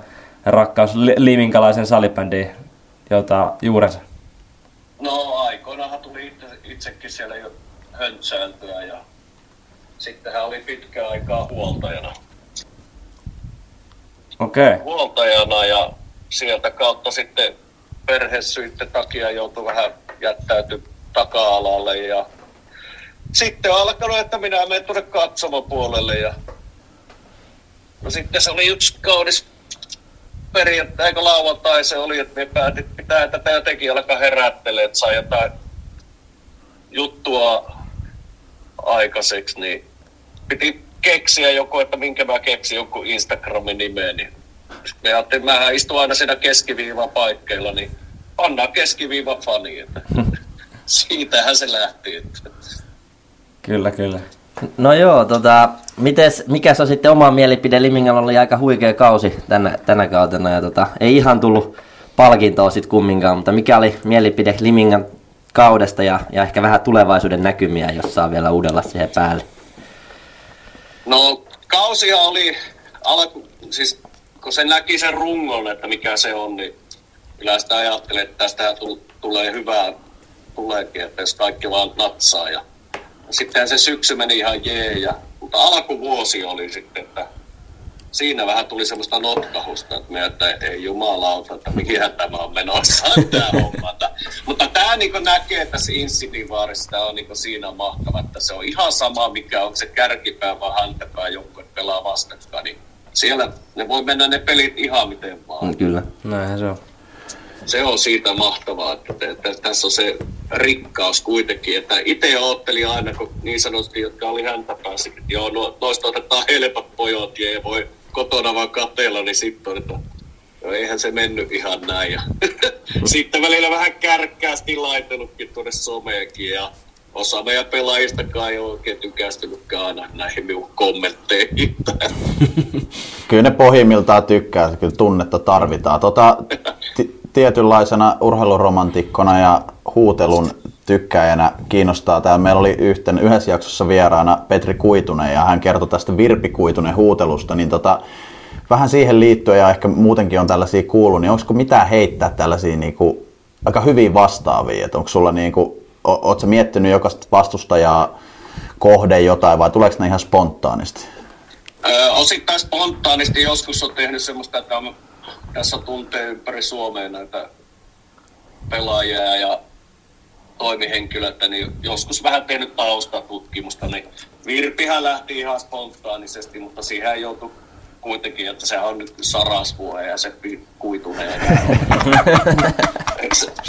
rakkaus li- liminkalaisen salibändiin joutaa juurensa? No itse, itsekin siellä jo höntsääntöä ja sitten hän oli pitkään aikaa huoltajana. Okei. Okay. huoltajana ja sieltä kautta sitten perhesyitten takia joutui vähän jättäyty taka-alalle ja sitten on alkanut, että minä menen tuonne katsomopuolelle ja no sitten se oli yksi kaunis perjantai, eikö lauantai se oli, että me päätit pitää tätä jotenkin alkaa herättelee, että saa jotain juttua aikaiseksi, niin piti keksiä joku, että minkä mä keksin joku Instagramin nimen, niin sitten ajattelin, että mähän istun aina siinä keskiviivan paikkeilla, niin pannaan keskiviivan fani, että siitähän se lähti. Että. Kyllä, kyllä. No joo, tota, mites, mikä se on sitten oma mielipide? Limingalla oli aika huikea kausi tänä, tänä kautena ja tota, ei ihan tullut palkintoa sitten kumminkaan, mutta mikä oli mielipide Limingan kaudesta ja, ja ehkä vähän tulevaisuuden näkymiä, jos saa vielä uudella siihen päälle? No kausia oli alku, siis kun se näki sen rungon, että mikä se on, niin kyllä sitä ajattelin, että tästä tulee hyvää tuleekin, että jos kaikki vaan natsaa. Ja sitten se syksy meni ihan jee, ja, mutta alkuvuosi oli sitten, että siinä vähän tuli semmoista notkahusta, että, me, että ei jumalauta, että mihin tämä on menossa tämä homma. Että, mutta tämä niin näkee tässä Insidivaarissa, on niin siinä mahtava, että se on ihan sama, mikä on se kärkipää vai häntäpää joku, että pelaa vastakkain. Niin siellä ne voi mennä ne pelit ihan miten vaan. Mm, Kyllä. Näinhän se on. Se on siitä mahtavaa, että, että, että tässä on se rikkaus kuitenkin, että itse ottelin aina, kun niin sanotusti, jotka oli häntä päässä, että joo, no, noista otetaan helpot pojot ja voi kotona vaan katella, niin sitten on, että no eihän se mennyt ihan näin. Ja sitten välillä vähän kärkkäästi laitelutkin tuonne someenkin ja osa meidän pelaajistakaan ei ole oikein tykästynytkään aina näihin minun kommentteihin. kyllä ne pohjimmiltaan tykkää, kyllä tunnetta tarvitaan. Tota, t- tietynlaisena urheiluromantikkona ja huutelun tykkäjänä kiinnostaa tämä. Meillä oli yhten, yhdessä jaksossa vieraana Petri Kuitunen ja hän kertoi tästä Virpi Kuitunen huutelusta, niin tota, vähän siihen liittyen ja ehkä muutenkin on tällaisia kuullut, niin onko mitään heittää tällaisia niinku, aika hyviä vastaavia, että onko sulla niinku, o, ootko sä miettinyt jokaista vastustajaa kohde jotain vai tuleeko ne ihan spontaanisti? Öö, osittain spontaanisti joskus on tehnyt semmoista, että on, tässä tuntee ympäri Suomea näitä pelaajia ja toimihenkilöitä, niin joskus vähän tehnyt taustatutkimusta, niin Virpihän lähti ihan spontaanisesti, mutta siihen joutui kuitenkin, että sehän on nyt sarasvuoja ja se kuituneen.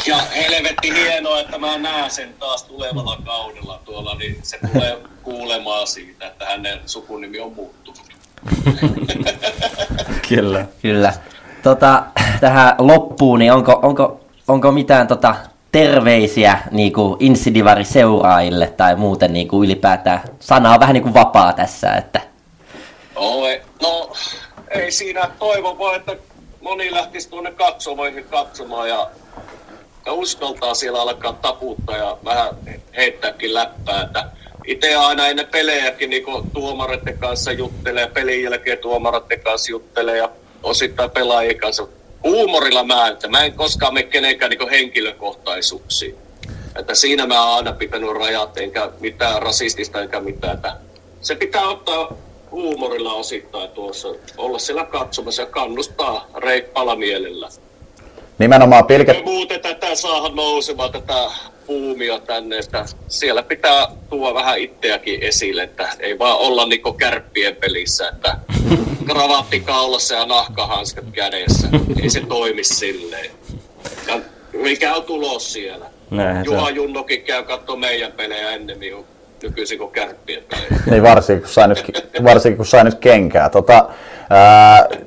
ja helvetti hienoa, että mä näen sen taas tulevalla kaudella tuolla, niin se tulee kuulemaan siitä, että hänen sukunimi on muuttunut. Kyllä. Kyllä. Tota, tähän loppuun, niin onko, onko, onko mitään tota, terveisiä niin kuin Insidivari seuraajille tai muuten niin kuin ylipäätään? Sana on vähän niin kuin vapaa tässä, että Oi, no ei siinä toivon vaan, että moni lähtisi tuonne katsomoihin katsomaan ja, ja uskaltaa siellä alkaa taputtaa ja vähän heittääkin läppää. Että itse aina ennen pelejäkin niin tuomareiden kanssa juttelee pelin jälkeen tuomareiden kanssa juttelee ja osittain pelaajien kanssa. Huumorilla mä, että mä en koskaan mene kenenkään niin henkilökohtaisuuksiin. Että siinä mä oon aina pitänyt rajat, enkä mitään rasistista eikä mitään. Että se pitää ottaa huumorilla osittain tuossa, olla siellä katsomassa ja kannustaa reippaalla mielellä. Nimenomaan pilket, Me muuten tätä saada nousemaan tätä puumia tänne, että siellä pitää tuoda vähän itseäkin esille, että ei vaan olla niinku kärppien pelissä, että kravatti kaulassa ja nahkahanskat kädessä. Ei se toimi silleen. Ja mikä on tulos siellä? Näinhän se Juha. Junnokin käy katsoa meidän pelejä ennemmin nykyisin kuin kärppien pelejä. niin varsinkin kun sai nyt, varsinkin kun sai nyt kenkää. Tota,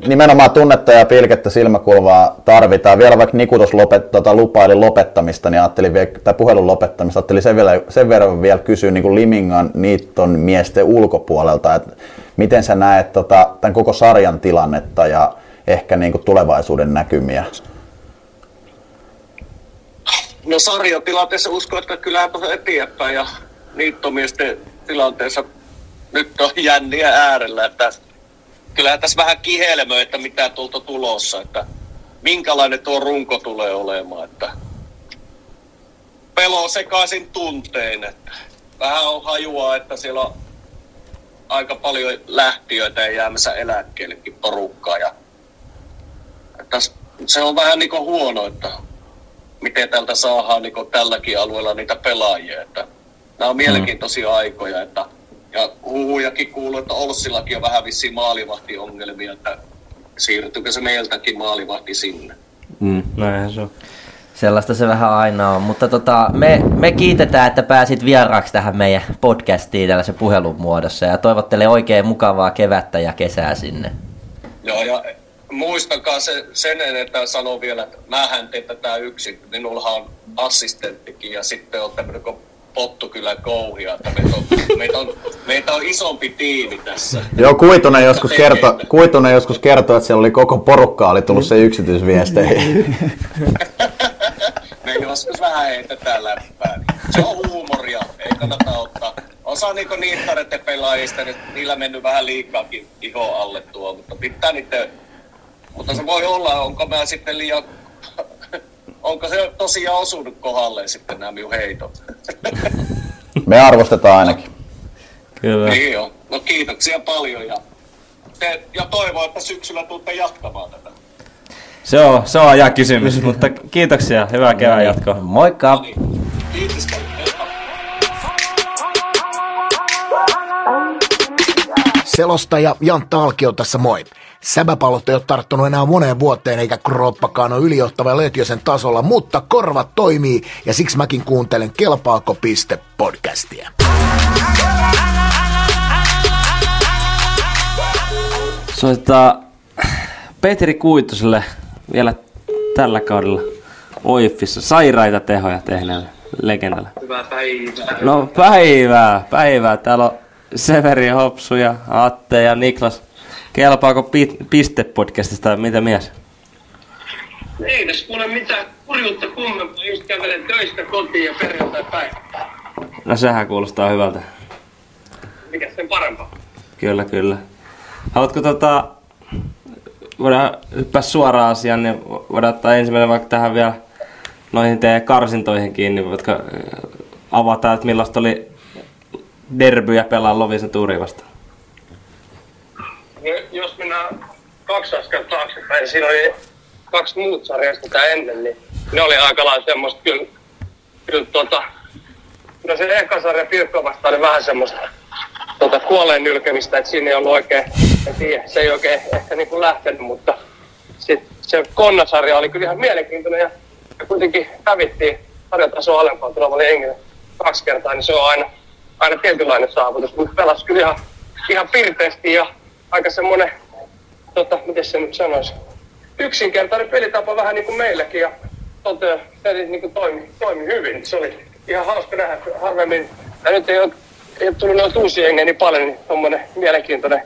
nimenomaan tunnetta ja pilkettä silmäkulvaa tarvitaan. Vielä vaikka Niku tuossa lopet, tota, lupaili lopettamista, niin ajattelin vielä, tai puhelun lopettamista, ajattelin sen, vielä, sen verran vielä kysyä niin kuin Limingan niitton miesten ulkopuolelta, että miten sä näet tota, tämän koko sarjan tilannetta ja ehkä niin kuin tulevaisuuden näkymiä? No sarjatilanteessa uskon, että kyllähän tuossa eteenpäin ja niittomiesten tilanteessa nyt on jänniä äärellä, että kyllähän tässä vähän kihelmöi, että mitä tuolta tulossa, että minkälainen tuo runko tulee olemaan, että pelo sekaisin tunteen, että vähän on hajua, että siellä on aika paljon lähtiöitä ja jäämässä eläkkeellekin porukkaa ja että se on vähän niin huono, että miten tältä saadaan niin tälläkin alueella niitä pelaajia. Että nämä on mielenkiintoisia aikoja. Että, ja huhujakin kuuluu, että Olssillakin on vähän vissiin maalivahtiongelmia, että siirtyykö se meiltäkin maalivahti sinne. Mm, näinhän se on. Sellaista se vähän aina on, mutta tota, me, me kiitetään, että pääsit vieraaksi tähän meidän podcastiin tällaisen puhelun muodossa ja toivottele oikein mukavaa kevättä ja kesää sinne. Joo, ja muistakaa se, sen, että sanon vielä, että mähän teen tätä yksin. Minullahan on assistenttikin ja sitten on tämmöinen pottu kyllä kouhia, että meitä on, meitä on, meitä on isompi tiimi tässä. Joo, Kuitunen joskus, tekee. Kuitunen joskus kertoi, että siellä oli koko porukka oli tullut se yksityisviesteihin. Me joskus vähän heitetään läppää. Se on huumoria, ei kannata ottaa. Osa niinku niittareiden pelaajista, niin niillä mennyt vähän liikaakin iho alle tuo, mutta pitää niitä... Mutta se voi olla, onko mä sitten liian... Onko se tosiaan osunut kohdalleen sitten nämä minun heitot? Me arvostetaan ainakin. Kyllä. Niin on. No kiitoksia paljon ja, te, ja toivon, että syksyllä tuutte jatkamaan tätä. Se on, se on jää kysymys, mutta kiitoksia. Hyvää kevään jatkoa. Moikka! Kiitos paljon. Selostaja Jantta Alkio tässä moi. Säbäpallot ei ole tarttunut enää moneen vuoteen eikä kroppakaan ole ylijohtava Lötjösen tasolla, mutta korvat toimii ja siksi mäkin kuuntelen Kelpaako piste podcastia. Soitetaan Petri Kuituselle vielä tällä kaudella Oiffissa sairaita tehoja tehneelle legendalle. Hyvää päivää. No päivää, päivää. Täällä on Severi Hopsu ja Atte ja Niklas. Kelpaako pi- pistepodcastista mitä mies? Ei tässä kuule mitään kurjuutta kummempaa. Just kävelen töistä kotiin ja perjantai päivä. No sehän kuulostaa hyvältä. Mikä sen parempaa? Kyllä, kyllä. Haluatko tota... Voidaan hyppää suoraan asiaan, niin voidaan ottaa ensimmäinen vaikka tähän vielä noihin teidän karsintoihin kiinni. Voitko äh, avata, että millaista oli derbyjä pelaa Lovisen tuuri vastaan? No, Jos mennään kaksi askelta taaksepäin, siinä oli kaksi muut sarjaa sitä ennen, niin ne oli aika lailla semmoista kyllä, kyllä tota, no se eka sarja Pirkko vastaan oli vähän semmoista tota, kuolleen nylkemistä, että siinä ei ollut oikein, en tiedä, se ei oikein ehkä niin kuin lähtenyt, mutta sit se Konnasarja oli kyllä ihan mielenkiintoinen ja, kuitenkin hävittiin sarjatasoa alempaan tulevalle jengille kaksi kertaa, niin se on aina, aina tietynlainen saavutus, mutta pelasi kyllä ihan, ihan pirteästi ja aika semmoinen tota, miten se nyt sanoisi, yksinkertainen pelitapa vähän niin kuin meilläkin ja tote, peli niin kuin toimi, toimi hyvin. Se oli ihan hauska nähdä, harvemmin, ja nyt ei ole, ei ole tullut noita uusia jengejä niin paljon, niin tommonen mielenkiintoinen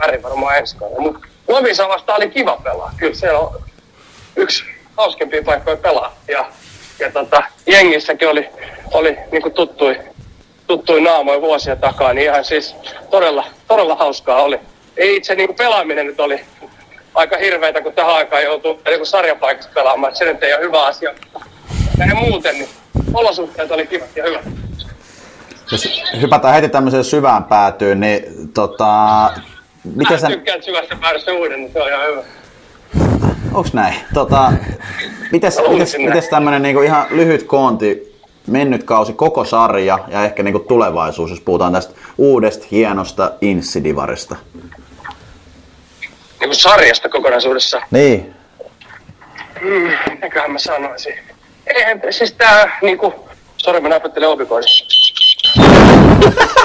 väri varmaan ensi kaudella. Mutta Lovisa vastaan oli kiva pelaa. Kyllä se on yksi hauskempia paikkoja pelaa. Ja, ja tota, jengissäkin oli, oli niin tuttui, tuttui naamoja vuosia takaa, niin ihan siis todella, todella hauskaa oli. Ei itse niin kuin pelaaminen nyt oli aika hirveitä, kun tähän aikaan joutuu niin sarjapaikassa pelaamaan. Se nyt ei ole hyvä asia. Ja muuten, niin olosuhteet oli kivat ja hyvät. Jos hypätään heti tämmöiseen syvään päätyyn, niin tota, miten Mä sä, tykkään syvästä päädystä uuden, niin se on ihan hyvä. onks näin? Tota, mites, mites, mites tämmönen niinku ihan lyhyt koonti, mennyt kausi, koko sarja ja ehkä niinku tulevaisuus, jos puhutaan tästä uudesta hienosta Insidivarista? Niin kuin sarjasta kokonaisuudessa. Niin. Mm, mitäköhän mä sanoisin. Eihän, siis tää niinku... Sori, mä näpyttelen opikoidin.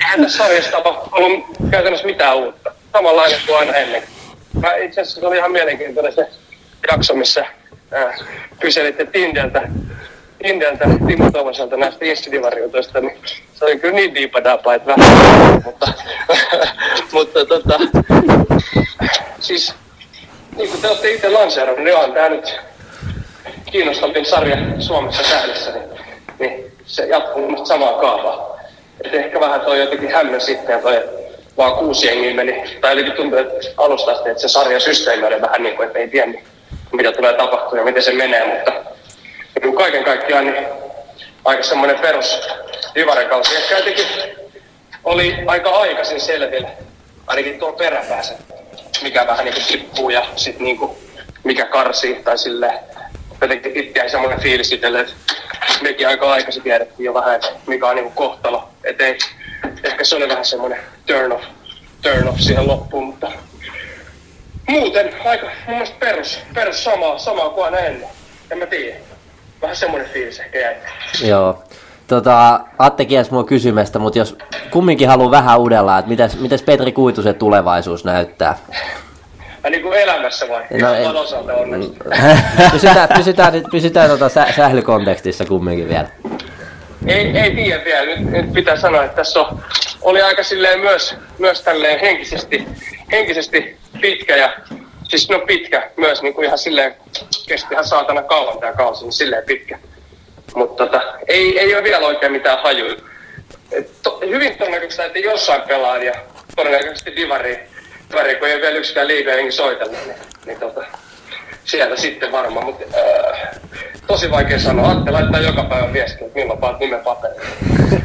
Eihän tässä sarjasta ole ollut käytännössä mitään uutta. Samanlainen kuin aina ennen. Mä itse asiassa se oli ihan mielenkiintoinen se jakso, missä ää, kyselitte Tindeltä, Tindeltä Timo Tomaselta näistä insidivarioitoista, niin se oli kyllä niin diipadapa, että vähän. mutta, mutta tota, siis niin kuin te olette itse lanseerannut, niin on tämä nyt kiinnostavin sarja Suomessa käynnissä, niin, niin se jatkuu mielestä samaa kaavaa. Et ehkä vähän toi jotenkin hämmön sitten, toi, vaan kuusi jengiä meni, tai jotenkin tuntuu, että alusta asti, että se sarjan systeemi oli vähän niin kuin, että ei tiennyt, mitä tulee tapahtua ja miten se menee, mutta niin kaiken kaikkiaan niin aika semmoinen perus divarikausi. Ehkä jotenkin oli aika aikaisin selville, ainakin tuo peräpäässä, mikä vähän niin kuin tippuu ja sitten niin kuin mikä karsii tai sille jotenkin itse jäi semmoinen fiilis itselle, että mekin aika aikaisin tiedettiin jo vähän, että mikä on niin kuin kohtalo. Et ei, ehkä se oli vähän semmoinen turn off, turn off siihen loppuun, mutta muuten aika mun mielestä perus, perus samaa, samaa kuin aina ennen. En mä tiedä. Vähän semmoinen fiilis ehkä jäi. Joo. Tota, Atte kielsi mua kysymästä, mutta jos kumminkin haluaa vähän uudella, että mitäs, mitäs Petri Kuitusen tulevaisuus näyttää? Ai niin kuin elämässä vai? No Ihan osalta onneksi. pysytään, pysytään, pysytään tota sä, sählykontekstissa kumminkin vielä. Ei, ei tiedä vielä. Nyt, nyt pitää sanoa, että tässä on, oli aika silleen myös, myös tälleen henkisesti, henkisesti pitkä ja siis no pitkä myös niin kuin ihan silleen, kesti ihan saatana kauan tämä kausi, niin silleen pitkä. Mutta tota, ei, ei ole vielä oikein mitään hajuja. To, hyvin todennäköistä, että jossain pelaa ja todennäköisesti divari, divari kun ei ole vielä yksikään liiga hengi soitellut, niin, niin tota, siellä sitten varmaan, mutta äh, tosi vaikea sanoa. Atte laittaa joka päivä viestiä, että milloin paat nimen paperille.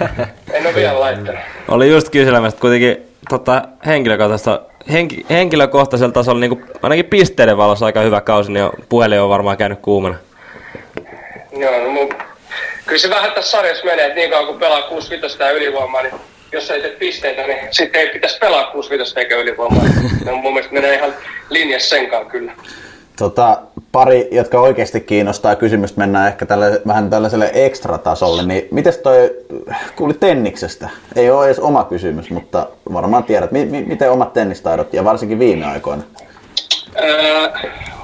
en ole vielä laittanut. Oli just kyselemässä, että kuitenkin tota, henkilökohtaisella, henki, henkilökohtaisella tasolla niin ainakin pisteiden valossa aika hyvä kausi, niin puhelin on varmaan käynyt kuumana. Joo, no mun... Kyllä se vähän tässä sarjassa menee, että niin kauan kun pelaa 65 ja ylivoimaa, niin jos ei tee pisteitä, niin sitten ei pitäisi pelaa 65 eikä ylivoimaa. Ne on mun mielestä menee ihan linjassa senkaan kyllä. Tota, pari, jotka oikeasti kiinnostaa kysymystä, mennään ehkä tälle, vähän tällaiselle ekstratasolle, niin mites toi, kuulit tenniksestä? Ei ole edes oma kysymys, mutta varmaan tiedät, mi- mi- miten omat tennistaidot ja varsinkin viime aikoina? Öö,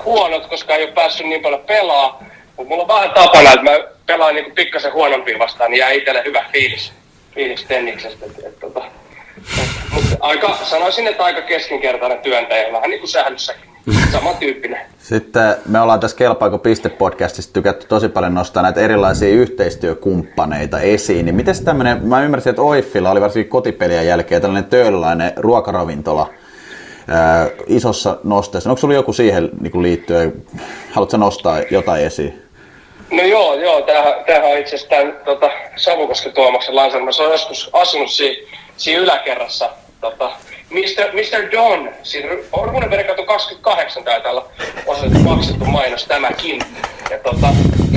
huonot, koska ei ole päässyt niin paljon pelaa. Mutta mulla on vähän tapana, että mä pelaan niinku pikkasen huonompia vastaan, niin jää itselle hyvä fiilis, fiilis tenniksestä. Et, et, tota, aika, sanoisin, että aika keskinkertainen työntäjä, vähän niin kuin sählyssäkin. Samantyyppinen. Sitten me ollaan tässä Kelpaako piste-podcastissa tykätty tosi paljon nostaa näitä erilaisia yhteistyökumppaneita esiin. Niin miten tämmöinen, mä ymmärsin, että Oiffilla oli varsinkin kotipelien jälkeen tällainen töölölainen ruokaravintola ää, isossa nosteessa. Onko sulla joku siihen niin liittyen, haluatko nostaa jotain esiin? No joo, joo, tämähän, tämähän on itse asiassa tämän tota, Savukosken Tuomaksen lainsäädäntö. Se on joskus asunut siinä, siinä yläkerrassa. Tota, Mr. Mr. Don, on Runeberg 28 taitaa olla osoitettu maksettu mainos tämäkin. Ja tota,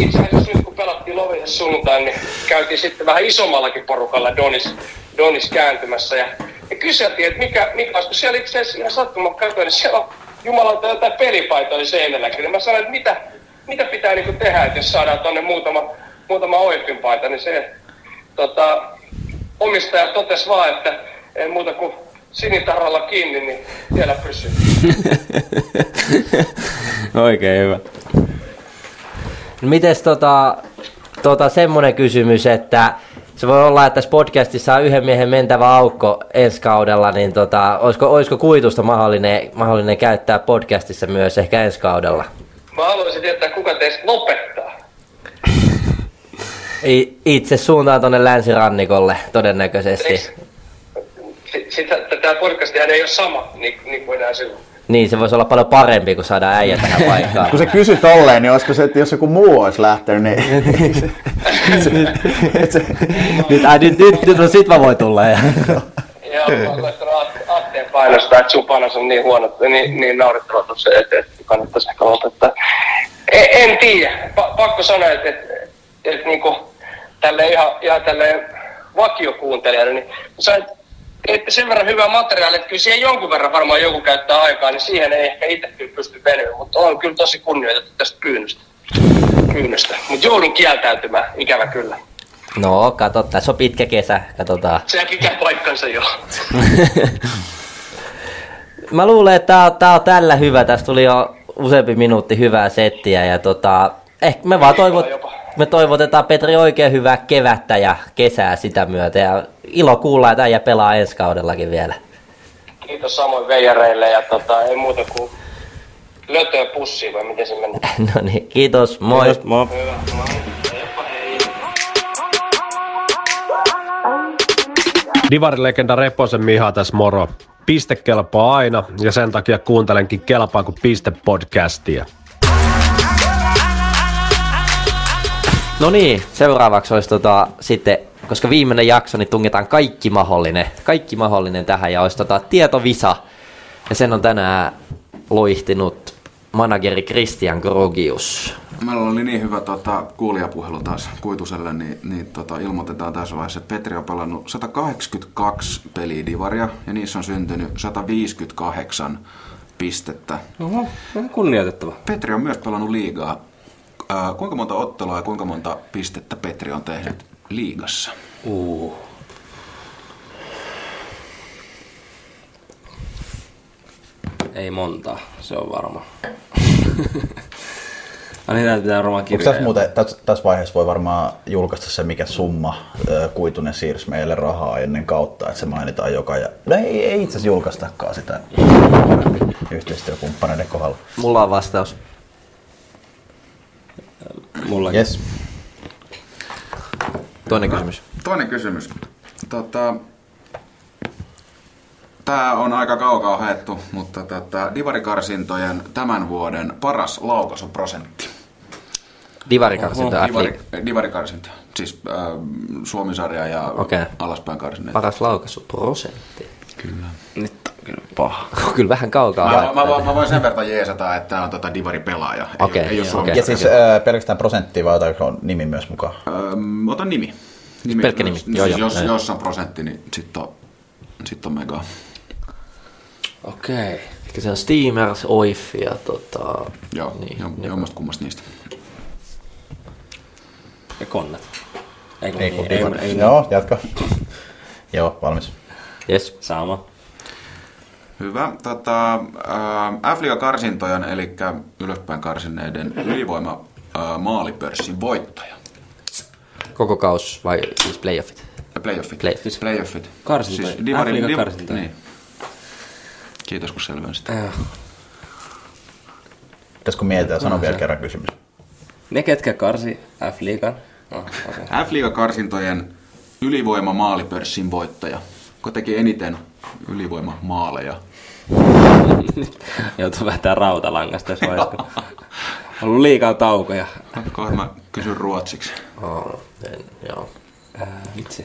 itse asiassa nyt kun pelattiin Lovisessa sunnuntain, niin käytiin sitten vähän isommallakin porukalla Donis, Donis kääntymässä. Ja, ja kyseltiin, että mikä, mikä olisi, kun siellä itse asiassa ihan sattumaan katsoin, niin siellä on jumalauta jotain pelipaitoja seinälläkin. Ja mä sanoin, että mitä, mitä pitää niinku tehdä, että jos saadaan tonne muutama, muutama oippin paita, niin se tota, omistaja totesi vaan, että ei muuta kuin sinitarralla kiinni, niin siellä pysyy. Oikein hyvä. No mites tota, tota semmonen kysymys, että se voi olla, että tässä podcastissa on yhden miehen mentävä aukko ensi kaudella, niin tota, olisiko, olisiko kuitusta mahdollinen, mahdollinen käyttää podcastissa myös ehkä ensi kaudella? Mä haluaisin tietää, kuka teistä lopettaa. Itse suuntaan tonne länsirannikolle todennäköisesti. Tämä podcast ei ole sama, niin, niin kuin enää silloin. Niin, se voisi olla paljon parempi, kun saadaan äijä tähän paikkaan. Kun se kysyi tolleen, niin olisiko se, että jos joku muu olisi lähtenyt, niin... nyt, ai, nyt, nyt, nyt, no sit mä voin tulla. Ja. Joo, mä oon Atteen painostaa, että sun panos on niin huono, että niin, niin naurettava tuossa eteen, että kannattaisi ehkä lopettaa. En, en tiedä. Pa- pakko sanoa, että, että, että niin kuin, tälle ihan, ihan tälle vakiokuuntelijalle, niin sä teette sen verran hyvää materiaalia, että kyllä siihen jonkun verran varmaan joku käyttää aikaa, niin siihen ei ehkä itse kyllä pysty venyä, mutta on kyllä tosi kunnioitettu tästä pyynnöstä. pyynnöstä. Mutta joudun kieltäytymään, ikävä kyllä. No, kato, tässä on pitkä kesä, katsotaan. Sekin käy paikkansa jo. Mä luulen, että tää on, tää on tällä hyvä. Tästä tuli jo useampi minuutti hyvää settiä ja tota, ehkä me vaan toivot, me toivotetaan Petri oikein hyvää kevättä ja kesää sitä myötä ja ilo kuulla, että äijä pelaa ensi kaudellakin vielä. Kiitos samoin veijareille ja tota, ei muuta kuin lötöä pussiin vai miten se meni. no niin, kiitos, moi. Kiitos, moi. Hyvä, moi. Divarilegenda Reposen Miha tässä moro. Piste kelpaa aina ja sen takia kuuntelenkin Kelpaa kuin piste podcastia. No niin, seuraavaksi olisi tota, sitten, koska viimeinen jakso, niin tungetaan kaikki mahdollinen, kaikki mahdollinen tähän ja olisi tota, tietovisa. Ja sen on tänään loihtinut manageri Christian Grogius. Meillä oli niin hyvä tota, kuulijapuhelu taas Kuituselle, niin, niin tota, ilmoitetaan tässä vaiheessa, että Petri on pelannut 182 peliä divaria ja niissä on syntynyt 158 pistettä. Oho, on kunnioitettava. Petri on myös pelannut liigaa. Ää, kuinka monta ottelua ja kuinka monta pistettä Petri on tehnyt liigassa? Uh. Ei monta, se on varma. Ai niin, pitää varmaan Onko kirjaa. tässä muuten, tässä, tässä vaiheessa voi varmaan julkaista se, mikä summa ö, Kuitunen siirsi meille rahaa ennen kautta, että se mainitaan joka... Ja... No ei, ei itse asiassa julkaistakaan sitä yhteistyökumppaneiden kohdalla. Mulla on vastaus. Mulla Yes. Toinen kysymys. Toinen kysymys. Tota, Tämä on aika kaukaa haettu, mutta tota, divarikarsintojen tämän vuoden paras laukaisuprosentti. Divarikarsinta, Oho. Divari, Divari... divarikarsinta. Siis äh, Suomisarja ja Okei. alaspäin karsineet. Paras laukaisuprosentti. Kyllä. Nyt kyllä paha. Kyllä vähän kaukaa. Mä, mä, mä, mä, voin sen verran jeesata, että tämä on tota divari-pelaaja. Ei, Okei, ei ole okei. Suomi. Ja siis ö, pelkästään prosenttia vai otanko nimi myös mukaan? Öm, ota nimi. nimi Pelkkä nimi. Siis Joo, joo. jos, Näin. jos on prosentti, niin sitten on, sit on mega. Okei. Ehkä se on Steamers, Oif ja tota... Joo, niin, jo, jommasta kummasta niistä. Ja konnet. Ei, kun Ei, niin, kun ei, divari. ei, Joo, jatka. Joo, valmis. Yes. Sama. Hyvä. Tota, äh, F-liiga-karsintojen, eli ylöspäin karsineiden ylivoima äh, maalipörssin voittaja. Koko kaus vai siis playoffit? Playoffit. Playoffit. Playoffit. Karsintoja. F-liiga-karsintoja. Niin. Kiitos kun selvensit. Äh. Pitäisikö mietitään, sano vielä kerran kysymys. Ne, ketkä karsi F-liigan. Oh, okay. F-liiga-karsintojen ylivoima maalipörssin voittaja. Kun teki eniten ylivoima maaleja. Joutuu vähintään rautalangasta, jos vaiheessa. ollut liikaa taukoja. Kohta mä kysyn ruotsiksi. Oh, en, joo. Äh, vitsi.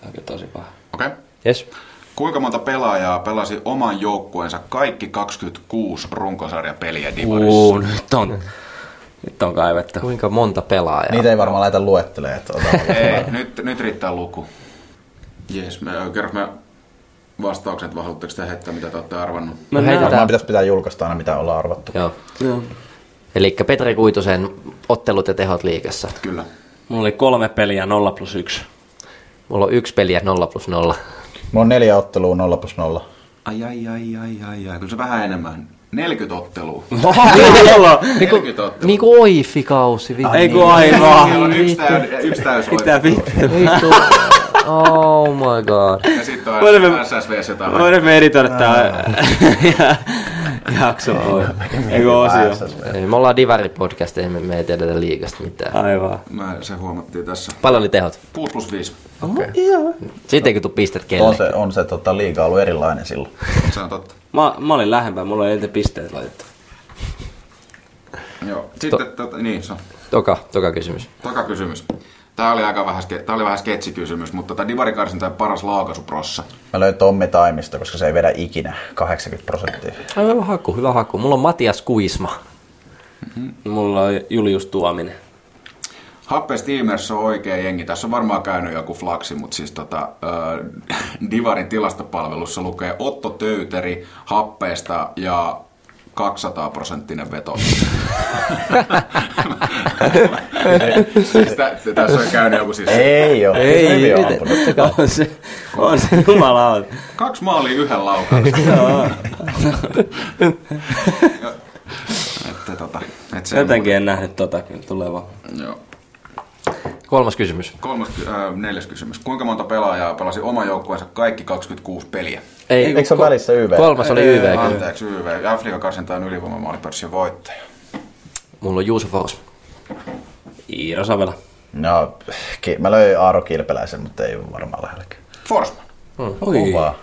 Tämä on tosi paha. Okei. Okay. Yes. Kuinka monta pelaajaa pelasi oman joukkueensa kaikki 26 runkosarjapeliä Divarissa? Uu, nyt on. Nyt on kaivettu. Kuinka monta pelaajaa? Niitä ei varmaan laita luettelemaan. Että ota Ei, nyt, nyt riittää luku. Jees, me kerros me vastaukset, vai haluatteko te heittää, mitä te olette arvannut? No Varmaan pitäisi pitää julkaista aina, mitä ollaan arvattu. Joo. Joo. Eli Petri Kuitusen ottelut ja tehot liikassa. Kyllä. Mulla oli kolme peliä 0 plus 1. Mulla on yksi peliä 0 plus 0. Mulla on neljä ottelua 0 plus 0. Ai ai ai ai ai ai. Kyllä se vähän enemmän. 40 ottelua. Niinku, 40 ottelua. niinku oifikausi. vittu. Ei kun aivan. Yksi, täys, yksi täys Mitä vittu? Oh my god. Ja sitten on Voimme- SSVs jotain. Voidaan me editoida tää jakso. Eikö osio? Me ollaan Divari podcast, ei me, me ei tiedetä liigasta mitään. Aivan. Mä, se huomattiin tässä. Paljon oli tehot? 6 plus 5. Okay. Siitä eikö tuu pistet On kelle? se, on se tota, liiga ollut erilainen silloin. Se on totta. Mä, mä olin lähempää, mulla oli eniten pisteet laitettu. Joo. Sitten, tota, niin, se on. Toka, toka kysymys. Toka kysymys. Tää oli aika vähän, ske- tää oli vähän sketsikysymys, mutta tämä Divari-karsinta paras laakaisuprossa. Mä löin Tommi Taimista, koska se ei vedä ikinä 80 prosenttia. Ai, hyvä haku, hyvä haku. Mulla on Matias Kuisma. Mulla on Julius Tuominen. Happe Steamers on oikea jengi. Tässä on varmaan käynyt joku flaksi, mutta siis tota, äh, Divarin tilastopalvelussa lukee Otto Töyteri Happeesta ja 200 prosenttinen veto. siis tä, tässä on käynyt joku siis... Ei oo. Ei, on miten- ampunut. on se, on se jumalauta. Kaksi maalia yhden laukauksen. Että, tota, Jotenkin en nähnyt tota kyllä tulevaa. Joo. Kolmas kysymys. Kolmas, äh, neljäs kysymys. Kuinka monta pelaajaa pelasi oman joukkueensa kaikki 26 peliä? Ei, Eikö se ole välissä YV? Kolmas oli YV. Anteeksi, YV. Afrikan karsinta on ylivoimamaalipörssin voittaja. Mulla on Juuso Fors. Iiro Savela. No, ki- mä löin Aaro Kilpeläisen, mutta ei varmaan lähelläkään. Forsman. Hmm. Oi. Kovaa.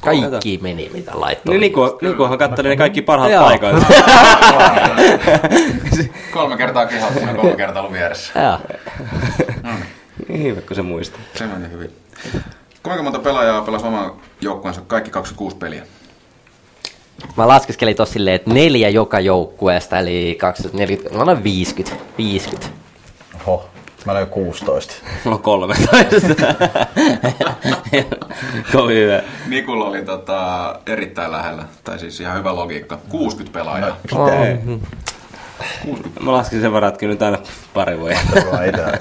Kaikki meni, mitä laittoi. Niin Niko, Nikohan katteli ne kaikki parhaat Joo. paikat. Kolme kertaa kehattuna ja kolme kertaa ollut vieressä. Joo. niin hyvä, kun se muistaa. Se meni hyvin. Kuinka monta pelaajaa pelasi oman joukkueensa kaikki 26 peliä? Mä laskeskelin tossa silleen, että neljä joka joukkueesta, eli 240, mä olen 50. 50. Mä löin 16. Mulla on kolme. Kovin hyvä. Nikulla oli tota, erittäin lähellä, tai siis ihan hyvä logiikka. 60 pelaajaa. Mä laskin sen verran, että kyllä nyt aina pari voi.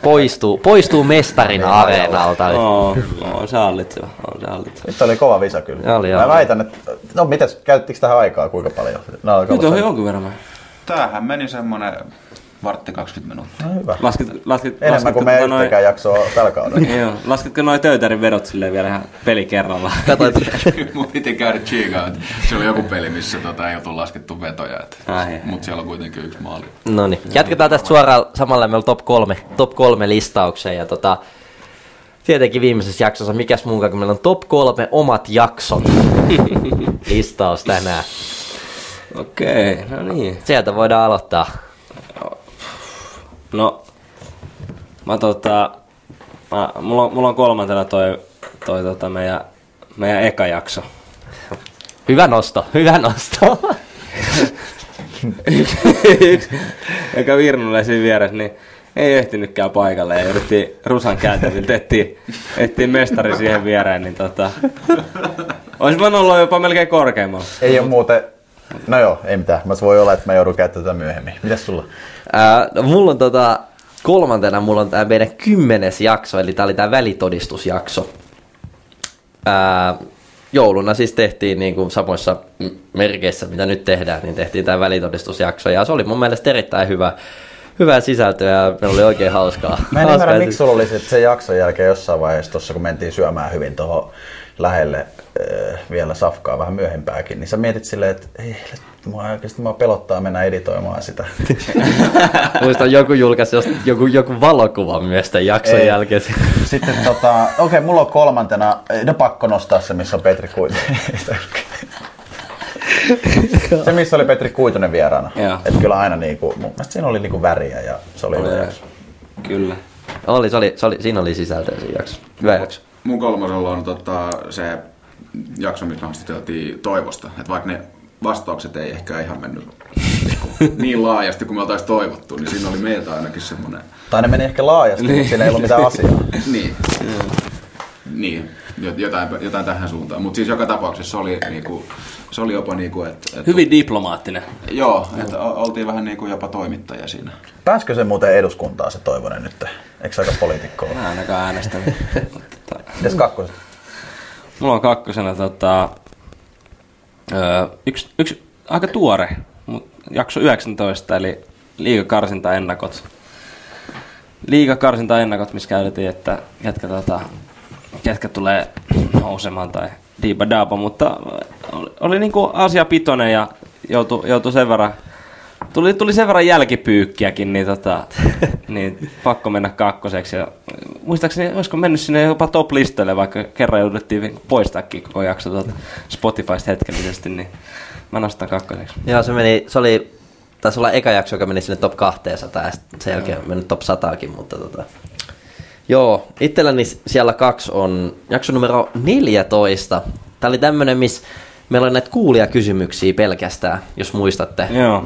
Poistuu, poistuu mestarina areenalta. Oo, on se hallitseva. On se hallitseva. Nyt oli kova visa kyllä. Oli, mä oli. väitän, että... No mitäs, käyttikö tähän aikaa kuinka paljon? No, alkaa Nyt on jonkun verran. mä- Tämähän meni semmonen vartti 20 minuuttia. No hyvä. Laskit, laskit, Enemmän laskitko kuin me noin- yhtäkään jaksoa tällä kaudella. Joo, laskitko noin töytärin vedot silleen vielä ihan peli kerrallaan? Mun piti käydä chiikaa, että se oli joku peli, missä tota, ei oltu laskettu vetoja. Mutta siellä on kuitenkin yksi maali. No niin, jatketaan tästä suoraan samalla meillä on top kolme, top kolme listaukseen ja tota, tietenkin viimeisessä jaksossa, mikäs muunkaan, kun meillä on top kolme omat jaksot listaus tänään. Okei, no niin. Sieltä voidaan aloittaa. No, mä tota, mä, mulla, on, mulla on kolmantena toi, toi tota meidän, meidän eka jakso. Hyvä nosto, hyvä nosto. Joka Virnulle siinä vieressä, niin ei ehtinytkään paikalle ja jouduttiin Rusan käytäviltä etsiä, etsiä mestari siihen viereen, niin tota, olisi voinut olla jopa melkein korkeammalla. Ei ole muuten... No joo, ei mitään. Mä voi olla, että mä joudun käyttämään tätä myöhemmin. Mitäs sulla? Ää, no, mulla on tota, kolmantena mulla on tää meidän kymmenes jakso, eli tää oli tää välitodistusjakso. Ää, jouluna siis tehtiin niin kuin samoissa merkeissä, mitä nyt tehdään, niin tehtiin tämä välitodistusjakso. Ja se oli mun mielestä erittäin hyvä, hyvää sisältöä ja meillä oli oikein hauskaa. Mä en hauskaa ymmärrä, miksi sulla oli sit sen jakson jälkeen jossain vaiheessa tuossa, kun mentiin syömään hyvin tuohon lähelle äh, vielä safkaa vähän myöhempääkin, niin sä mietit silleen, että ei, mua oikeasti mua pelottaa mennä editoimaan sitä. Muistan joku julkaisi jos- joku, joku valokuva myös tämän jakson Ei. jälkeen. Sitten tota, okei, okay, mulla on kolmantena, no pakko nostaa se, missä on Petri Kuitunen. se, missä oli Petri Kuitunen vieraana. Joo. Että kyllä aina niinku, mun mielestä siinä oli niinku väriä ja se oli hyvä jakso. Kyllä. Oli, se oli, se oli, siinä oli sisältöä siinä jakso. Hyvä jakso. Mun kolmosella on tota, se jakso, missä haastateltiin Toivosta. Että vaikka ne vastaukset ei ehkä ihan mennyt niin laajasti kuin me oltaisiin toivottu, niin siinä oli meiltä ainakin semmoinen... Tai ne meni ehkä laajasti, niin. mutta siinä ei ollut mitään asiaa. niin. Niin, jo- jotain, jotain tähän suuntaan. Mutta siis joka tapauksessa se oli, niinku, se oli jopa niinku, että... Et, Hyvin diplomaattinen. Joo, että o- oltiin vähän niinku jopa toimittajia siinä. Pääskö se muuten eduskuntaan se Toivonen nyt? Eikö se aika poliitikko ole? Mä ainakaan äänestänyt. Mites kakkoset? Mulla on kakkosena tota, Öö, yksi, yksi aika tuore, jakso 19, eli liigakarsinta ennakot. Liigakarsinta ennakot, missä käytettiin, että ketkä, tota, ketkä tulee nousemaan tai diiba daaba, mutta oli, oli niinku asia pitoinen ja joutui, joutui sen verran Tuli, tuli sen verran jälkipyykkiäkin, niin, tota, niin pakko mennä kakkoseksi. Ja muistaakseni, olisiko mennyt sinne jopa top-listoille, vaikka kerran jouduttiin poistaakin koko jakso tuolta Spotifysta hetkellisesti, niin mä nostan kakkoseksi. Joo, se meni, se oli, taisi olla eka jakso, joka meni sinne top 200 ja sen jälkeen mennyt top 100 mutta tota. Joo, itselläni siellä kaksi on jakso numero 14. Tämä oli tämmönen, missä meillä oli näitä kuulijakysymyksiä pelkästään, jos muistatte. Joo.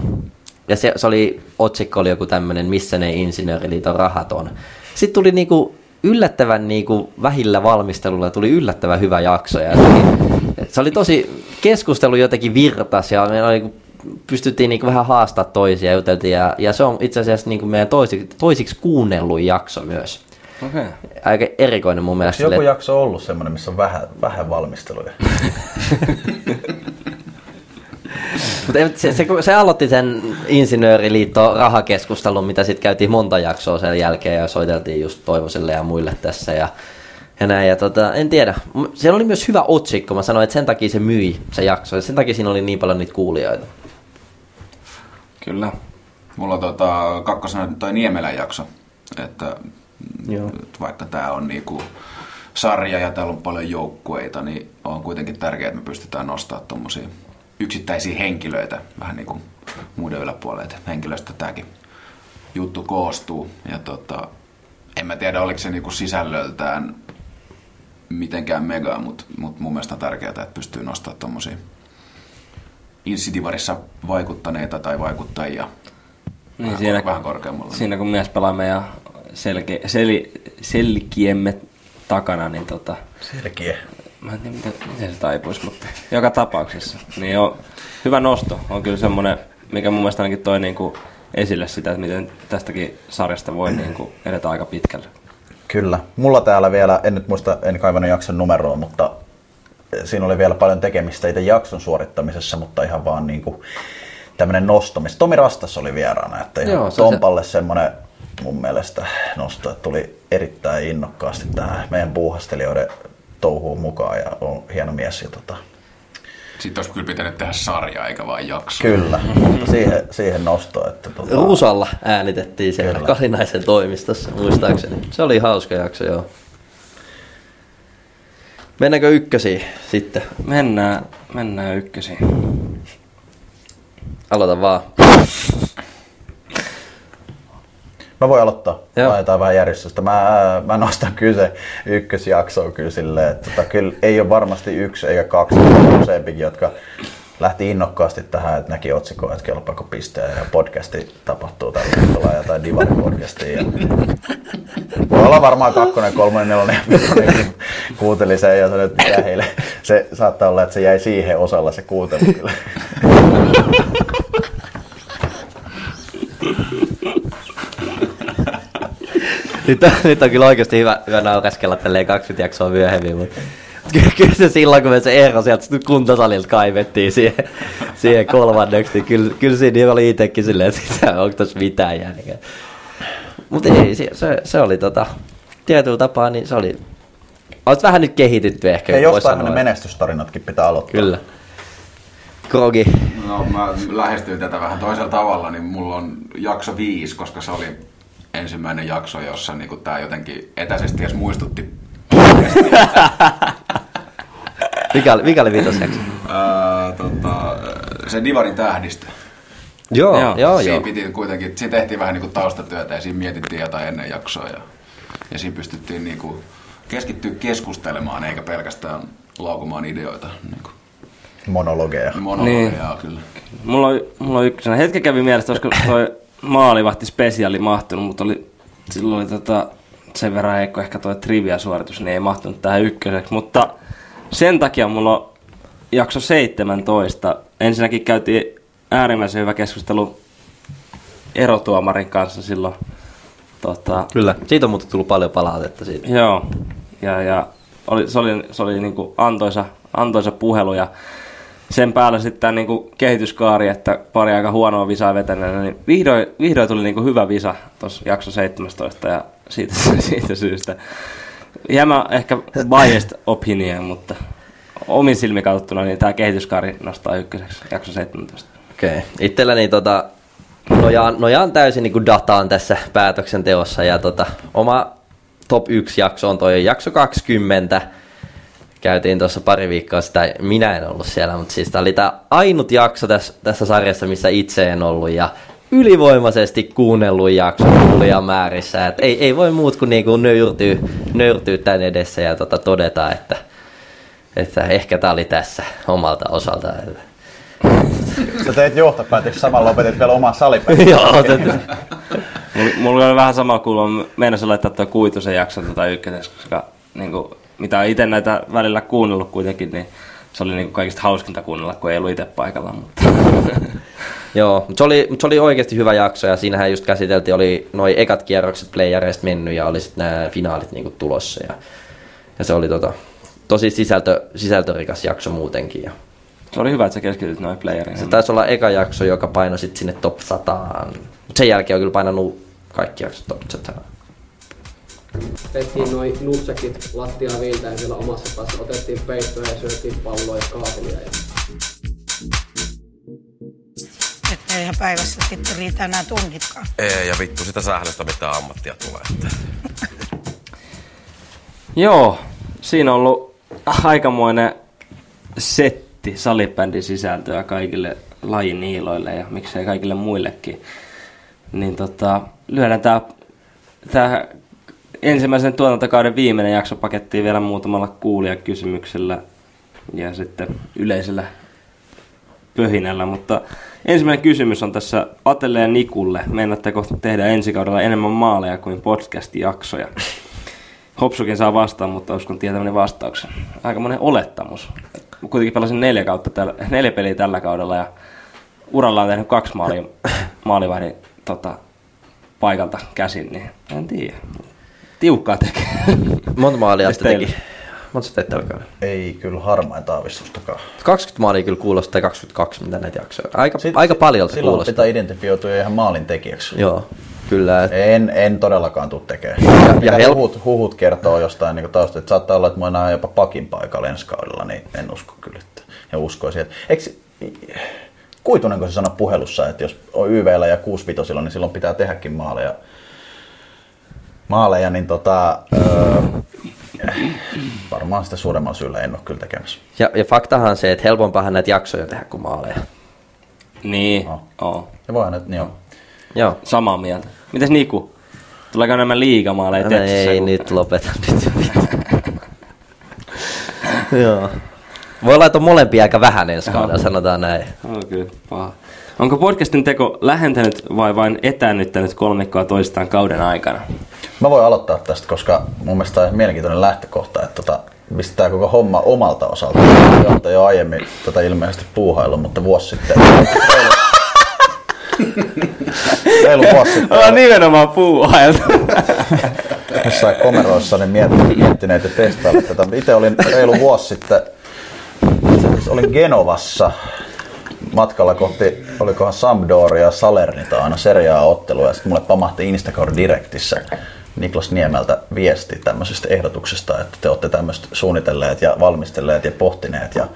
Ja se, se oli, otsikko oli joku tämmöinen, missä ne insinööriliiton rahat on. Sitten tuli niinku yllättävän niinku vähillä valmistelulla tuli yllättävän hyvä jakso. Ja se oli tosi, keskustelu jotenkin virtas ja me oli, pystyttiin niinku vähän haastaa toisia ja juteltiin. Ja, ja se on itse asiassa niinku meidän toisiksi, toisiksi kuunnelluin jakso myös. Okay. Aika erikoinen mun mielestä. Onko joku jakso ollut semmoinen, missä on vähän, vähän valmisteluja? Mutta se, se, se, aloitti sen insinööriliitto rahakeskustelun, mitä sitten käytiin monta jaksoa sen jälkeen ja soiteltiin just Toivoselle ja muille tässä ja, ja näin. Ja tota, en tiedä. Siellä oli myös hyvä otsikko. Mä sanoin, että sen takia se myi se jakso. Ja sen takia siinä oli niin paljon niitä kuulijoita. Kyllä. Mulla on tota, kakkosena toi Niemelän jakso, että Joo. vaikka tämä on niinku sarja ja täällä on paljon joukkueita, niin on kuitenkin tärkeää, että me pystytään nostamaan tuommoisia yksittäisiä henkilöitä vähän niin kuin muiden yläpuolelle, että henkilöstä tämäkin juttu koostuu. Ja tota, en mä tiedä, oliko se niinku sisällöltään mitenkään mega, mutta mut mun mielestä on tärkeää, että pystyy nostamaan tuommoisia Insidivarissa vaikuttaneita tai vaikuttajia Niin vähän, siinä, vähän korkeammalla. siinä kun mies pelaamme ja selke, seli, selkiemme takana, niin tota... Selkiä. Mä en tiedä, miten, miten se taipuisi, mutta joka tapauksessa. Niin on, hyvä nosto on kyllä semmoinen, mikä mun mielestä ainakin toi niinku esille sitä, että miten tästäkin sarjasta voi niinku edetä aika pitkälle. Kyllä. Mulla täällä vielä, en nyt muista, en kaivannut jakson numeroa, mutta siinä oli vielä paljon tekemistä itse jakson suorittamisessa, mutta ihan vaan niin kuin tämmöinen nostamis. Tomi Rastas oli vieraana, että ihan Joo, se on se- Tompalle semmoinen mun mielestä nosto, että tuli erittäin innokkaasti tähän meidän puuhastelijoiden touhuun mukaan ja on hieno mies. Ja tota, Sitten olisi kyllä pitänyt tehdä sarjaa eikä vain jakso. kyllä, mutta siihen, siihen nosto, että tota, Rusalla äänitettiin siellä Kyllä. Kalinaisen toimistossa, muistaakseni. Se oli hauska jakso, joo. Mennäänkö ykkösiin sitten? Mennään, mennään ykkösiin. Aloita vaan. Mä voin aloittaa. Joo. Laitetaan vähän järjestystä. Mä, mä nostan kyllä se ykkösjaksoa kyllä silleen, että tota, kyllä ei ole varmasti yksi eikä kaksi, useampikin, jotka lähti innokkaasti tähän, että näki otsikkoa, että kelpaako pisteen ja podcasti tapahtuu tällä hetkellä ja tai Divari podcastiin. Ja... Voi olla varmaan kakkonen, kolmonen, nelonen ja vitonenkin kuunteli sen ja sanoi, että mitä heille. Se saattaa olla, että se jäi siihen osalla se kuuntelu kyllä. Nyt, on, nyt on kyllä oikeasti hyvä, hyvä nauraskella tälleen 20 jaksoa myöhemmin, mutta kyllä, kyllä se silloin, kun me se ero sieltä kuntosalilta kaivettiin siihen, siihen kolmanneksi, niin kyllä, kyllä siinä oli itsekin silleen, että sitä, onko tässä mitään järkeä. Mutta ei, se, se, se oli tota, tietyllä tapaa, niin se oli, olet vähän nyt kehitytty ehkä. Ja jostain ne menestystarinatkin pitää aloittaa. Kyllä. Krogi. No mä lähestyin tätä vähän toisella tavalla, niin mulla on jakso viisi, koska se oli ensimmäinen jakso, jossa niinku tää jotenkin etäisesti edes muistutti. Mikä, oli- mikä oli vitosjakso? Ää, tota, se Divarin tähdistö. Joo, joo, joo. siinä joo. piti kuitenkin, siinä tehtiin vähän niinku taustatyötä ja siinä mietittiin jotain ennen jaksoa ja, ja siinä pystyttiin niinku keskittyä keskustelemaan eikä pelkästään laukumaan ideoita. Niinku. Monologeja. Monologeja, Niin. kyllä. Mulla on, mulla on ykkösenä. Hetken kävi mielessä, olisiko toi maalivahti spesiaali mahtunut, mutta oli, silloin oli tota, sen verran heikko ehkä toi trivia-suoritus, niin ei mahtunut tähän ykköseksi. Mutta sen takia mulla on jakso 17. Ensinnäkin käytiin äärimmäisen hyvä keskustelu erotuomarin kanssa silloin. Tota, Kyllä, siitä on muuten tullut paljon palautetta siitä. Joo, ja, ja oli, se oli, se oli niinku antoisa, antoisa puhelu ja sen päällä sitten tämä niinku kehityskaari, että pari aika huonoa visaa vetäneenä, niin vihdoin, vihdoin tuli niinku hyvä visa tuossa jakso 17 ja siitä, siitä syystä. Hieman ehkä biased opinion, mutta omin silmin katsottuna niin tämä kehityskaari nostaa ykköseksi jakso 17. Okei. Okay. Itselläni tota, nojaan, nojaan täysin niin kuin dataan tässä päätöksenteossa ja tota, oma top 1 jakso on toi jakso 20. Käytiin tuossa pari viikkoa sitä, minä en ollut siellä, mutta siis tämä oli tämä ainut jakso tässä, tässä sarjassa, missä itse en ollut ja ylivoimaisesti kuunnellut jakso määrissä. Et ei, ei voi muut kuin niinku nöyrtyä, nöyrtyä tämän edessä ja tota, todeta, että, että ehkä tämä oli tässä omalta osalta. Sä teit johtopäätöksen samalla lopetit vielä omaa salipäivää. Joo, mulla, mulla oli vähän sama kuulua. Meinasin laittaa tuo kuitusen jakson tota ykköseksi, koska niin kuin, mitä itse näitä välillä kuunnellut kuitenkin, niin se oli niin kuin kaikista hauskinta kuunnella, kun ei ollut itse paikalla. Mutta. Joo, mutta se oli, mutta se oli oikeasti hyvä jakso ja siinähän just käsiteltiin, oli noin ekat kierrokset playereista mennyt ja oli sitten nämä finaalit niinku tulossa ja, ja se oli tota, tosi sisältö, sisältörikas jakso muutenkin. Ja. Se oli hyvä, että sä keskityt noin playereihin. Se taisi olla eka jakso, joka painoi sit sinne top 100. Mutta sen jälkeen on kyllä painanut kaikki jaksot top 100. Tehtiin noin nutsekit lattiaa viiltäen siellä omassa päässä. Otettiin peittoja ja syötiin palloa ja kaatelia. Ja... Että ihan päivässä sitten riitä enää tunnitkaan. Ei, ja vittu sitä sählöstä mitä ammattia tulee. Että. Joo, siinä on ollut aikamoinen setti salibändin sisältöä kaikille lajin iiloille ja miksei kaikille muillekin. Niin tota, lyödään tää, tää ensimmäisen tuotantokauden viimeinen jakso pakettiin vielä muutamalla kuulijakysymyksellä ja sitten yleisellä pöhinällä, mutta ensimmäinen kysymys on tässä Atelle ja Nikulle. Meinaatteko tehdä ensi kaudella enemmän maaleja kuin podcast-jaksoja? Hopsukin saa vastaan, mutta uskon tietäväni vastauksen. Aika monen olettamus. Kuitenkin pelasin neljä, kautta tällä, neljä peliä tällä kaudella ja uralla on tehnyt kaksi maalia, maalivahdin tota, paikalta käsin, niin en tiedä. Tiukkaa tekee. Monta maalia sitten teki? Monta sä teit tällä kaudella? Ei kyllä harmainta aavistustakaan. 20 maalia kyllä kuulostaa 22, mitä näitä jaksoja. Aika, Sitten, aika paljon se Silloin kuulostaa. pitää identifioitua ihan maalin tekijäksi. Joo, kyllä. En, en todellakaan tule tekemään. Ja- Ja, hel- huhut, huhut kertoo jostain niin taustasta, että saattaa olla, että mä näen jopa pakin paikalla ensi kaudella, niin en usko kyllä. Että, ja uskoisin, että... Eikö, Kuitunen, kun se sanoi puhelussa, että jos on YVllä ja 65 niin silloin pitää tehdäkin maaleja. Maaleja, niin tota, öö, varmaan sitä suuremmalla syyllä en ole kyllä tekemässä. Ja, ja faktahan on se, että helpompaahan näitä jaksoja tehdä kuin maaleja. Niin, oo. Ja voihan nyt, joo. Joo. Samaa mieltä. Mites Niku? Tuleeko enemmän liigamaaleja No ei, kuin- nyt lopeta nyt jo Joo. Voi laittaa molempia aika vähän ensi kaudella, sanotaan näin. On kyllä paha. Onko podcastin teko lähentänyt vai vain etäännyttänyt kolmikkoa toistaan kauden aikana? Mä voin aloittaa tästä, koska mun mielestä tämä on mielenkiintoinen lähtökohta, että tota, mistä tämä koko homma omalta osalta. Olette jo aiemmin tota ilmeisesti puuhailu, mutta vuosi sitten. Reilu vuosi sitten. Ollaan nimenomaan puuhailta. jossain komeroissa niin miettineet, miettineet ja testailleet tätä. Itse olin reilu vuosi sitten, olin Genovassa matkalla kohti, olikohan Sampdoria ja Salernita aina seriaa ottelua ja sitten mulle pamahti Instagram Directissä Niklas Niemeltä viesti tämmöisestä ehdotuksesta, että te olette tämmöistä suunnitelleet ja valmistelleet ja pohtineet. Ja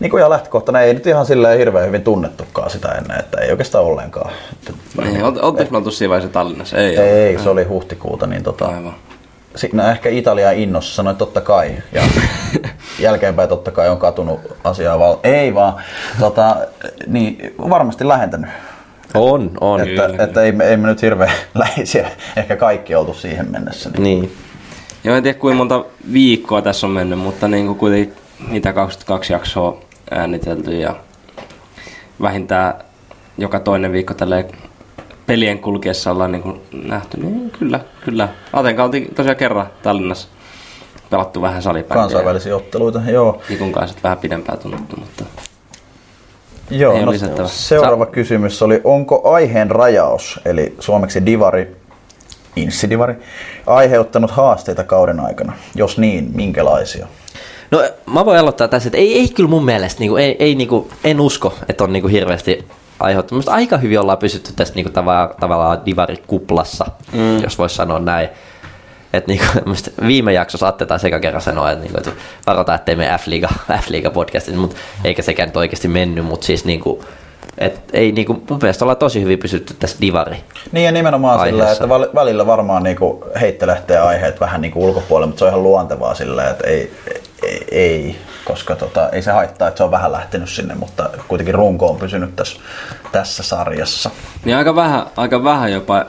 niin kuin ihan lähtökohtana ei nyt ihan silleen hirveän hyvin tunnettukaan sitä ennen, että ei oikeastaan ollenkaan. Niin, oltiinko me oltu siinä vaiheessa Tallinnassa? Ei, Ei, ollut. se oli huhtikuuta, niin tota, Aivan. Siinä ehkä Italian innossa sanoi totta kai. Ja jälkeenpäin totta kai on katunut asiaa. Val- ei vaan, tota, niin varmasti lähentänyt. On, on. Että, että ei, me, ei me nyt hirveän läheisiä ehkä kaikki oltu siihen mennessä. Niin. Niin. Joo, en tiedä kuinka monta viikkoa tässä on mennyt, mutta niin kuin kuitenkin mitä 22 jaksoa äänitelty ja vähintään joka toinen viikko tälle pelien kulkiessa ollaan niin kuin nähty, niin kyllä, kyllä. Atenka oltiin tosiaan kerran Tallinnassa pelattu vähän salibändiä. Kansainvälisiä otteluita, joo. Nikun kanssa vähän pidempään tunnettu, mutta Joo, no, lisättävää. seuraava kysymys oli, onko aiheen rajaus, eli suomeksi divari, insidivari, aiheuttanut haasteita kauden aikana? Jos niin, minkälaisia? No mä voin aloittaa tässä, että ei, ei kyllä mun mielestä, niinku, ei, ei, niinku, en usko, että on niinku hirveästi aiheuttanut. Musta aika hyvin ollaan pysytty tässä niinku, tava, tavallaan divarikuplassa, mm. jos voisi sanoa näin. Et niinku, viime jaksossa Atte taisi eka kerran sanoa, että, niinku, että varotaan, ettei mene F-liiga, F-liiga podcastin, mutta eikä sekään nyt oikeasti mennyt, mutta siis niinku, et ei niinku, mun mielestä ollaan tosi hyvin pysytty tässä divari. Niin ja nimenomaan Aiheessa. sillä, että välillä varmaan niinku heittelähtee aiheet vähän niinku ulkopuolelle, mutta se on ihan luontevaa sillä, että ei, ei, ei koska tota, ei se haittaa, että se on vähän lähtenyt sinne, mutta kuitenkin runko on pysynyt tässä, tässä sarjassa. Niin aika vähän, aika vähän jopa.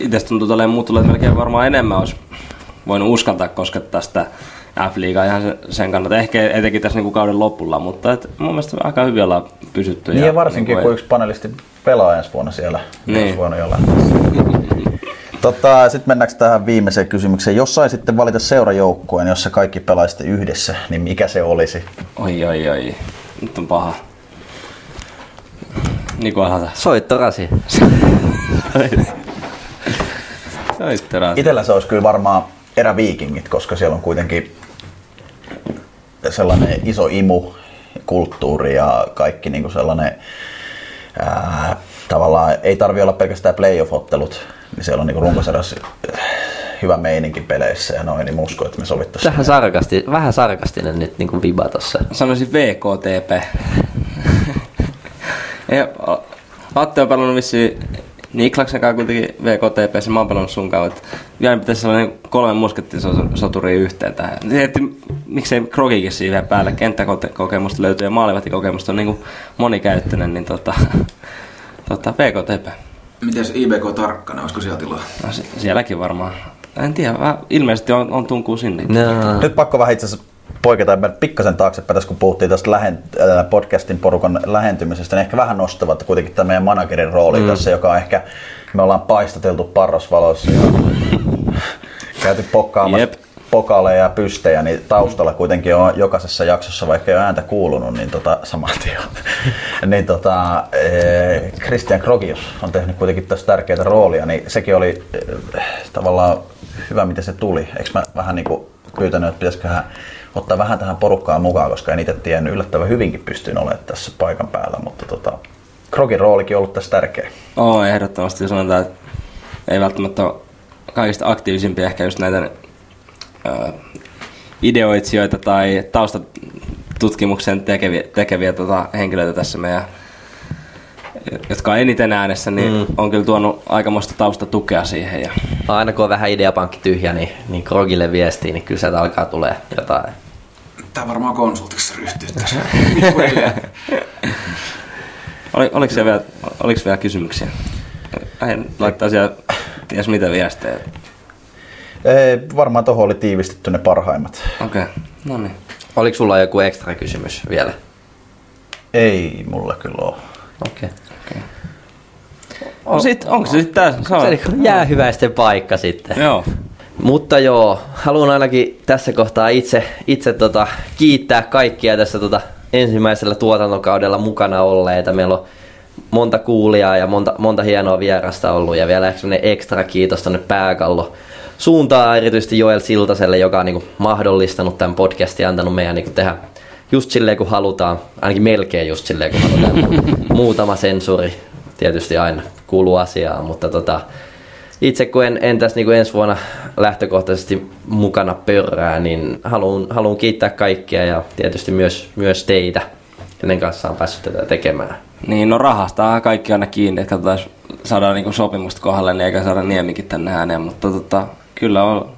Itse tuntuu tolleen muut tulee, että melkein varmaan enemmän olisi voinut uskaltaa koskettaa sitä F-liigaa ihan sen, kannalta. Ehkä etenkin tässä niinku kauden lopulla, mutta et mun mielestä aika hyvin ollaan pysytty. Niin ja varsinkin niinku kun yksi panelisti pelaa ensi vuonna siellä. Niin. Ensi vuonna jo lähtee. Tota, Sitten mennäänkö tähän viimeiseen kysymykseen. Jos saisitte valita seurajoukkueen, jossa kaikki pelaisitte yhdessä, niin mikä se olisi? Oi, oi, oi. Nyt on paha. Niko aloita. Soittorasi. Soittorasi. Itellä se olisi kyllä varmaan eräviikingit, koska siellä on kuitenkin sellainen iso imu, kulttuuri ja kaikki niin kuin sellainen ää, tavallaan ei tarvi olla pelkästään playoff-ottelut, niin siellä on niin runkosarjassa hyvä meininki peleissä ja noin, niin uskon, että me sovittaisiin. Vähän, sarkasti, vähän sarkastinen nyt niin kuin viba tossa. Sanoisin VKTP. Atte on pelannut vissiin Niklaksen kanssa kuitenkin VKTP, se mä oon pelannut sun kanssa. että Vielä pitäisi sellainen kolme muskettisoturia yhteen tähän. Tietysti, miksei Krogikin siihen päälle. Kenttäkokemusta löytyy ja maalivahtikokemusta on niin kuin monikäyttöinen, niin tota, tota, VKTP. Mites IBK Tarkkana, olisiko siellä tilaa? No, si- sielläkin varmaan. En tiedä, vähän, ilmeisesti on, on tunkuu sinne. No. Nyt pakko vähän itse asiassa poiketa pikkasen taaksepäin tässä, kun puhuttiin tästä lähen, äh, podcastin porukan lähentymisestä, niin ehkä vähän nostavat kuitenkin tämä meidän managerin rooli mm. tässä, joka on ehkä, me ollaan paistateltu parrasvaloissa ja käyty pokkaamassa Jep. Pokaaleja ja pystejä, niin taustalla kuitenkin on jokaisessa jaksossa, vaikka ei ole ääntä kuulunut, niin tota, saman tien. niin tota, eh, Christian Krogius on tehnyt kuitenkin tässä tärkeää roolia, niin sekin oli eh, tavallaan hyvä, miten se tuli. Eikö mä vähän niin kuin pyytänyt, että pitäisiköhän ottaa vähän tähän porukkaan mukaan, koska en itse tiennyt yllättävän hyvinkin pystyin olemaan tässä paikan päällä, mutta tota, Krogin roolikin on ollut tässä tärkeä. Oo, ehdottomasti sanotaan, että ei välttämättä ole kaikista aktiivisimpia ehkä just näitä ideoitsijoita tai taustatutkimuksen tekeviä, tekeviä tota, henkilöitä tässä meidän jotka on eniten äänessä, niin mm. on kyllä tuonut aikamoista taustatukea siihen. Ja... Aina kun on vähän ideapankki tyhjä, niin, niin Krogille viestii, niin kyllä sieltä alkaa tulee jotain. Tää varmaan konsultiksi ryhtyy tässä. Oli, oliko, siellä vielä, oliko vielä kysymyksiä? Lähden laittaa siellä ties mitä viestejä. Ei, varmaan tuohon oli tiivistetty ne parhaimmat. Okei, okay. no niin. Oliko sulla joku ekstra kysymys vielä? Ei mulla kyllä ole. Okei. Okay. Okay. Sit, onko se sitten tässä? Se jäähyväisten paikka sitten. Joo. Mutta joo, haluan ainakin tässä kohtaa itse, itse tota, kiittää kaikkia tässä tota, ensimmäisellä tuotantokaudella mukana olleita. Meillä on monta kuulijaa ja monta, monta hienoa vierasta ollut ja vielä sellainen ekstra kiitos tonne pääkallo suuntaan erityisesti Joel Siltaselle, joka on niin kuin, mahdollistanut tämän podcastin ja antanut meidän niin kuin, tehdä just silleen kun halutaan, ainakin melkein just silleen kun halutaan. Muutama sensuri tietysti aina kuuluu asiaan, mutta tota, itse kun en, en tässä niin kuin ensi vuonna lähtökohtaisesti mukana pörrää, niin haluan, haluan kiittää kaikkia ja tietysti myös, myös teitä, kenen kanssa on päässyt tätä tekemään. Niin, no rahasta kaikki aina kiinni, että katsotaan, saadaan niinku sopimusta kohdalle, niin eikä saada Niemikin tänne ääneen, mutta tota, kyllä on,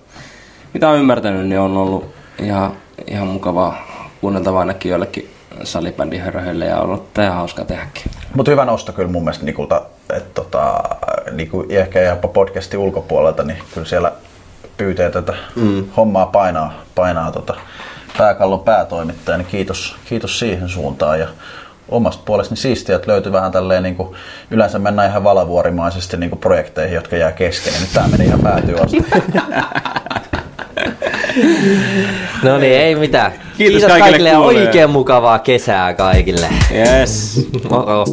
mitä on ymmärtänyt, niin on ollut ihan, ihan mukavaa kuunneltavaa ainakin joillekin salibändihöröhöille ja on ollut ihan hauskaa tehdäkin. Mutta hyvä nosto kyllä mun mielestä Nikulta, että tota, niinku, ehkä jopa podcastin ulkopuolelta, niin kyllä siellä pyytää tätä mm. hommaa painaa, painaa tota, pääkallon päätoimittaja, niin kiitos, kiitos siihen suuntaan. Ja omasta puolestani siistiä, että löytyy vähän tälleen, niin kuin, yleensä mennään ihan valavuorimaisesti niin kuin projekteihin, jotka jää kesken. Ja nyt tää meni ihan päätyy asti. No niin, ei mitään. Kiitos Kiitos kaikille kaikille ja oikein mukavaa kesää kaikille. Yes. Moro.